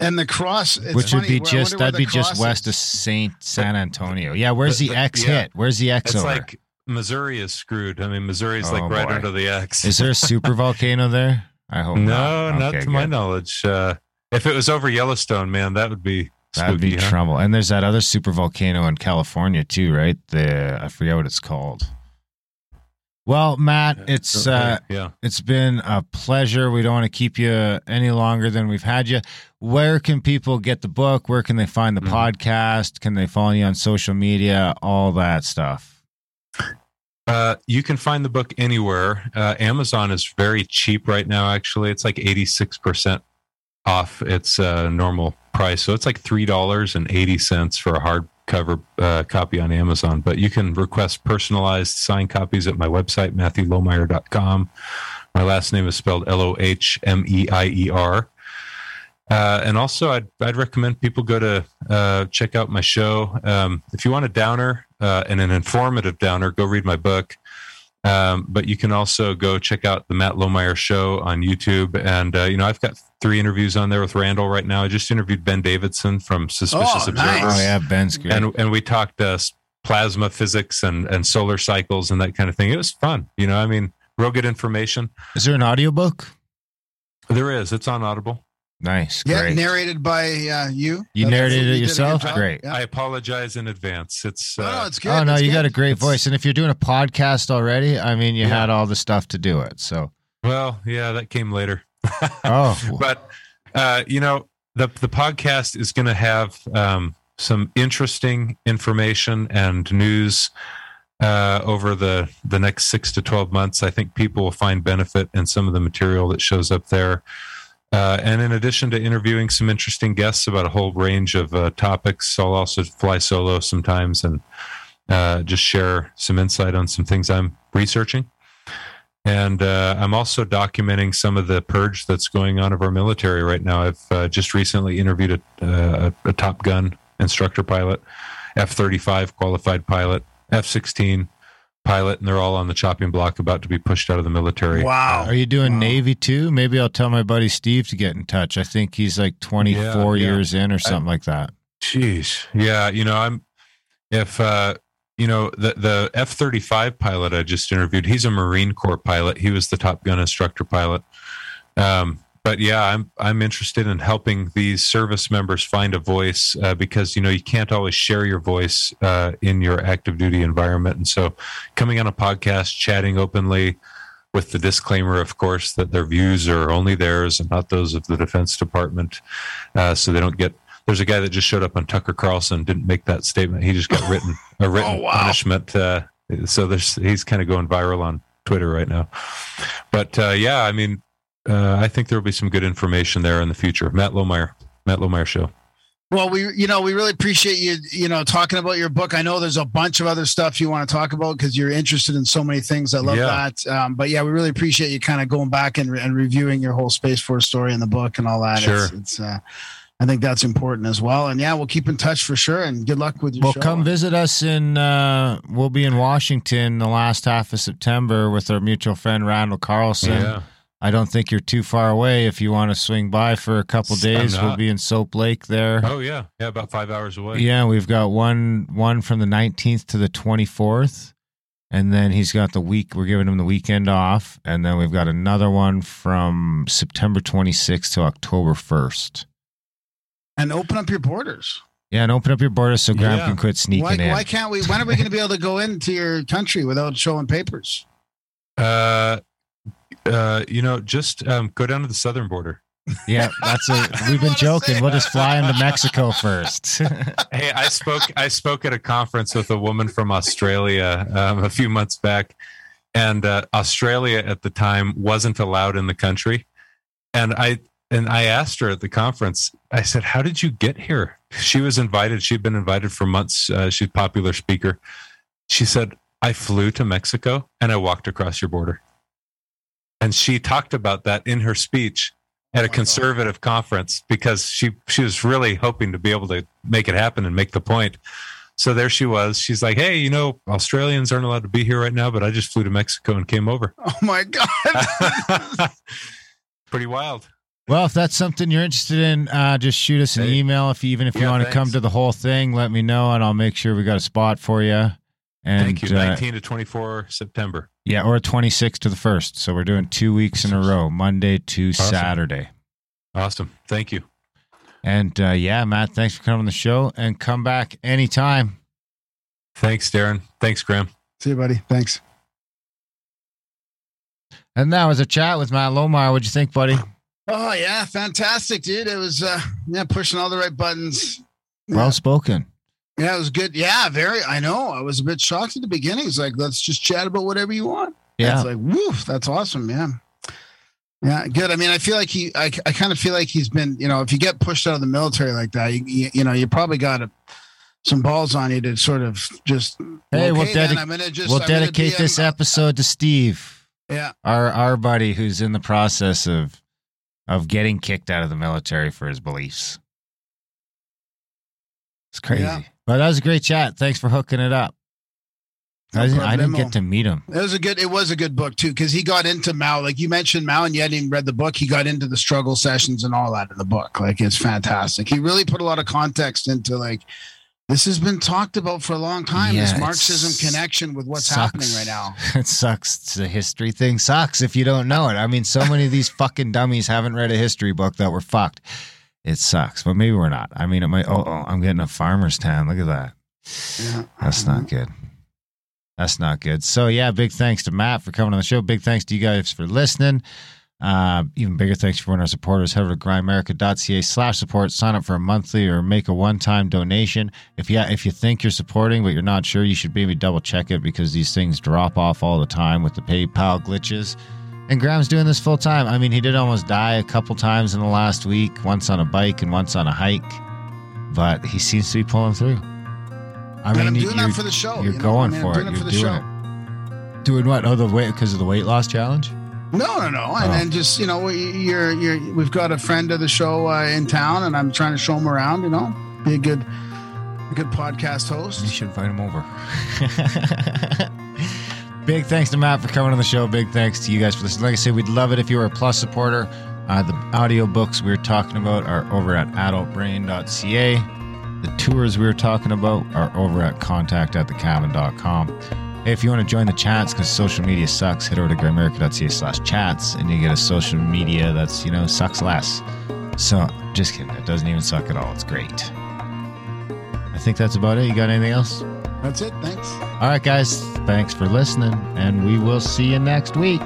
And the cross, it's which would be just that'd be just cross west of. Saint San Antonio. Yeah, where's The- the, the- X yeah. hit? Where's the X It's over? like Missouri is screwed. I mean, Missouri's Oh, like right boy. under the X. Is there a super volcano there? I hope no, not. not Okay, to my knowledge. Uh, if it was over Yellowstone, man, that would be That'd be huh? trouble. And there's that other super volcano in California too, right? The I forget what it's called. Well, Matt, it's uh yeah. it's been a pleasure. We don't want to keep you any longer than we've had you. Where can people get the book? Where can they find the Mhm. podcast? Can they follow you on social media? All that stuff. Uh, you can find the book anywhere. Uh, Amazon is very cheap right now. Actually, it's like eighty six percent off its uh, normal price. So it's like three dollars and eighty cents for a hardcover uh, copy on Amazon. But you can request personalized signed copies at my website matthewlohmeier.com. My last name is spelled L O H M E I E R. Uh, and also, I'd, I'd recommend people go to uh, check out my show. Um, if you want a downer uh, and an informative downer, go read my book. Um, but you can also go check out the Matt Lohmeier show on YouTube. And, uh, you know, I've got three interviews on there with Randall right now. I just interviewed Ben Davidson from Suspicious Oh, Observer. nice. Oh yeah, Ben's great. And, and we talked uh, plasma physics and, and solar cycles and that kind of thing. It was fun. You know, I mean, real good information. Is there an audiobook? There is. It's on Audible. Nice. Yeah, Great. narrated by uh, you. You That's- narrated it you did a good yourself? Great. Yeah. I apologize in advance. It's No, no, uh, it's good. oh no, it's you got a great It's- voice. And if you're doing a podcast already, I mean you Yeah. had all the stuff to do it. So well, yeah, that came later. Oh but uh, you know the the podcast is going to have um, some interesting information and news uh, over the the next six to twelve months. I think people will find benefit in some of the material that shows up there. Uh, and in addition to interviewing some interesting guests about a whole range of uh, topics, I'll also fly solo sometimes and uh, just share some insight on some things I'm researching. And uh, I'm also documenting some of the purge that's going on of our military right now. I've uh, just recently interviewed a, uh, a Top Gun instructor pilot, F 35 qualified pilot, F 16 pilot, and they're all on the chopping block about to be pushed out of the military. Wow. Are you doing Wow. Navy too? Maybe I'll tell my buddy Steve to get in touch. I think he's like 24 Yeah, yeah. years in or something like that. Jeez. Yeah, you know, I'm if uh you know the the F thirty five pilot I just interviewed, he's a Marine Corps pilot. He was the Top Gun instructor pilot. Um, but yeah, I'm I'm interested in helping these service members find a voice uh, because you know you can't always share your voice uh, in your active duty environment, and so coming on a podcast, chatting openly, with the disclaimer, of course, that their views are only theirs and not those of the Defense Department, uh, so they don't get. There's a guy that just showed up on Tucker Carlson, didn't make that statement. He just got written a written Oh, wow. punishment. Uh, so there's he's kind of going viral on Twitter right now. But uh, yeah, I mean, uh, I think there will be some good information there in the future. Matt Lohmeier, Matt Lohmeier show. Well, we you know we really appreciate you you know talking about your book. I know there's a bunch of other stuff you want to talk about because you're interested in so many things. I love Yeah. that. Um, but yeah, we really appreciate you kind of going back and, and reviewing your whole Space Force story in the book and all that. Sure. It's, it's uh, I think that's important as well. And yeah, we'll keep in touch for sure. And good luck with your show. Well, show. come visit us in. Uh, we'll be in Washington the last half of September with our mutual friend Randall Carlson. Yeah, I don't think you're too far away. If you want to swing by for a couple I'm days, we'll be in Soap Lake there. Oh yeah, yeah, about five hours away. Yeah, we've got one one from the 19th to the 24th. And then he's got the week, we're giving him the weekend off. And then we've got another one from September 26th to October 1st. and open up your borders. Yeah, and open up your borders so Graham Yeah. can quit sneaking Why, in. why can't we? When are we going to be able to go into your country without showing papers? Uh, uh, you know, just um, go down to the southern border. Yeah, that's a. We've been joking. We'll just fly into Mexico first. Hey, I spoke. I spoke at a conference with a woman from Australia um, a few months back, and uh, Australia at the time wasn't allowed in the country. And I, and I asked her at the conference, I said, How did you get here? She was invited. She'd been invited for months. Uh, she's a popular speaker. She said, I flew to Mexico and I walked across your border. And she talked about that in her speech at a conservative conference because she she was really hoping to be able to make it happen and make the point. So there she was. She's like, "Hey, you know, Australians aren't allowed to be here right now, but I just flew to Mexico and came over." Oh my god. Pretty wild. Well, if that's something you're interested in, uh, just shoot us an Hey. email. If you, even if you Yeah, want to come to the whole thing, let me know, and I'll make sure we got a spot for you. And Thank you. uh, 19 to 24 September. yeah, or 26 to the first. So we're doing two weeks in a row, Monday to Awesome. Saturday. Awesome. Thank you. And uh, yeah, Matt, thanks for coming on the show, and come back anytime. Thanks, Darren. Thanks, Graham. See you, buddy. Thanks. And that was a chat with Matt Lohmeier. What'd you think, buddy? Oh yeah, fantastic, dude. It was uh yeah, pushing all the right buttons. Well spoken. Yeah, it was good. Yeah, very. I know. I was a bit shocked at the beginning. It's like, let's just chat about whatever you want. Yeah. It's like, woof, that's awesome, yeah. Yeah, good. I mean, I feel like he, I, I kind of feel like he's been, you know, if you get pushed out of the military like that, you, you, you know, you probably got a, some balls on you to sort of just, Hey, we'll, okay, then dedi- I'm gonna just, we'll I'm gonna dedicate be a- this episode to Steve, Yeah, our our buddy who's in the process of of getting kicked out of the military for his beliefs. It's crazy. Yeah. But that was a great chat. Thanks for hooking it up. No I, didn't, I didn't get to meet him. it was a good, it was a good book too, because he got into Mao, like you mentioned Mao, and you hadn't even read the book. He got into the struggle sessions and all that in the book. Like it's fantastic. He really put a lot of context into like. This has been talked about for a long time. Yeah, this Marxism connection with what's Sucks. happening right now. it sucks. The history thing sucks if you don't know it. I mean, so many of these fucking dummies haven't read a history book that we're fucked. It sucks, but maybe we're not. I mean, it might. Oh, oh I'm getting a farmer's tan. Look at that. Yeah. That's not good. That's not good. So yeah, big thanks to Matt for coming on the show. Big thanks to you guys for listening. Uh, even bigger thanks for one of our supporters. Head over to grimerica.ca slash support. Sign up for a monthly or make a one-time donation. If you if you think you're supporting but you're not sure, you should maybe double check it because these things drop off all the time with the PayPal glitches. And Graham's doing this full time. I mean, he did almost die a couple times in the last week, once on a bike and once on a hike, but he seems to be pulling through. I mean, I'm doing that for the show. You're you know? going for I'm doing it. it You're for the doing show. it. Doing what? Oh, the weight because of the weight loss challenge. No, no, no. And Oh. then just you know, we- you're you're we've got a friend of the show uh, in town, and I'm trying to show him around. You know, be a good, a good podcast host. You should invite him over. Big thanks to Matt for coming on the show. Big thanks to you guys for listening. Like I said, we'd love it if you were a Plus supporter. Uh, the audio books we were talking about are over at adultbrain.ca. The tours we were talking about are over at contact at thecabin.com. Hey, if you want to join the chats because social media sucks, head over to grimerica.ca slash chats and you get a social media that's, you know, sucks less. So, just kidding. It doesn't even suck at all. It's great. I think that's about it. You got anything else? That's it. Thanks. All right, guys. Thanks for listening, and we will see you next week.